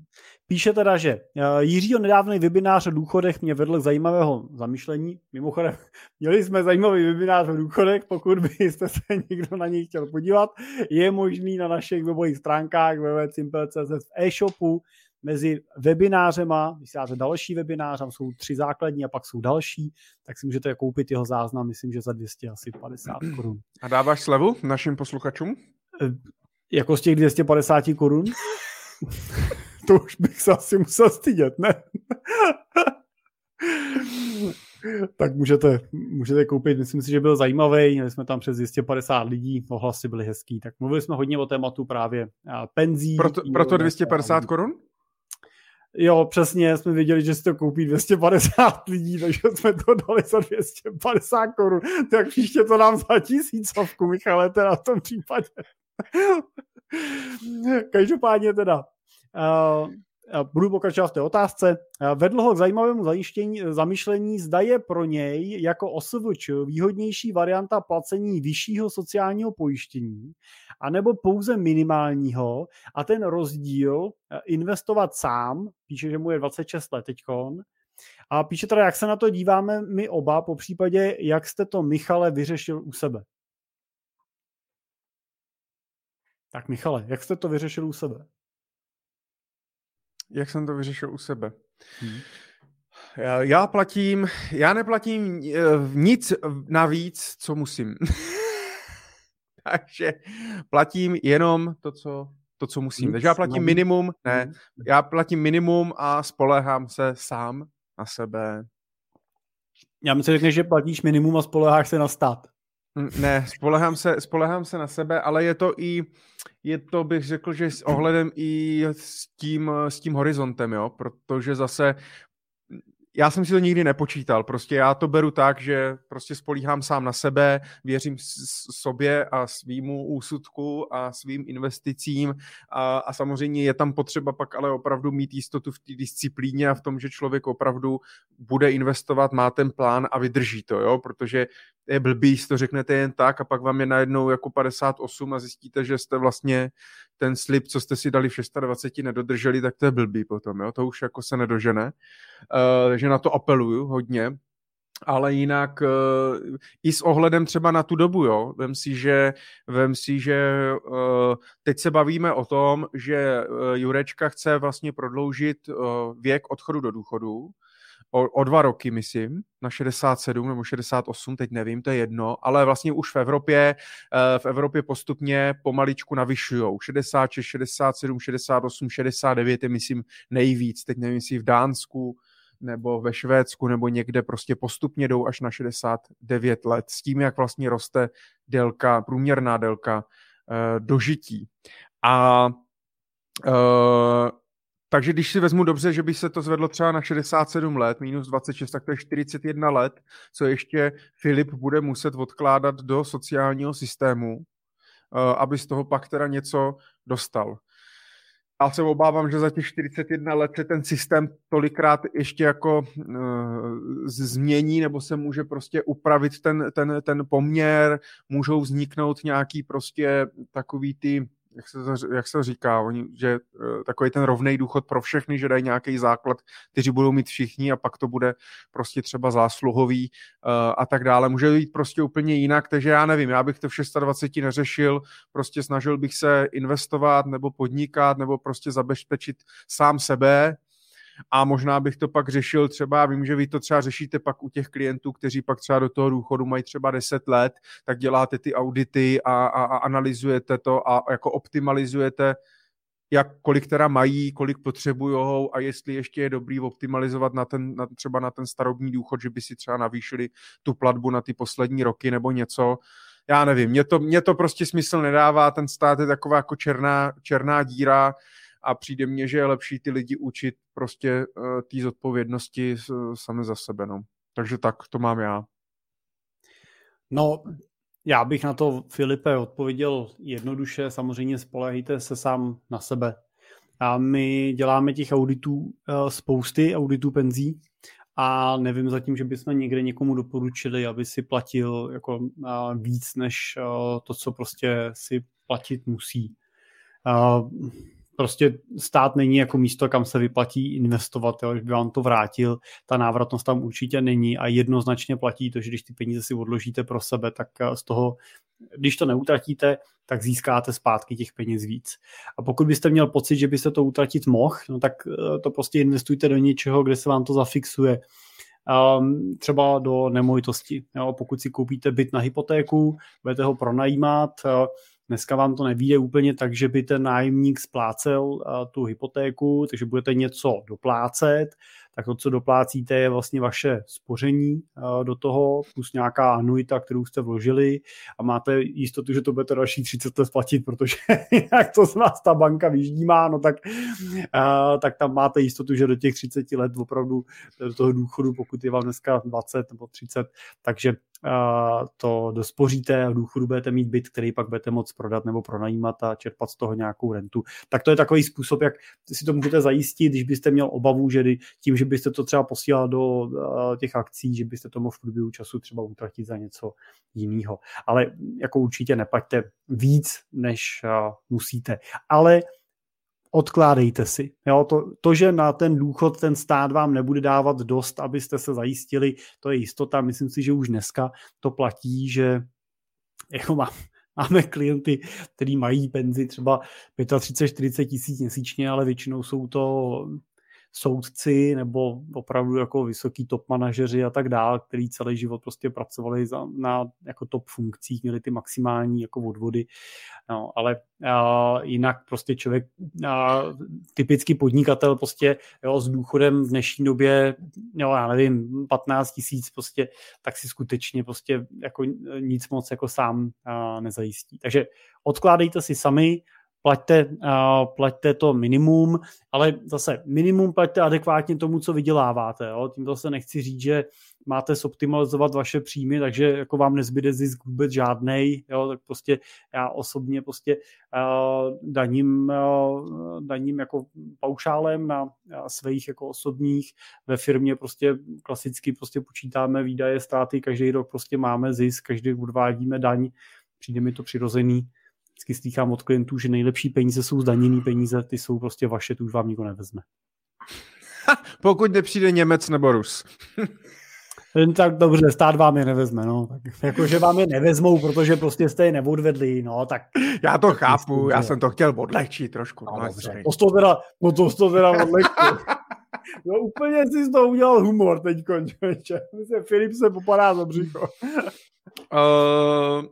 Píše teda, že uh, Jiřího nedávný webinář o důchodech mě vedl k zajímavého zamýšlení. Mimochodem, (laughs) měli jsme zajímavý webinář o důchodech, pokud byste se (laughs) někdo na něj chtěl podívat. Je možný na našich webových stránkách www.simple.cz v e-shopu mezi webinářema, dáte další webinář, tam jsou tři základní a pak jsou další, tak si můžete koupit jeho záznam, myslím, že za 250 (clears throat) korun. A dáváš slevu našim posluchačům? E, jako z těch 250 korun? (laughs) to už bych se asi musel stydět, ne? (laughs) tak můžete, můžete koupit, myslím si, že byl zajímavý, měli jsme tam přes 250 lidí, ohlasy byly hezký, tak mluvili jsme hodně o tématu právě penzí. Proto, proto 250 korun? Jo, přesně, jsme věděli, že si to koupí 250 (laughs) lidí, takže jsme to dali za 250 korun. Tak příště to nám za tisícovku, Michale, teda v tom případě. Každopádně teda, budu pokračovat v té otázce. Vedl ho k zajímavému zajištění, zda je pro něj jako OSVČ výhodnější varianta placení vyššího sociálního pojištění, anebo pouze minimálního a ten rozdíl eh, investovat sám, píše, že mu je 26 let teďkon, a píše teda, jak se na to díváme my oba, po případě, jak jste to, Michale, vyřešil u sebe. Tak Michale, jak jste to vyřešil u sebe? Jak jsem to vyřešil u sebe? Hmm. Já platím, já neplatím eh, nic navíc, co musím. (laughs) Takže platím jenom to, co, to, co musím. Takže já platím minimum, ne, hmm. já platím minimum a spolehám se sám na sebe. Já myslím, že platíš minimum a spoleháš se na stát. Ne, spolehám se, spolehám se na sebe, ale je to i, je to bych řekl, že s ohledem i s tím, s tím horizontem, jo, protože zase já jsem si to nikdy nepočítal, prostě já to beru tak, že prostě spolíhám sám na sebe, věřím sobě a svýmu úsudku a svým investicím. A, a samozřejmě je tam potřeba pak ale opravdu mít jistotu v té disciplíně a v tom, že člověk opravdu bude investovat, má ten plán a vydrží to, jo, protože je blbý, to řeknete jen tak a pak vám je najednou jako 58 a zjistíte, že jste vlastně ten slib, co jste si dali v 26 nedodrželi, tak to je blbý potom, jo? to už jako se nedožene. Uh, takže na to apeluju hodně. Ale jinak uh, i s ohledem třeba na tu dobu, jo, vem si, že, vem si, že uh, teď se bavíme o tom, že Jurečka chce vlastně prodloužit věk odchodu do důchodu, o, o dva roky, myslím, na 67 nebo 68, teď nevím, to je jedno, ale vlastně už v Evropě, eh, v Evropě postupně pomaličku navyšují. 66, 67, 68, 69 je, myslím, nejvíc. Teď nevím, jestli v Dánsku nebo ve Švédsku nebo někde prostě postupně jdou až na 69 let s tím, jak vlastně roste délka, průměrná délka uh, dožití. A uh, takže když si vezmu dobře, že by se to zvedlo třeba na 67 let, minus 26, tak to je 41 let, co ještě Filip bude muset odkládat do sociálního systému, eh, aby z toho pak teda něco dostal. Já se obávám, že za těch 41 let se ten systém tolikrát ještě jako uh, změní, nebo se může prostě upravit ten, ten, ten poměr, můžou vzniknout nějaký prostě takový ty jak se to, jak se to říká, oni, že uh, takový ten rovný důchod pro všechny, že dají nějaký základ, kteří budou mít všichni a pak to bude prostě třeba zásluhový uh, a tak dále. Může být prostě úplně jinak, takže já nevím, já bych to v 26 neřešil, prostě snažil bych se investovat nebo podnikat nebo prostě zabezpečit sám sebe a možná bych to pak řešil třeba, vím, že vy to třeba řešíte pak u těch klientů, kteří pak třeba do toho důchodu mají třeba 10 let, tak děláte ty audity a, a, a analyzujete to a jako optimalizujete jak kolik teda mají, kolik potřebují a jestli ještě je dobrý optimalizovat na ten, na, třeba na ten starobní důchod, že by si třeba navýšili tu platbu na ty poslední roky nebo něco. Já nevím, mě to, mě to prostě smysl nedává, ten stát je taková jako černá, černá díra a přijde mně, že je lepší ty lidi učit prostě uh, té zodpovědnosti sami za sebe. No. Takže tak to mám já. No, já bych na to, Filipe, odpověděl jednoduše. Samozřejmě spolehejte se sám na sebe. A my děláme těch auditů eh, spousty, auditů penzí, a nevím zatím, že bychom někde někomu doporučili, aby si platil jako eh, víc než eh, to, co prostě si platit musí prostě stát není jako místo, kam se vyplatí investovat, jo, by vám to vrátil, ta návratnost tam určitě není a jednoznačně platí to, že když ty peníze si odložíte pro sebe, tak eh, z toho, když to neutratíte, tak získáte zpátky těch peněz víc. A pokud byste měl pocit, že byste to utratit mohl, no tak eh, to prostě investujte do něčeho, kde se vám to zafixuje. Um, třeba do nemovitosti. Jo, pokud si koupíte byt na hypotéku, budete ho pronajímat, uh, Dneska vám to nevíde úplně tak, že by ten nájemník splácel tu hypotéku, takže budete něco doplácet, tak to, co doplácíte, je vlastně vaše spoření do toho, plus nějaká anuita, kterou jste vložili a máte jistotu, že to budete další 30 let splatit, protože (laughs) jak to z vás ta banka vyždímá, no tak, tak tam máte jistotu, že do těch 30 let opravdu do toho důchodu, pokud je vám dneska 20 nebo 30, takže to dospoříte a v důchodu budete mít byt, který pak budete moct prodat nebo pronajímat a čerpat z toho nějakou rentu. Tak to je takový způsob, jak si to můžete zajistit, když byste měl obavu, že tím, že byste to třeba posílal do těch akcí, že byste to mohl v průběhu času třeba utratit za něco jiného. Ale jako určitě neplaťte víc, než musíte. Ale odkládejte si. Jo, to, to, že na ten důchod ten stát vám nebude dávat dost, abyste se zajistili, to je jistota. Myslím si, že už dneska to platí, že jako má, máme klienty, kteří mají penzi třeba 35-40 tisíc měsíčně, ale většinou jsou to soudci nebo opravdu jako vysoký top manažeři a tak dále, který celý život prostě pracovali za, na jako top funkcích, měli ty maximální jako odvody, no, ale a, jinak prostě člověk, a, typický podnikatel prostě jo, s důchodem v dnešní době, jo, já nevím, 15 tisíc prostě, tak si skutečně prostě jako nic moc jako sám a, nezajistí. Takže odkládejte si sami, plaťte, uh, plaťte to minimum, ale zase minimum plaťte adekvátně tomu, co vyděláváte. Jo? Tímto se nechci říct, že máte zoptimalizovat vaše příjmy, takže jako vám nezbyde zisk vůbec žádnej, jo? tak prostě já osobně prostě uh, daním, uh, daním jako paušálem na uh, svých jako osobních ve firmě prostě klasicky prostě počítáme výdaje, ztráty, každý rok prostě máme zisk, každý odvádíme daň, přijde mi to přirozený, vždycky slýchám od klientů, že nejlepší peníze jsou zdaněný peníze, ty jsou prostě vaše, tu už vám nikdo nevezme. Pokud nepřijde Němec nebo Rus. (laughs) tak dobře, stát vám je nevezme, no. Tak, jakože vám je nevezmou, protože prostě jste je neodvedli, no, tak... Já to chápu, já jsem to chtěl odlehčit trošku. No, no dobře, to, to teda, no to, to teda odlehčit. (laughs) No úplně si z toho udělal humor teď, končeče. Filip se popadá za břicho. Uh,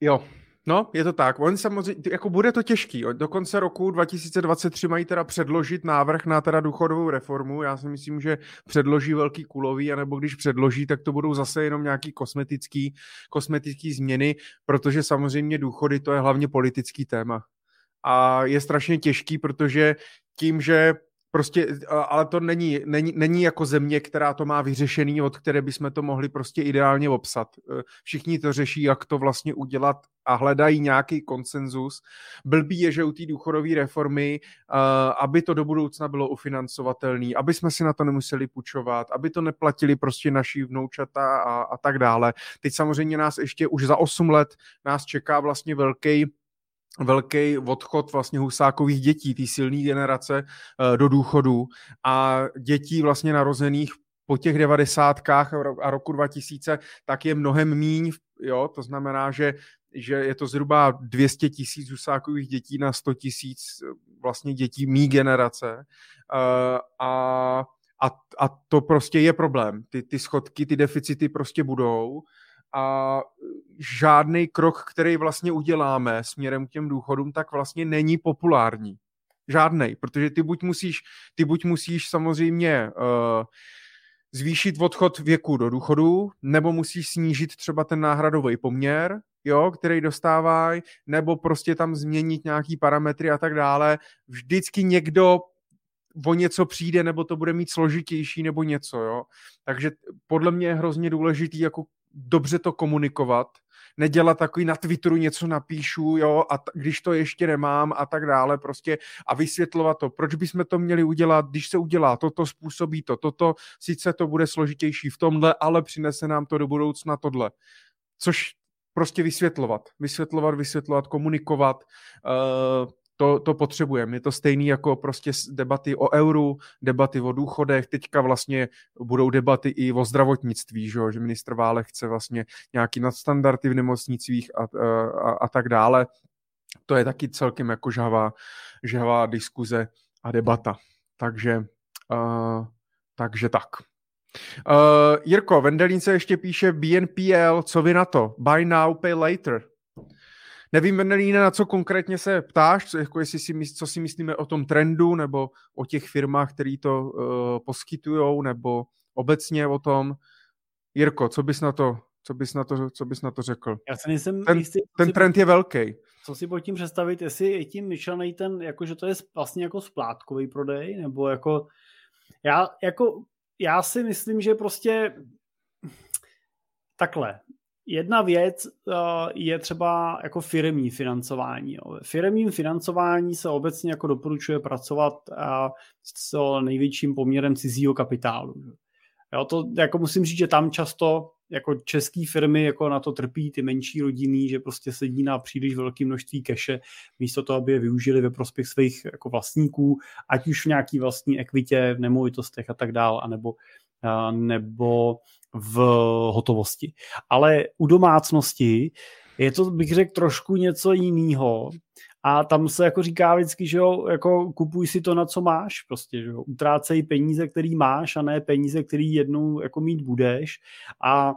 jo, No, je to tak. On samozřejmě, jako bude to těžký. Do konce roku 2023 mají teda předložit návrh na teda důchodovou reformu. Já si myslím, že předloží velký kulový, anebo když předloží, tak to budou zase jenom nějaký kosmetický, kosmetický změny, protože samozřejmě důchody to je hlavně politický téma. A je strašně těžký, protože tím, že Prostě, ale to není, není, není jako země, která to má vyřešený, od které bychom to mohli prostě ideálně obsat. E, všichni to řeší, jak to vlastně udělat a hledají nějaký konsenzus. Blbý je, že u té důchodové reformy, aby to do budoucna bylo ufinancovatelné, aby jsme si na to nemuseli půjčovat, aby to neplatili prostě naši vnoučata a, a tak dále. Teď samozřejmě nás ještě už za 8 let nás čeká vlastně velký velký odchod vlastně husákových dětí, té silné generace eh, do důchodu. A dětí vlastně narozených po těch devadesátkách a roku 2000, tak je mnohem míň, jo, to znamená, že, že je to zhruba 200 tisíc husákových dětí na 100 tisíc vlastně dětí mý generace. Uh, a, a, a to prostě je problém. Ty, ty schodky, ty deficity prostě budou a žádný krok, který vlastně uděláme směrem k těm důchodům, tak vlastně není populární. Žádnej, protože ty buď musíš, ty buď musíš samozřejmě uh, zvýšit odchod věku do důchodu, nebo musíš snížit třeba ten náhradový poměr, jo, který dostávají, nebo prostě tam změnit nějaký parametry a tak dále. Vždycky někdo o něco přijde, nebo to bude mít složitější, nebo něco, jo. Takže podle mě je hrozně důležitý jako dobře to komunikovat, nedělat takový na Twitteru něco napíšu, jo, a t- když to ještě nemám a tak dále, prostě a vysvětlovat to, proč bychom to měli udělat, když se udělá toto, způsobí to, toto, sice to bude složitější v tomhle, ale přinese nám to do budoucna tohle. Což prostě vysvětlovat, vysvětlovat, vysvětlovat, komunikovat, uh, to, to potřebujeme. Je to stejný jako prostě debaty o euru, debaty o důchodech, teďka vlastně budou debaty i o zdravotnictví, že, že ministr Vále chce vlastně nějaký nadstandardy v nemocnicích a, a, a tak dále. To je taky celkem jako žhavá, žhavá diskuze a debata. Takže, uh, takže tak. Uh, Jirko, Vendelín se ještě píše BNPL, co vy na to? Buy now, pay later. Nevím, Benelíne, na co konkrétně se ptáš, co, jako jestli si, co si myslíme o tom trendu, nebo o těch firmách, které to uh, poskytují, nebo obecně o tom. Jirko, co bys na to, co bys na to, co bys na to řekl? Já se nejsem ten, jistý, ten trend je velký. Co si pod tím představit, jestli je tím myšlený ten, jako, že to je vlastně jako splátkový prodej, nebo jako, já, jako, já si myslím, že prostě takhle, Jedna věc uh, je třeba jako firmní financování. Firmním financování se obecně jako doporučuje pracovat uh, s co největším poměrem cizího kapitálu. Jo, to jako musím říct, že tam často jako české firmy jako na to trpí, ty menší rodiny, že prostě sedí na příliš velké množství keše, místo toho, aby je využili ve prospěch svých jako vlastníků, ať už v nějaký vlastní ekvitě, v nemovitostech a tak dál, anebo, nebo v hotovosti. Ale u domácnosti je to, bych řekl, trošku něco jiného. A tam se jako říká vždycky, že jo, jako kupuj si to, na co máš, prostě, že jo, utrácej peníze, který máš a ne peníze, který jednou jako mít budeš. A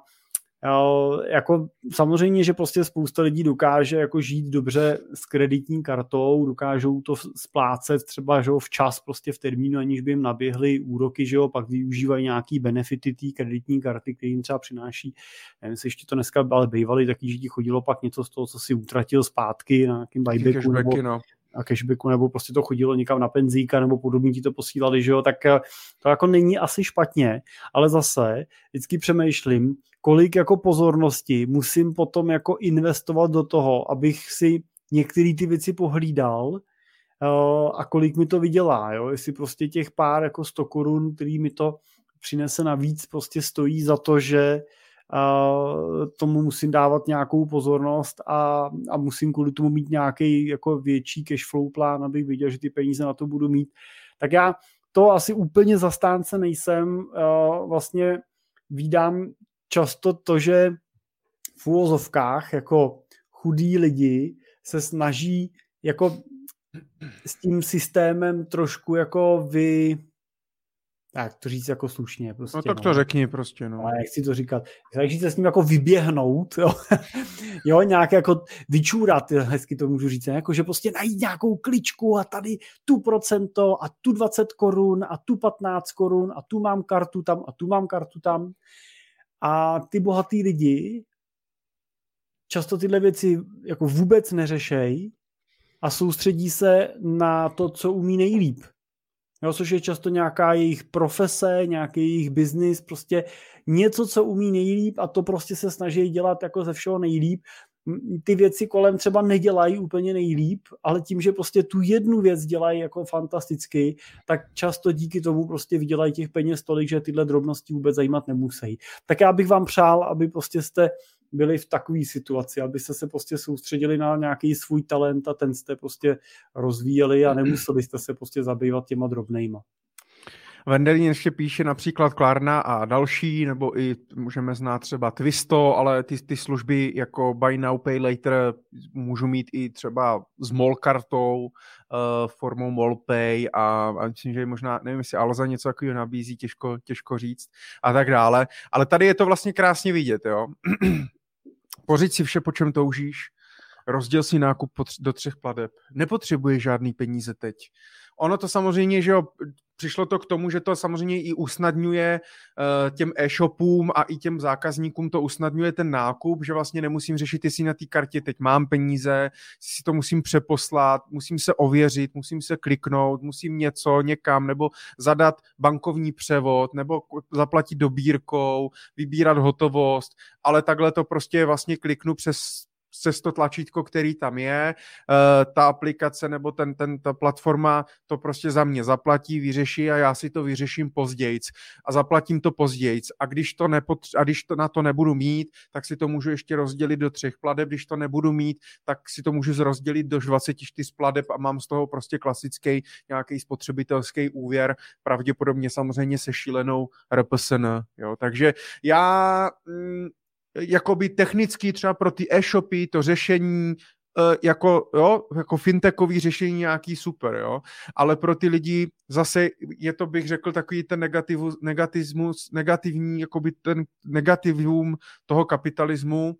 jako samozřejmě, že prostě spousta lidí dokáže jako žít dobře s kreditní kartou, dokážou to splácet třeba že jo, včas prostě v termínu, aniž by jim naběhly úroky, že jo, pak využívají nějaký benefity té kreditní karty, které jim třeba přináší. Nevím, jestli ještě to dneska ale bývaly taky, že ti chodilo pak něco z toho, co si utratil zpátky na nějakým buybacku nebo, no a cashbacku, nebo prostě to chodilo někam na penzíka, nebo podobně ti to posílali, že jo, tak eh, to jako není asi špatně, ale zase vždycky přemýšlím, kolik jako pozornosti musím potom jako investovat do toho, abych si některé ty věci pohlídal uh, a kolik mi to vydělá, jo? jestli prostě těch pár jako 100 korun, který mi to přinese navíc, prostě stojí za to, že tomu musím dávat nějakou pozornost a, a musím kvůli tomu mít nějaký jako větší cash flow plán, abych viděl, že ty peníze na to budu mít. Tak já to asi úplně zastánce nejsem. Vlastně výdám často to, že v úvozovkách jako chudí lidi se snaží jako s tím systémem trošku jako vy tak to říct jako slušně. Prostě, no tak no. to řekni prostě, no. Ale jak chci to říkat. Takže se s ním jako vyběhnout, jo, (laughs) jo nějak jako vyčůrat, hezky to můžu říct, jako že prostě najít nějakou kličku a tady tu procento a tu 20 korun a tu 15 korun a tu mám kartu tam a tu mám kartu tam. A ty bohatý lidi často tyhle věci jako vůbec neřešejí a soustředí se na to, co umí nejlíp. Jo, což je často nějaká jejich profese, nějaký jejich biznis, prostě něco, co umí nejlíp a to prostě se snaží dělat jako ze všeho nejlíp. Ty věci kolem třeba nedělají úplně nejlíp, ale tím, že prostě tu jednu věc dělají jako fantasticky, tak často díky tomu prostě vydělají těch peněz tolik, že tyhle drobnosti vůbec zajímat nemusí. Tak já bych vám přál, aby prostě jste byli v takové situaci, abyste se prostě soustředili na nějaký svůj talent a ten jste prostě rozvíjeli a nemuseli jste se prostě zabývat těma drobnejma. Vendelin ještě píše například Klarna a další, nebo i můžeme znát třeba Twisto, ale ty, ty služby jako Buy Now, Pay Later můžu mít i třeba s MOL kartou, uh, formou MOLPay a, a myslím, že možná, nevím, jestli Alza něco takového nabízí, těžko, těžko říct a tak dále. Ale tady je to vlastně krásně vidět, jo. Pořiď si vše, po čem toužíš, rozděl si nákup do třech pladeb. Nepotřebuje žádný peníze teď. Ono to samozřejmě, že jo, přišlo to k tomu, že to samozřejmě i usnadňuje uh, těm e-shopům a i těm zákazníkům to usnadňuje ten nákup, že vlastně nemusím řešit, jestli na té kartě teď mám peníze, si to musím přeposlat, musím se ověřit, musím se kliknout, musím něco někam, nebo zadat bankovní převod, nebo zaplatit dobírkou, vybírat hotovost, ale takhle to prostě vlastně kliknu přes přes to tlačítko, který tam je, eh, ta aplikace nebo ten, ten, ta platforma to prostě za mě zaplatí, vyřeší a já si to vyřeším později a zaplatím to později. A když, to nepotř- a když to na to nebudu mít, tak si to můžu ještě rozdělit do třech pladeb, když to nebudu mít, tak si to můžu rozdělit do 24 pladeb a mám z toho prostě klasický nějaký spotřebitelský úvěr, pravděpodobně samozřejmě se šílenou RPSN. Jo. Takže já mm, jakoby technicky třeba pro ty e-shopy to řešení e, jako, jo, jako fintechový řešení nějaký super, jo, ale pro ty lidi zase je to, bych řekl, takový ten negativu, negativismus, negativní, jakoby ten negativum toho kapitalismu,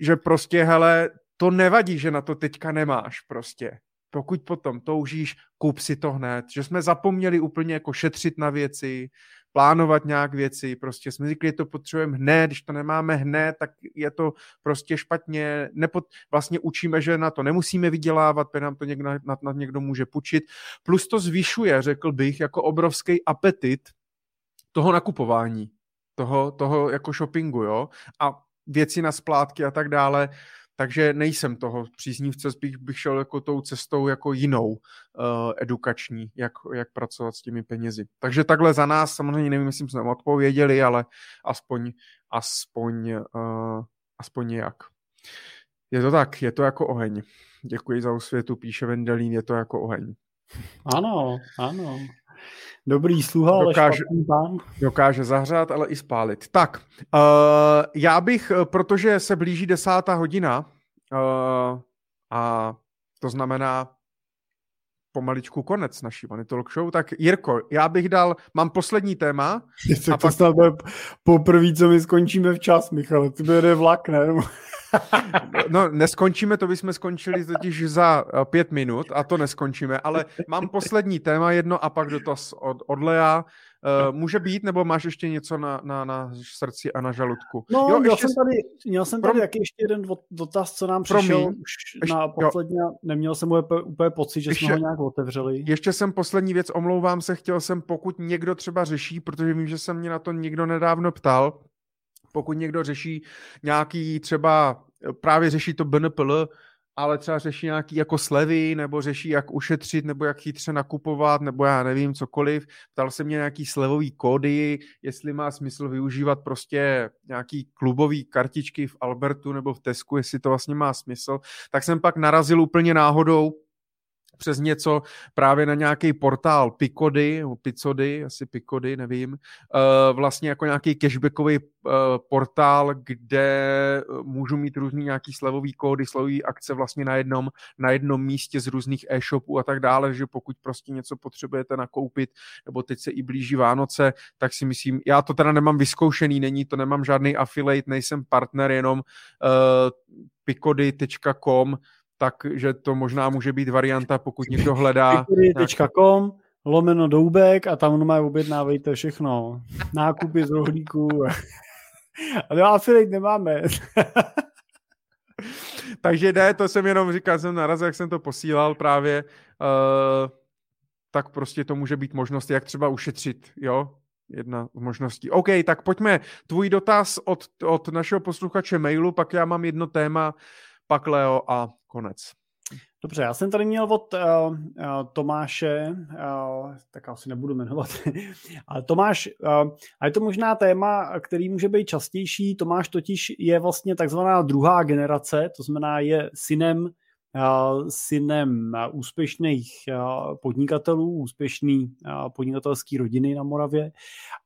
že prostě, hele, to nevadí, že na to teďka nemáš prostě. Pokud potom toužíš, kup si to hned. Že jsme zapomněli úplně jako šetřit na věci, plánovat nějak věci, prostě jsme řekli, že to potřebujeme hned, když to nemáme hned, tak je to prostě špatně, Nepot, vlastně učíme, že na to nemusíme vydělávat, protože nám to někdo, na, na někdo může půjčit, plus to zvyšuje, řekl bych, jako obrovský apetit toho nakupování, toho, toho jako shoppingu, jo, a věci na splátky a tak dále, takže nejsem toho příznivce, bych, bych šel jako tou cestou jako jinou uh, edukační, jak, jak pracovat s těmi penězi. Takže takhle za nás, samozřejmě nevím, jestli jsme odpověděli, ale aspoň, aspoň, uh, aspoň jak. Je to tak, je to jako oheň. Děkuji za osvětu, píše Vendelín, je to jako oheň. Ano, ano. Dobrý sluha, ale dokáže, pán. Dokáže zahřát, ale i spálit. Tak, uh, já bych, protože se blíží desátá hodina uh, a to znamená pomaličku konec naší Money Talk Show, tak Jirko, já bych dal, mám poslední téma. a pak... to bude poprvé, co my skončíme včas, Michal, ty bude vlak, ne? No, neskončíme, to bychom skončili totiž za eh, pět minut a to neskončíme, ale mám poslední téma jedno a pak dotaz od, od Lea. Uh, může být, nebo máš ještě něco na, na, na srdci a na žaludku? No, jo, měl, ještě... jsem tady, měl jsem tady Prom... jaký ještě jeden dotaz, co nám přišel Promiň. už ještě, na poslední, jo. neměl jsem úplně, úplně pocit, že ještě, jsme ho nějak otevřeli. Ještě jsem poslední věc, omlouvám se, chtěl jsem, pokud někdo třeba řeší, protože vím, že se mě na to někdo nedávno ptal, pokud někdo řeší nějaký třeba, právě řeší to BNPL, ale třeba řeší nějaký jako slevy, nebo řeší, jak ušetřit, nebo jak chytře nakupovat, nebo já nevím, cokoliv. Ptal se mě nějaký slevový kódy, jestli má smysl využívat prostě nějaký klubový kartičky v Albertu nebo v Tesku, jestli to vlastně má smysl. Tak jsem pak narazil úplně náhodou přes něco právě na nějaký portál Picody, Picody, asi Picody, nevím, uh, vlastně jako nějaký cashbackový uh, portál, kde eh, můžu mít různý nějaký slevový kódy, slevový akce vlastně na jednom, na jednom místě z různých e-shopů a tak dále, že pokud prostě něco potřebujete nakoupit, nebo teď se i blíží Vánoce, tak si myslím, já to teda nemám vyzkoušený, není to, nemám žádný affiliate, nejsem partner, jenom uh, picody.com, takže to možná může být varianta, pokud někdo hledá... Nějaký... lomeno doubek a tam má objednávejte všechno. Nákupy z rohlíků. (laughs) Ale affiliate nemáme. (laughs) Takže ne, to jsem jenom říkal, jsem narazil, jak jsem to posílal právě, uh, tak prostě to může být možnost, jak třeba ušetřit, jo, jedna z možností. OK, tak pojďme, tvůj dotaz od, od našeho posluchače mailu, pak já mám jedno téma, pak Leo a konec. Dobře, já jsem tady měl od uh, uh, Tomáše, uh, tak asi nebudu jmenovat, (laughs) ale Tomáš, uh, a je to možná téma, který může být častější. Tomáš totiž je vlastně takzvaná druhá generace, to znamená je synem synem úspěšných podnikatelů, úspěšný podnikatelský rodiny na Moravě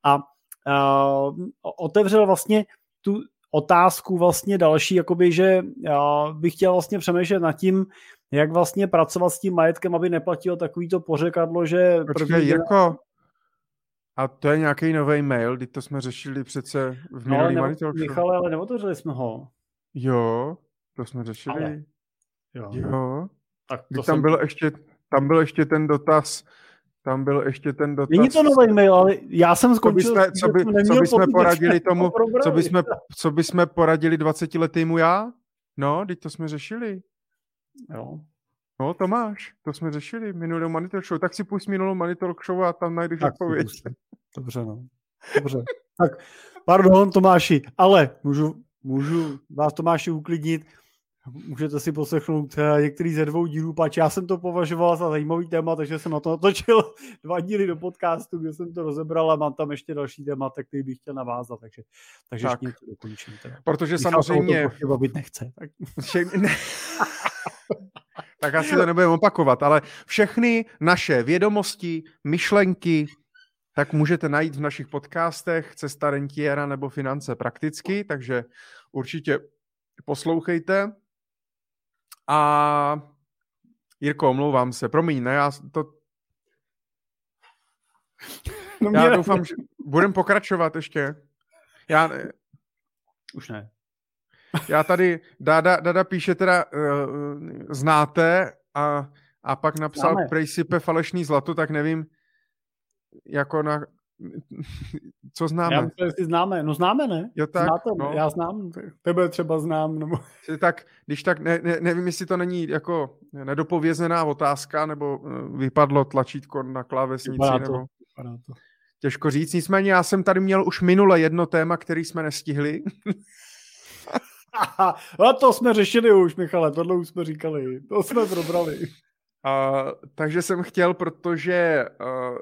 a otevřel vlastně tu otázku vlastně další, jakoby, že já bych chtěl vlastně přemýšlet nad tím, jak vlastně pracovat s tím majetkem, aby neplatilo takovýto pořekadlo, že... Počkej, první... Jirko, a to je nějaký nový mail, kdy to jsme řešili přece v minulý no, Michale, ale neotevřeli jsme ho. Jo, to jsme řešili. Ale. Jo. jo. Tak to tam jsem... byl ještě, tam byl ještě ten dotaz, tam byl ještě ten dotaz. Není to nový mail, ale já jsem skončil. Co, bychom, co, by, co bychom poradili tomu, (laughs) co bychom, co bychom poradili 20 letýmu já? No, teď to jsme řešili. Jo. No, to máš, to jsme řešili minulou Manitor Show. Tak si pust minulou Manitor Show a tam najdeš tak, odpověď. Dobře, no. Dobře. tak, pardon, Tomáši, ale můžu, můžu vás Tomáši uklidnit. Můžete si poslechnout eh, některý ze dvou dílů, pač já jsem to považoval za zajímavý téma, takže jsem na to natočil (laughs) dva díly do podcastu, kde jsem to rozebral a mám tam ještě další téma, tak který bych chtěl navázat, takže, takže tak. ještě to dokončím. Teda. Protože Když samozřejmě... To bavit nechce. Tak. (laughs) (laughs) tak asi to nebudeme opakovat, ale všechny naše vědomosti, myšlenky, tak můžete najít v našich podcastech Cesta rentiera nebo Finance prakticky, takže určitě poslouchejte. A Jirko, omlouvám se, promiň, ne, já to... No já ne. doufám, že budem pokračovat ještě. Já... Už ne. Já tady, Dada, Dada píše teda, uh, znáte a, a pak napsal Známe. prej sype falešný zlato, tak nevím, jako na, (laughs) co známe? Já myslím, známe. No známe, ne? Jo, tak, Znáte, no. Já znám, tebe třeba znám. Nebo... Tak, když tak, ne, ne, nevím, jestli to není jako nedopovězená otázka, nebo eh, vypadlo tlačítko na klávesnici, vypadá nebo... To, vypadá to. Těžko říct, nicméně já jsem tady měl už minule jedno téma, který jsme nestihli. (laughs) A to jsme řešili už, Michale, tohle už jsme říkali, to jsme probrali. Uh, takže jsem chtěl, protože uh,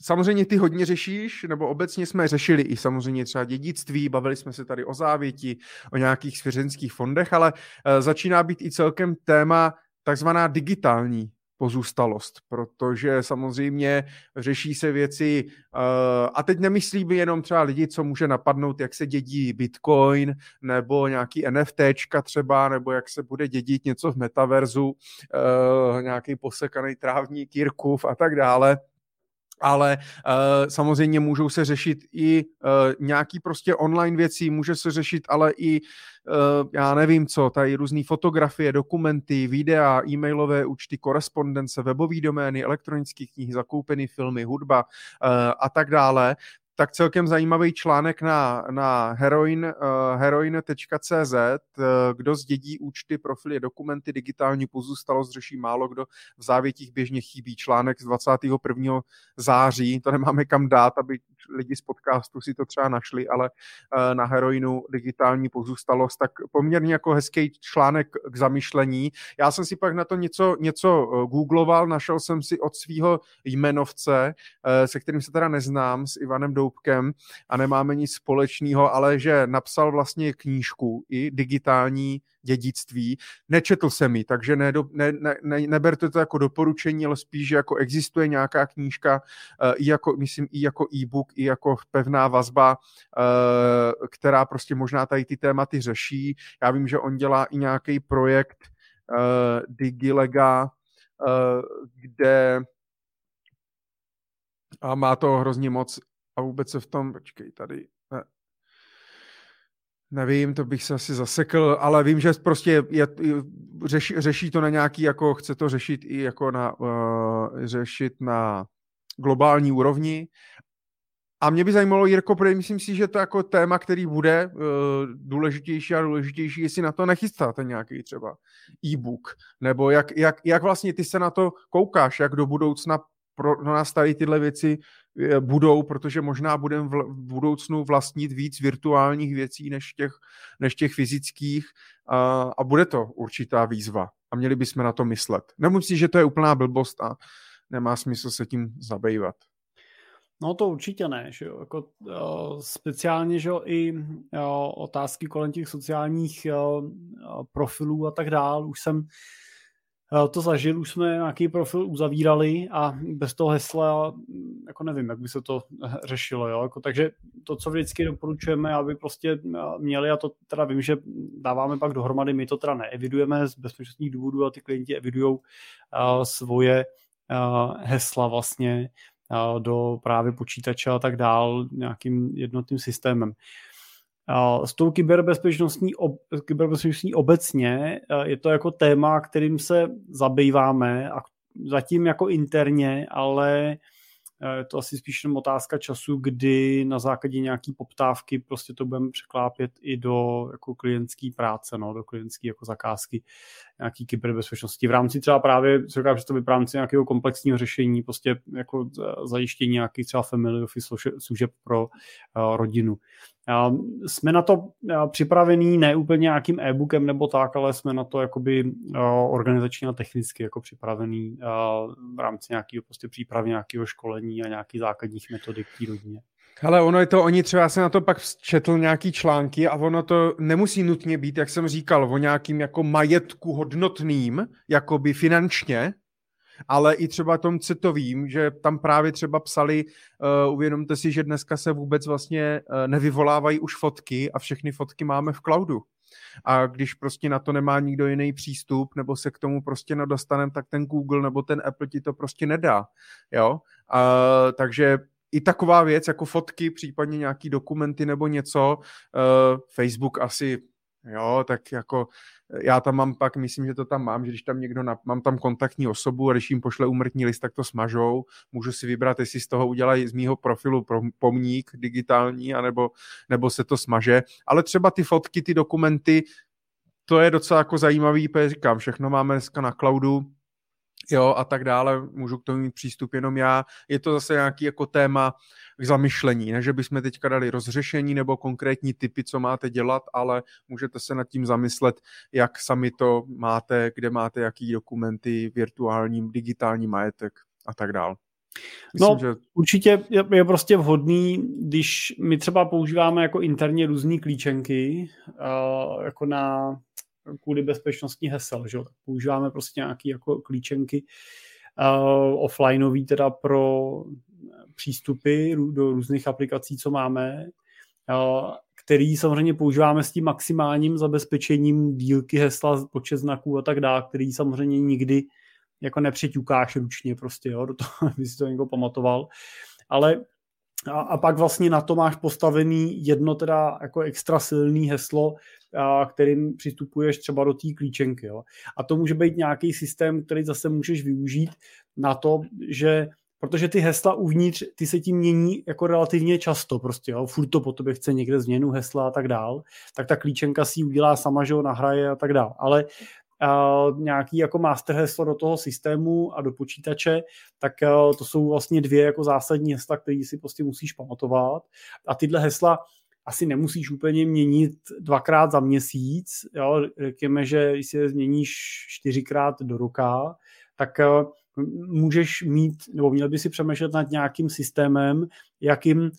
samozřejmě ty hodně řešíš, nebo obecně jsme řešili i samozřejmě třeba dědictví, bavili jsme se tady o závěti, o nějakých svěřenských fondech, ale uh, začíná být i celkem téma takzvaná digitální pozůstalost, protože samozřejmě řeší se věci, uh, a teď nemyslím jenom třeba lidi, co může napadnout, jak se dědí Bitcoin, nebo nějaký NFTčka třeba, nebo jak se bude dědit něco v metaverzu, uh, nějaký posekaný trávník, Kirkův a tak dále ale uh, samozřejmě můžou se řešit i uh, nějaký prostě online věci, může se řešit ale i uh, já nevím co, tady různé fotografie, dokumenty, videa, e-mailové účty, korespondence, webové domény, elektronické knihy, zakoupené filmy, hudba uh, a tak dále tak celkem zajímavý článek na, na heroin, uh, heroin.cz, uh, kdo zdědí účty, profily, dokumenty, digitální pozůstalost řeší málo kdo, v závětích běžně chybí článek z 21. září, to nemáme kam dát, aby lidi z podcastu si to třeba našli, ale uh, na heroinu digitální pozůstalost, tak poměrně jako hezký článek k zamyšlení. Já jsem si pak na to něco, něco googloval, našel jsem si od svého jmenovce, uh, se kterým se teda neznám, s Ivanem Doubkem a nemáme nic společného, ale že napsal vlastně knížku i digitální dědictví. Nečetl jsem ji, takže ne, ne, ne, neberte to jako doporučení, ale spíš, že jako existuje nějaká knížka, uh, i jako, myslím, i jako e-book, i jako pevná vazba, uh, která prostě možná tady ty tématy řeší. Já vím, že on dělá i nějaký projekt uh, Digilega, kde a má to hrozně moc a vůbec se v tom, počkej, tady, nevím, to bych se asi zasekl, ale vím, že prostě je, je, řeší, to na nějaký, jako chce to řešit i jako na, uh, řešit na globální úrovni. A mě by zajímalo, Jirko, protože myslím si, že to jako téma, který bude uh, důležitější a důležitější, jestli na to nechystáte nějaký třeba e-book, nebo jak, jak, jak vlastně ty se na to koukáš, jak do budoucna pro nás tady tyhle věci budou, protože možná budeme v budoucnu vlastnit víc virtuálních věcí než těch, než těch fyzických a, a bude to určitá výzva a měli bychom na to myslet. Nemyslím, že to je úplná blbost a nemá smysl se tím zabývat. No to určitě ne, že jo. Jako, uh, speciálně, že jo, i uh, otázky kolem těch sociálních uh, profilů a tak dál. Už jsem to zažil, už jsme nějaký profil uzavírali a bez toho hesla, jako nevím, jak by se to řešilo, jo? Jako, takže to, co vždycky doporučujeme, aby prostě měli, a to teda vím, že dáváme pak dohromady, my to teda neevidujeme z bezpečnostních důvodů, a ty klienti evidují svoje hesla vlastně do právě počítače a tak dál nějakým jednotným systémem. S tou kyberbezpečnostní, ob, kyberbezpečnostní obecně je to jako téma, kterým se zabýváme a zatím jako interně, ale Eh, je to asi spíš jenom otázka času, kdy na základě nějaký poptávky prostě to budeme překlápět i do jako klientské práce, no, do klientské jako zakázky nějaký kyberbezpečnosti. V rámci třeba právě, co říkám, že to v rámci nějakého komplexního řešení, prostě jako zajištění nějakých třeba family office služeb pro uh, rodinu. Jsme na to připravení ne úplně nějakým e-bookem nebo tak, ale jsme na to jakoby organizačně a technicky jako připravený v rámci nějakého prostě přípravy nějakého školení a nějakých základních metodik té rodině. Ale ono je to, oni třeba se na to pak četl nějaký články a ono to nemusí nutně být, jak jsem říkal, o nějakým jako majetku hodnotným, jakoby finančně, ale i třeba tom citovým, že tam právě třeba psali, uh, uvědomte si, že dneska se vůbec vlastně uh, nevyvolávají už fotky a všechny fotky máme v cloudu. A když prostě na to nemá nikdo jiný přístup, nebo se k tomu prostě nedostanem, tak ten Google nebo ten Apple ti to prostě nedá. Jo? Uh, takže i taková věc, jako fotky, případně nějaký dokumenty nebo něco, uh, Facebook asi Jo, tak jako já tam mám pak, myslím, že to tam mám, že když tam někdo, na, mám tam kontaktní osobu a když jim pošle umrtní list, tak to smažou. Můžu si vybrat, jestli z toho udělají z mýho profilu pomník digitální, anebo, nebo se to smaže. Ale třeba ty fotky, ty dokumenty, to je docela jako zajímavý, říkám, všechno máme dneska na cloudu, jo, a tak dále, můžu k tomu mít přístup jenom já. Je to zase nějaký jako téma k zamyšlení, ne, že bychom teďka dali rozřešení nebo konkrétní typy, co máte dělat, ale můžete se nad tím zamyslet, jak sami to máte, kde máte jaký dokumenty, virtuální, digitální majetek a tak dále. Myslím, no, že... určitě je, je prostě vhodný, když my třeba používáme jako interně různé klíčenky, uh, jako na kvůli bezpečnostní hesel, že tak používáme prostě nějaké jako klíčenky uh, offlineový teda pro přístupy do různých aplikací, co máme, uh, který samozřejmě používáme s tím maximálním zabezpečením dílky hesla, počet znaků a tak dále, který samozřejmě nikdy jako nepřeťukáš ručně prostě, jo, (laughs) do toho, aby si to někdo pamatoval. Ale a, a pak vlastně na to máš postavený jedno teda jako extra silný heslo, kterým přistupuješ třeba do té klíčenky. Jo. A to může být nějaký systém, který zase můžeš využít na to, že protože ty hesla uvnitř, ty se tím mění jako relativně často prostě, jo, furt to po tobě chce někde změnu hesla a tak dál, tak ta klíčenka si ji udělá sama, že ho nahraje a tak dál. Ale uh, nějaký jako master heslo do toho systému a do počítače, tak uh, to jsou vlastně dvě jako zásadní hesla, které si prostě musíš pamatovat. A tyhle hesla asi nemusíš úplně měnit dvakrát za měsíc. Jo? Řekněme, že si je změníš čtyřikrát do roka, tak uh, můžeš mít, nebo měl by si přemýšlet nad nějakým systémem, jakým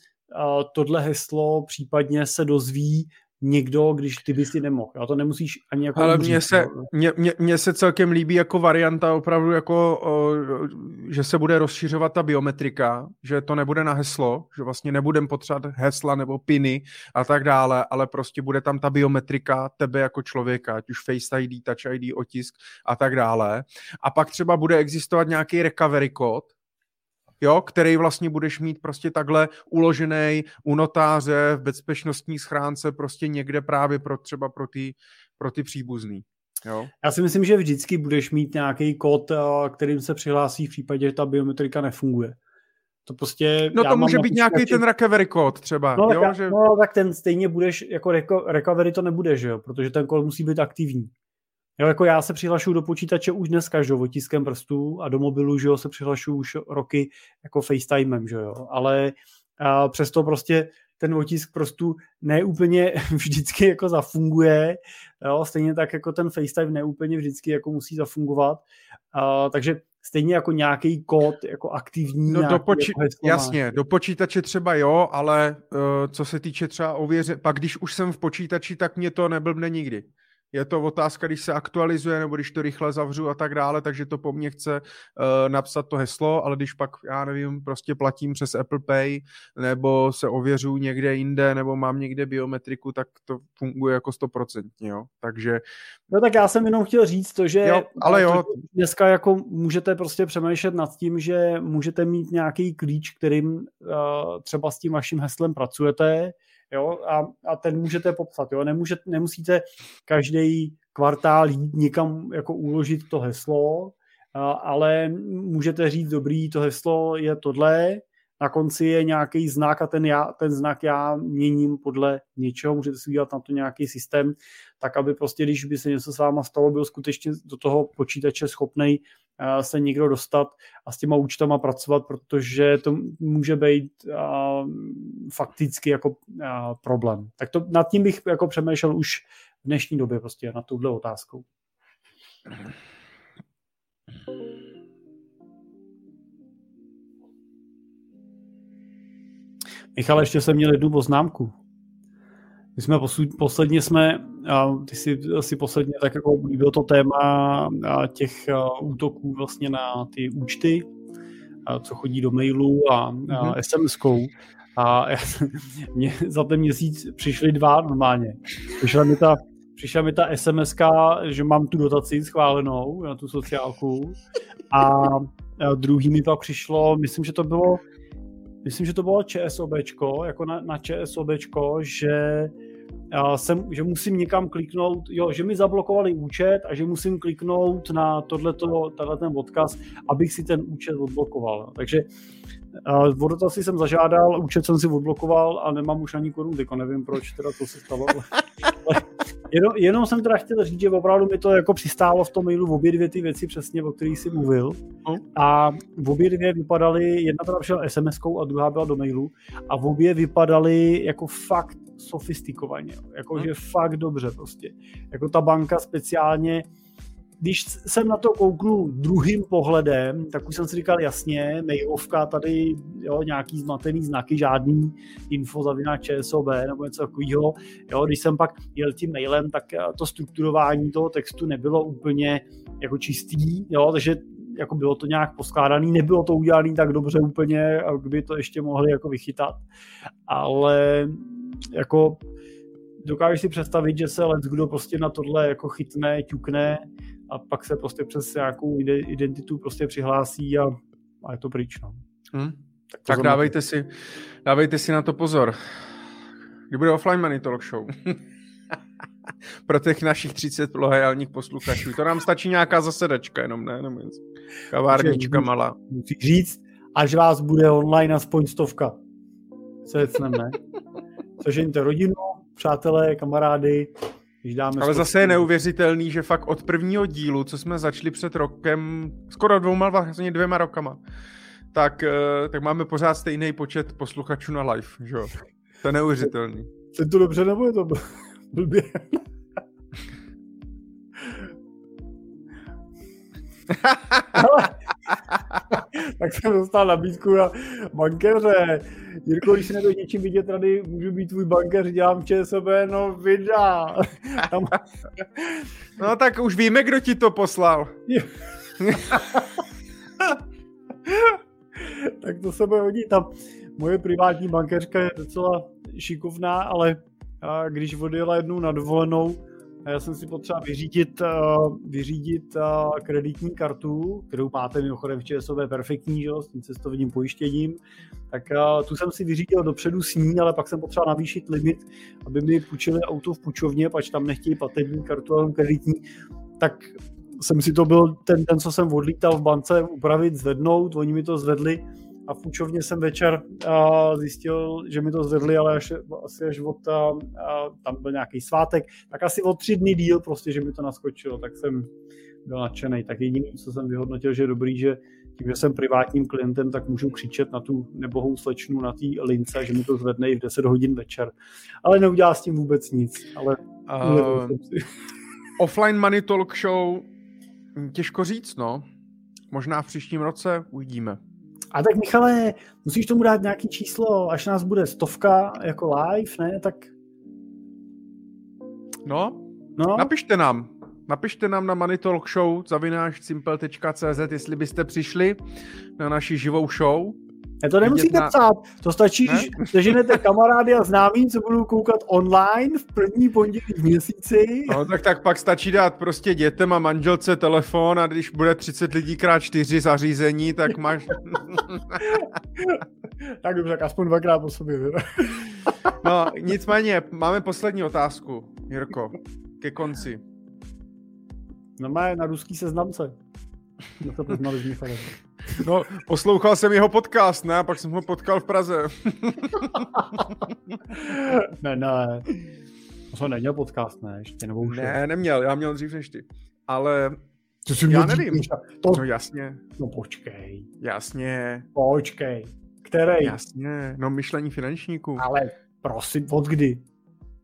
tohle heslo případně se dozví někdo, když ty bys si nemohl. Já to nemusíš ani jako Ale mně se, mě, mě, mě se celkem líbí jako varianta opravdu jako, o, že se bude rozšiřovat ta biometrika, že to nebude na heslo, že vlastně nebudem potřebovat hesla nebo piny a tak dále, ale prostě bude tam ta biometrika tebe jako člověka, ať už Face ID, Touch ID, otisk a tak dále. A pak třeba bude existovat nějaký recovery kód, jo, který vlastně budeš mít prostě takhle uložený u notáře v bezpečnostní schránce prostě někde právě pro třeba pro ty, pro ty příbuzný. Jo? Já si myslím, že vždycky budeš mít nějaký kód, eh, kterým se přihlásí v případě, že ta biometrika nefunguje. To prostě... No to může být nějaký ten recovery kód třeba. No, jo, tak, že... no tak ten stejně budeš, jako recovery to nebude, že jo, protože ten kód musí být aktivní. Jo, jako já se přihlašuju do počítače už dneska, že jo, otiskem prstů a do mobilu, že jo, se přihlašuju už roky jako FaceTimem, že jo, ale a přesto prostě ten otisk prstů neúplně (laughs) vždycky jako zafunguje, jo, stejně tak jako ten FaceTime neúplně vždycky jako musí zafungovat, a, takže stejně jako nějaký kód jako aktivní. No do poči- jako jasně, do počítače třeba jo, ale uh, co se týče třeba ověře, pak když už jsem v počítači, tak mě to neblbne nikdy. Je to otázka, když se aktualizuje nebo když to rychle zavřu a tak dále, takže to po mně chce uh, napsat to heslo, ale když pak, já nevím, prostě platím přes Apple Pay nebo se ověřu někde jinde nebo mám někde biometriku, tak to funguje jako stoprocentně, jo. Takže... No tak já jsem jenom chtěl říct to, že jo, ale jo. dneska jako můžete prostě přemýšlet nad tím, že můžete mít nějaký klíč, kterým uh, třeba s tím vaším heslem pracujete, jo, a, a ten můžete popsat, jo, Nemůže, nemusíte každý kvartál jít někam jako uložit to heslo, ale můžete říct, dobrý, to heslo je tohle, na konci je nějaký znak a ten, já, ten znak já měním podle něčeho, můžete si udělat na to nějaký systém, tak aby prostě, když by se něco s váma stalo, byl skutečně do toho počítače schopný se někdo dostat a s těma účtama pracovat, protože to může být uh, fakticky jako uh, problém. Tak to, nad tím bych jako přemýšlel už v dnešní době prostě na tuhle otázkou. Michal, ještě jsem měl jednu poznámku. My jsme posud, posledně jsme, a ty si asi posledně tak jako bylo to téma těch útoků vlastně na ty účty, co chodí do mailu a, a mm-hmm. SMS-kou. A (laughs) mě za ten měsíc přišly dva normálně. Přišla mi ta, přišla mi ta sms že mám tu dotaci schválenou na tu sociálku a, a druhý mi pak přišlo, myslím, že to bylo myslím, že to bylo ČSOBčko, jako na, na ČSOBčko, že jsem, že musím někam kliknout, jo, že mi zablokovali účet a že musím kliknout na tohleto, tenhle ten odkaz, abych si ten účet odblokoval. Takže uh, vodotazy jsem zažádal, účet jsem si odblokoval a nemám už ani korun, nevím proč teda to se stalo. (laughs) jenom, jenom jsem teda chtěl říct, že opravdu mi to jako přistálo v tom mailu obě dvě ty věci přesně, o kterých jsi mluvil. No. A v obě dvě vypadaly, jedna teda přišla SMS-kou a druhá byla do mailu a v obě vypadaly jako fakt sofistikovaně, jako že fakt dobře prostě. Jako ta banka speciálně, když jsem na to kouknu druhým pohledem, tak už jsem si říkal jasně, mailovka tady, jo, nějaký zmatený znaky, žádný info zaviná ČSOB nebo něco takového. Jo, když jsem pak jel tím mailem, tak eh, to strukturování toho textu nebylo úplně jako čistý, jo, takže jako bylo to nějak poskládaný, nebylo to udělané tak dobře úplně, aby to ještě mohli jako vychytat, ale jako dokážeš si představit, že se let kdo prostě na tohle jako chytne, ťukne a pak se prostě přes nějakou identitu prostě přihlásí a, a je to pryč. No. Hmm. Tak, tak dávejte, si, dávejte si na to pozor. Kdy bude offline money talk show? (laughs) Pro těch našich 30 loajálních posluchačů. To nám stačí nějaká zasedačka, jenom ne, jenom kavárnička malá. Musíš říct, až vás bude online aspoň stovka. Se ne? (laughs) Seženíte rodinu, přátelé, kamarády, když dáme Ale zase je neuvěřitelný, že fakt od prvního dílu, co jsme začali před rokem, skoro dvouma, vlastně dvěma rokama, tak, eh, tak máme pořád stejný počet posluchačů na live, že jo? To je neuvěřitelný. (laughs) Je to dobře, nebo je to (laughs) blbě? (laughs) (laughs) tak jsem dostal nabídku na bankéře. Jirko, když si nebude něčím vidět tady, můžu být tvůj bankéř, dělám ČSB, no vydá. (laughs) Tam... no tak už víme, kdo ti to poslal. tak to se bude hodit. Tam moje privátní bankéřka je docela šikovná, ale když odjela jednou na dovolenou, a já jsem si potřeba vyřídit, uh, vyřídit uh, kreditní kartu, kterou máte mimochodem v ČSOB perfektní, že, s tím cestovním pojištěním, tak uh, tu jsem si vyřídil dopředu s ní, ale pak jsem potřeba navýšit limit, aby mi půjčili auto v půjčovně, pač tam nechtějí platební kartu, ale kreditní, tak jsem si to byl ten, ten, co jsem odlítal v bance, upravit, zvednout, oni mi to zvedli, a v půjčovně jsem večer uh, zjistil, že mi to zvedli, ale až, asi až od, uh, tam byl nějaký svátek, tak asi o tři dny díl prostě, že mi to naskočilo, tak jsem byl nadšený. Tak jediný, co jsem vyhodnotil, že je dobrý, že tím, že jsem privátním klientem, tak můžu křičet na tu nebohou slečnu na té lince, že mi to zvedne i v 10 hodin večer. Ale neudělá s tím vůbec nic. Ale uh, (laughs) offline Money Talk Show těžko říct, no. Možná v příštím roce uvidíme. A tak Michale, musíš tomu dát nějaký číslo, až nás bude stovka jako live, ne? Tak... No, No, Napište nám. Napište nám na Money Talk Show zavináš simple.cz, jestli byste přišli na naši živou show. Ne, to nemusíte na- psát. To stačí, Ne? když seženete kamarády a známí, co budou koukat online v první pondělí v měsíci. No, tak, tak pak stačí dát prostě dětem a manželce telefon a když bude 30 lidí krát 4 zařízení, tak máš... (laughs) Tak dobře, tak aspoň dvakrát po sobě. (laughs) No, nicméně, máme poslední otázku, Jirko, ke konci. No má na ruský seznamce. My se poznali s Michalem. No, poslouchal jsem jeho podcast, ne? A pak jsem ho potkal v Praze. ne, ne. To jsem neměl podcast, ne, ještě, nebo už je. Ne, neměl, já měl dřív než ty. Ale, To jsi já měl nevím. dřív, To, no jasně, no počkej, jasně, počkej. Který? jasně. No, myšlení finančníků. Ale prosím, od kdy?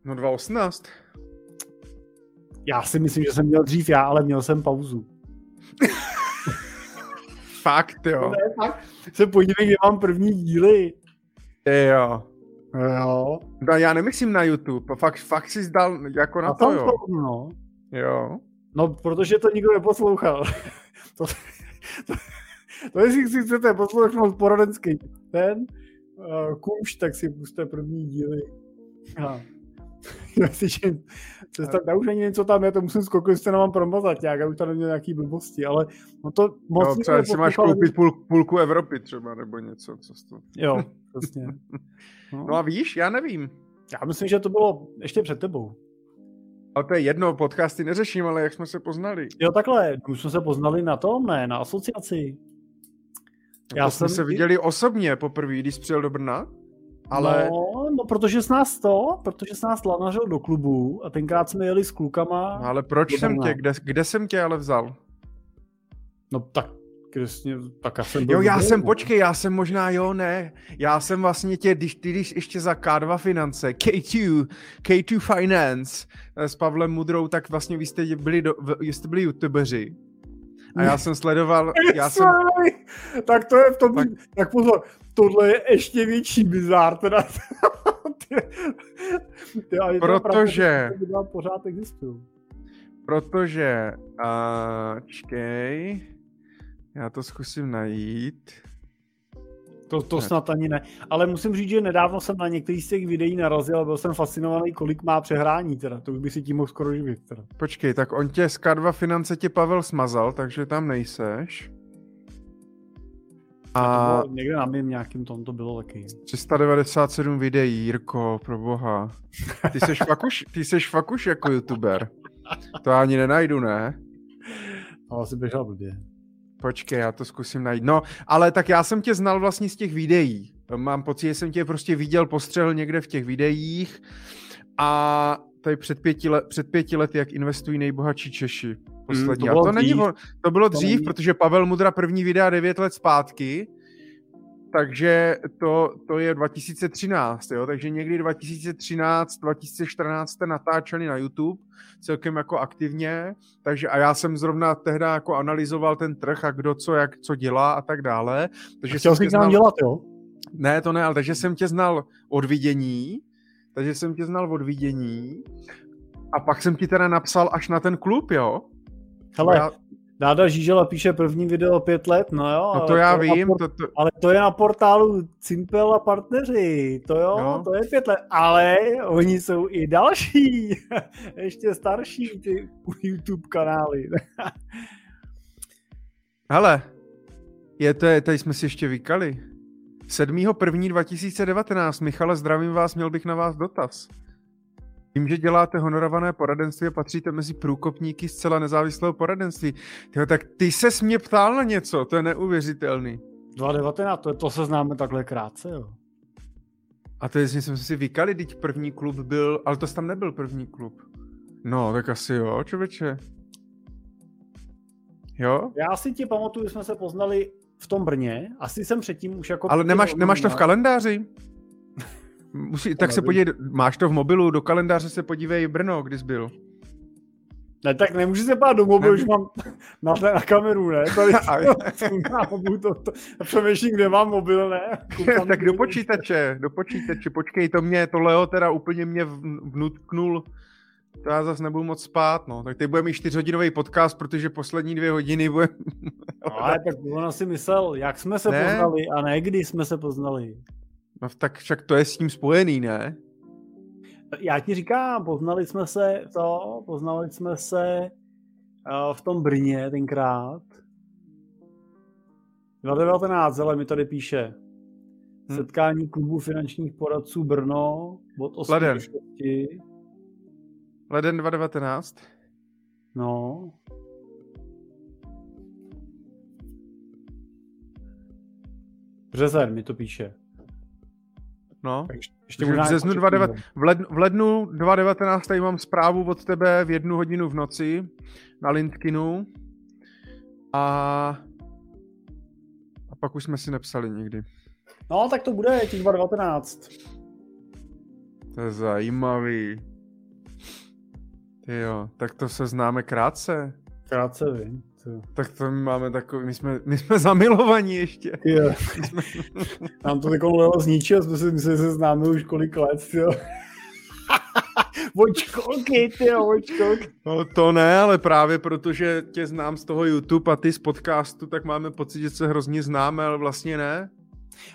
No, 2018. Já si myslím, že jsem měl dřív já, ale měl jsem pauzu. (laughs) Fakt, jo. Ne, fakt. Se podívej, kde mám první díly. Jo. Jo. No, já nemyslím na YouTube, fakt, fakt si zdal jako na A to, tam jo. to, no. Jo. No, protože to nikdo neposlouchal. (laughs) to, to, to, jestli si chcete poslouchnout poradenský ten uh, kůž, tak si puste první díly. A, (laughs) Se tam, já už ani nevím, co tam je, to musím skokovat, jestli nemám promazat nějak, já už tam neměl nějaký blbosti, ale no to moc No, třeba si máš koupit půl, půlku Evropy třeba, nebo něco, co to. Jo, (laughs) přesně. No. No a víš, já nevím. Já myslím, že to bylo ještě před tebou. Ale to je jedno, podcasty neřeším, ale jak jsme se poznali. Jo, takhle, už jsme se poznali na tom, ne, na asociaci. Já to jsme se viděli osobně poprvé, když jsi přijel do Brna. Ale No, no, protože jsi nás to, protože jsi nás lanařil do klubu a tenkrát jsme jeli s klukama. no, ale proč jsem tě, kde, kde jsem tě ale vzal? No tak, kresně, tak já jsem byl Jo, já dobrý, jsem, no. počkej, já jsem možná, jo, ne. Já jsem vlastně tě, když ty když ještě za K2 finance, K2, K2 Finance eh, s Pavlem Mudrou, tak vlastně vy jste byli, do, v- jste byli youtubeři. A já jsem sledoval, já jsem. (laughs) Tak to je v tom, Tak- tak, pozor, tohle je ještě větší bizár, teda. (laughs) ty, ty, Protože- pravda, pořád existují. protože, uh, čkej, já to zkusím najít. To, to snad ani ne. Ale musím říct, že nedávno jsem na některých z těch videí narazil a byl jsem fascinovaný, kolik má přehrání teda. To už by si tím mohl skoro živit teda. Počkej, tak on tě z K2 finance tě Pavel smazal, takže tam nejseš. A někde na mým nějakým tom to bylo taky. 397 videí, Jirko, pro boha. Ty seš fakt už, ty seš fakt už jako youtuber. To ani nenajdu, ne? To asi běžel blbě. Počkej, já to zkusím najít. No, ale tak já jsem tě znal vlastně z těch videí. Mám pocit, že jsem tě prostě viděl, postřehl někde v těch videích a tady před pěti, let, před pěti lety, jak investují nejbohatší Češi. Poslední. to bylo a to, není, dřív. to bylo To dřív, není- protože Pavel Mudra první videa 9 let zpátky, takže to, to je 2013, jo? takže někdy 2013, 2014 jste natáčeli na YouTube celkem jako aktivně, takže a já jsem zrovna tehdy jako analyzoval ten trh a kdo co, jak co dělá a tak dále. Takže Chtěl jsem tě znal, dělat, jo? ne, to ne, ale takže jsem tě znal od vidění, takže jsem tě znal od vidění a pak jsem ti teda napsal až na ten klub, jo? Hele, já, Dáda Žížela píše první video pět let, no jo. no ale to já na vím, por- to, to, Ale to je na portálu Cimpel a partneři, to jo, No. to je pět let, ale oni jsou i další, (laughs) ještě starší ty YouTube kanály. (laughs) hele, je to, je, tady jsme si ještě vykali. 7.1.2019, Michale, zdravím vás, měl bych na vás dotaz. Vím, že děláte honorované poradenství a patříte mezi průkopníky zcela nezávislého poradenství. Tyjo, tak ty se mě ptal na něco, to je neuvěřitelný. 2019, to, to se známe takhle krátce, jo. A to je, že jsme si vykali, teď první klub byl, ale to tam nebyl první klub. No, tak asi jo, člověče. Jo? Já si ti pamatuju, že jsme se poznali v tom Brně, asi jsem předtím už jako... Ale nemáš, nemáš to v kalendáři? Musí, tak se podívej, máš to v mobilu, do kalendáře se podívej Brno, kdy jsi byl. Ne, tak nemůžu se pát do mobilu, už mám na, na kameru, ne? Tady (laughs) (laughs) mobilu to, to, přemýšlím, kde mám mobil, ne? Koukám, (laughs) tak do počítače, do počítače, počkej, to mě, to Leo teda úplně mě vnutknul To já zase nebudu moc spát, no. Tak teď budeme mít čtyřhodinový podcast, protože poslední dvě hodiny bude... No, ale tak ono si myslel, jak jsme se ne? poznali a ne kdy jsme se poznali. No tak však to je s tím spojený, ne? Já ti říkám, poznali jsme se to, poznali jsme se uh, v tom Brně tenkrát. 2019, ale mi tady píše. Hmm. Setkání klubu finančních poradců Brno od 8 Leden. 6. Leden 2019. No. Březen mi to píše. No, ještě v, březnu 29, v, lednu, v lednu 2019 tady mám zprávu od tebe v jednu hodinu v noci na Lindkinu a, a pak už jsme si nepsali nikdy. No, tak to bude těch 2019. To je zajímavý. Jo, tak to se známe krátce. Krátce, vím. To. Tak to my máme takový, my jsme, my jsme zamilovaní ještě. Jo. jsme... (laughs) Nám to takovou lelo zničil, jsme si mysleli, že se známe už kolik let, jo. (laughs) Očkolky, ty očkolky. No to ne, ale právě protože tě znám z toho YouTube a ty z podcastu, tak máme pocit, že se hrozně známe, ale vlastně ne.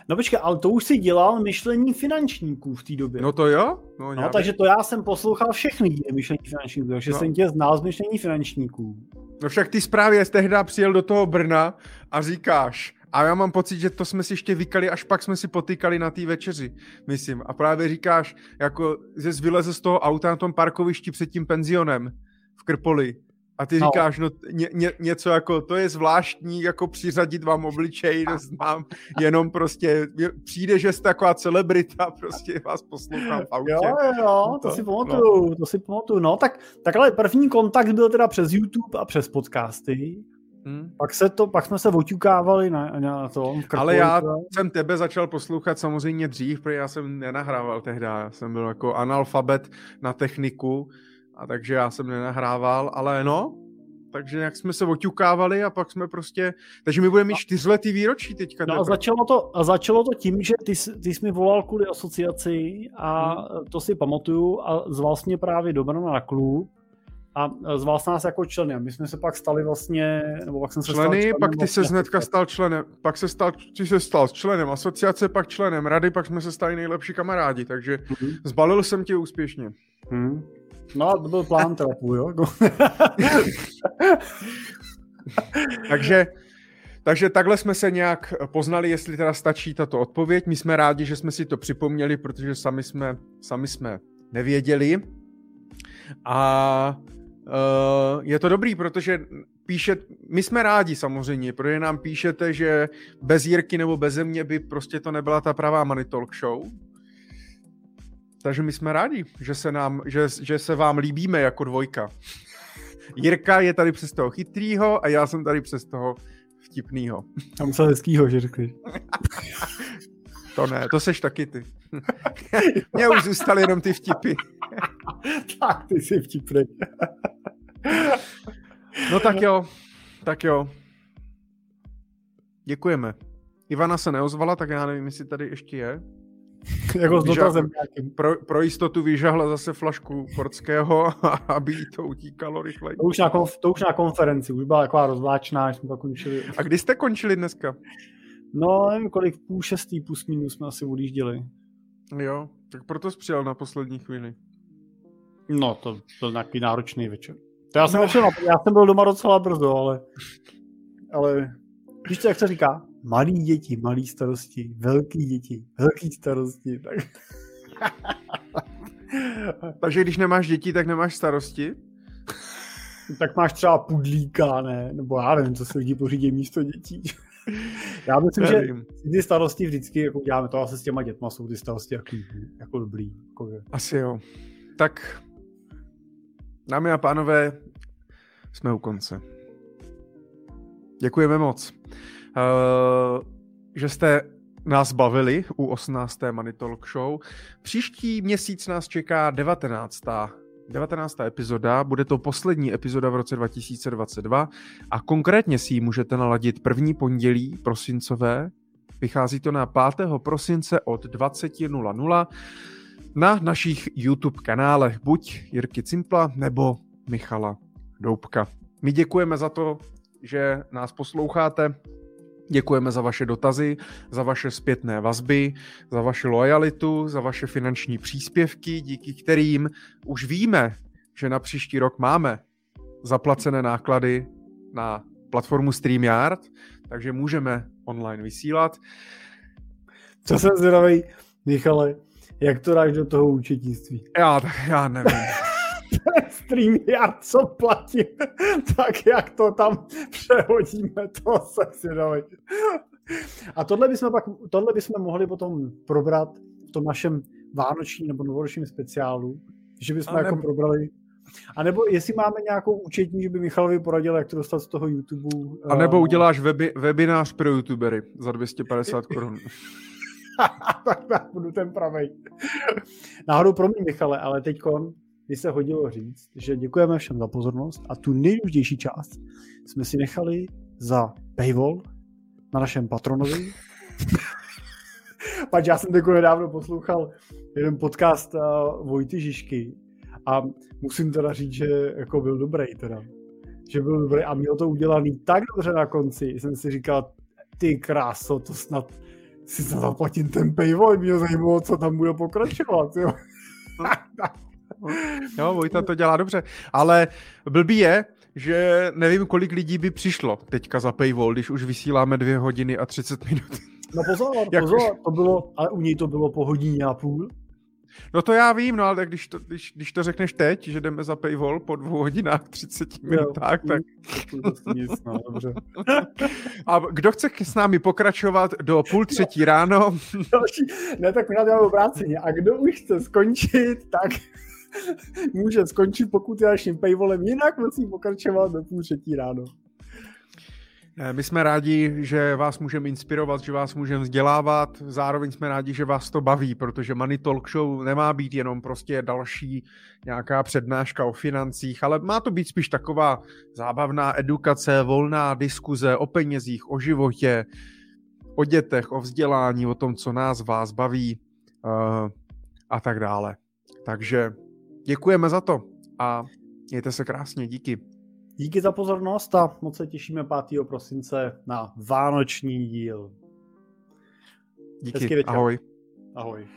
No počkej, ale to už si dělal myšlení finančníků v té době. No to jo. No, no takže to já jsem poslouchal všechny díly myšlení finančníků, takže no. jsem tě znal z myšlení finančníků. No však ty zprávě tehdy přijel do toho Brna a říkáš, a já mám pocit, že to jsme si ještě vykali, až pak jsme si potýkali na té večeři, myslím. A právě říkáš, jako že vyleze z toho auta na tom parkovišti před tím penzionem v Krpoli a ty no. říkáš, no ně, ně, něco jako, to je zvláštní, jako přiřadit vám obličej, to znám, jenom prostě přijde, že jste taková celebrita, (laughs) prostě vás poslouchám v autě. Jo, jo, jo, to, to si pamatuju, no. to si pamatuju, no, tak, takhle první kontakt byl teda přes YouTube a přes podcasty, Hmm. Pak, se to, pak jsme se oťukávali na, na tom. Ale já jsem tebe začal poslouchat samozřejmě dřív, protože já jsem nenahrával tehdy. Já jsem byl jako analfabet na techniku, a takže já jsem nenahrával, ale no, takže jak jsme se oťukávali a pak jsme prostě, takže my budeme mít čtyřletý výročí teďka. No a začalo, to, a začalo to tím, že ty, ty jsi mi volal kvůli asociaci a hmm. to si pamatuju a zval jsi mě právě do Brna na klub a zval jsi nás jako členy a my jsme se pak stali vlastně, nebo pak jsem se členy, stal pak ty vlastně se hnedka stal členem, pak se stal, ty se stal členem asociace, pak členem rady, pak jsme se stali nejlepší kamarádi, takže hmm. zbalil jsem tě úspěšně. Hmm. No, to byl plán trapu, jo? (laughs) takže, takže takhle jsme se nějak poznali, jestli teda stačí tato odpověď. My jsme rádi, že jsme si to připomněli, protože sami jsme, sami jsme nevěděli. A uh, je to dobrý, protože píše, my jsme rádi samozřejmě, protože nám píšete, že bez Jirky nebo bez mě by prostě to nebyla ta pravá Money Talk Show. Takže my jsme rádi, že se, nám, že, že se vám líbíme jako dvojka. Jirka je tady přes toho chytrýho a já jsem tady přes toho vtipnýho. A musel hezkýho, že řekli. to ne, to seš taky ty. Mně už zůstaly jenom ty vtipy. tak, ty jsi vtipný. no tak jo, tak jo. Děkujeme. Ivana se neozvala, tak já nevím, jestli tady ještě je. (laughs) jako s dotazem Pro, pro jistotu vyžahla zase flašku Portského, (laughs) aby jí to utíkalo rychleji. To už, na konf, to už na konferenci, už byla taková rozvláčná, jsme to končili. A kdy jste končili dneska? No, nevím, kolik, půl šestý, plus minus jsme asi odjížděli. Jo, tak proto jsi přijel na poslední chvíli. No, to byl nějaký náročný večer. To já jsem, no. Večer, já jsem byl doma docela brzo, ale, ale víš co, jak se říká? Malí děti, malí starosti, velký děti, velký starosti. Tak... (laughs) Takže když nemáš děti, tak nemáš starosti? tak máš třeba pudlíka, ne? Nebo já nevím, co se lidi pořídí místo dětí. (laughs) já myslím, Nevím. že ty starosti vždycky jako děláme to asi s těma dětma, jsou ty starosti jako, jako dobrý. Jako Asi jo. Tak, dámy a pánové, jsme u konce. Děkujeme moc. Uh, že jste nás bavili u 18. Money Talk Show. Příští měsíc nás čeká 19. 19. epizoda, bude to poslední epizoda v roce 2022 a konkrétně si ji můžete naladit první pondělí prosincové. Vychází to na 5. prosince od 20.00 na našich YouTube kanálech, buď Jirky Cimpla nebo Michala Doubka. My děkujeme za to, že nás posloucháte, Děkujeme za vaše dotazy, za vaše zpětné vazby, za vaši lojalitu, za vaše finanční příspěvky, díky kterým už víme, že na příští rok máme zaplacené náklady na platformu StreamYard, takže můžeme online vysílat. Co jsem zvědavý, Michale, jak to dáš do toho účetnictví? Já, já nevím. (laughs) StreamYard, co platí, (laughs) tak jak to tam přehodíme, to se zvědavý. A tohle bychom, pak, tohle bychom mohli potom probrat v tom našem vánočním nebo novoročním speciálu, že bychom jako probrali a nebo jestli máme nějakou účetní, že by Michalovi poradil, jak to dostat z toho YouTube. A nebo eh, uděláš webi, webinář pro YouTubery za 250 korun. (laughs) (laughs) tak, tak budu ten pravej. Náhodou pro mě, Michale, ale teď by se hodilo říct, že děkujeme všem za pozornost a tu nejdůležitější část jsme si nechali za paywall na našem patronovi. (laughs) Pač já jsem takový nedávno poslouchal jeden podcast uh, Vojty Žižky a musím teda říct, že jako byl dobrý teda. Že byl dobrý a měl to udělaný tak dobře na konci, jsem si říkal, ty kráso, to snad si zaplatím ten paywall, mě zajímalo, co tam bude pokračovat, jo. Jo, Vojta to dělá dobře, ale blbý je, že nevím, kolik lidí by přišlo teďka za paywall, když už vysíláme dvě hodiny a 30 minut. No pozor, (laughs) pozor, to bylo, ale u něj to bylo po hodině a půl. No to já vím, no ale tak když to, když, když to řekneš teď, že jdeme za paywall po dvou hodinách 30 minutách, tak... Nic, no, dobře. (laughs) A kdo chce s námi pokračovat do půl třetí ráno? (laughs) Další, ne, tak my na obráceně. A kdo už chce skončit, tak (laughs) může skončit, pokud je naším paywallem, jinak musí pokračovat do půl třetí ráno. Eh, my jsme rádi, že vás můžeme inspirovat, že vás můžeme vzdělávat, zároveň jsme rádi, že vás to baví, protože Money Talk Show nemá být jenom prostě další nějaká přednáška o financích, ale má to být spíš taková zábavná edukace, volná diskuze o penězích, o životě, o dětech, o vzdělání, o tom, co nás vás baví uh, a tak dále. Takže děkujeme za to a mějte se krásně, díky. Díky za pozornost a moc se těšíme 5. prosince na vánoční díl. Díky, ahoj. Ahoj.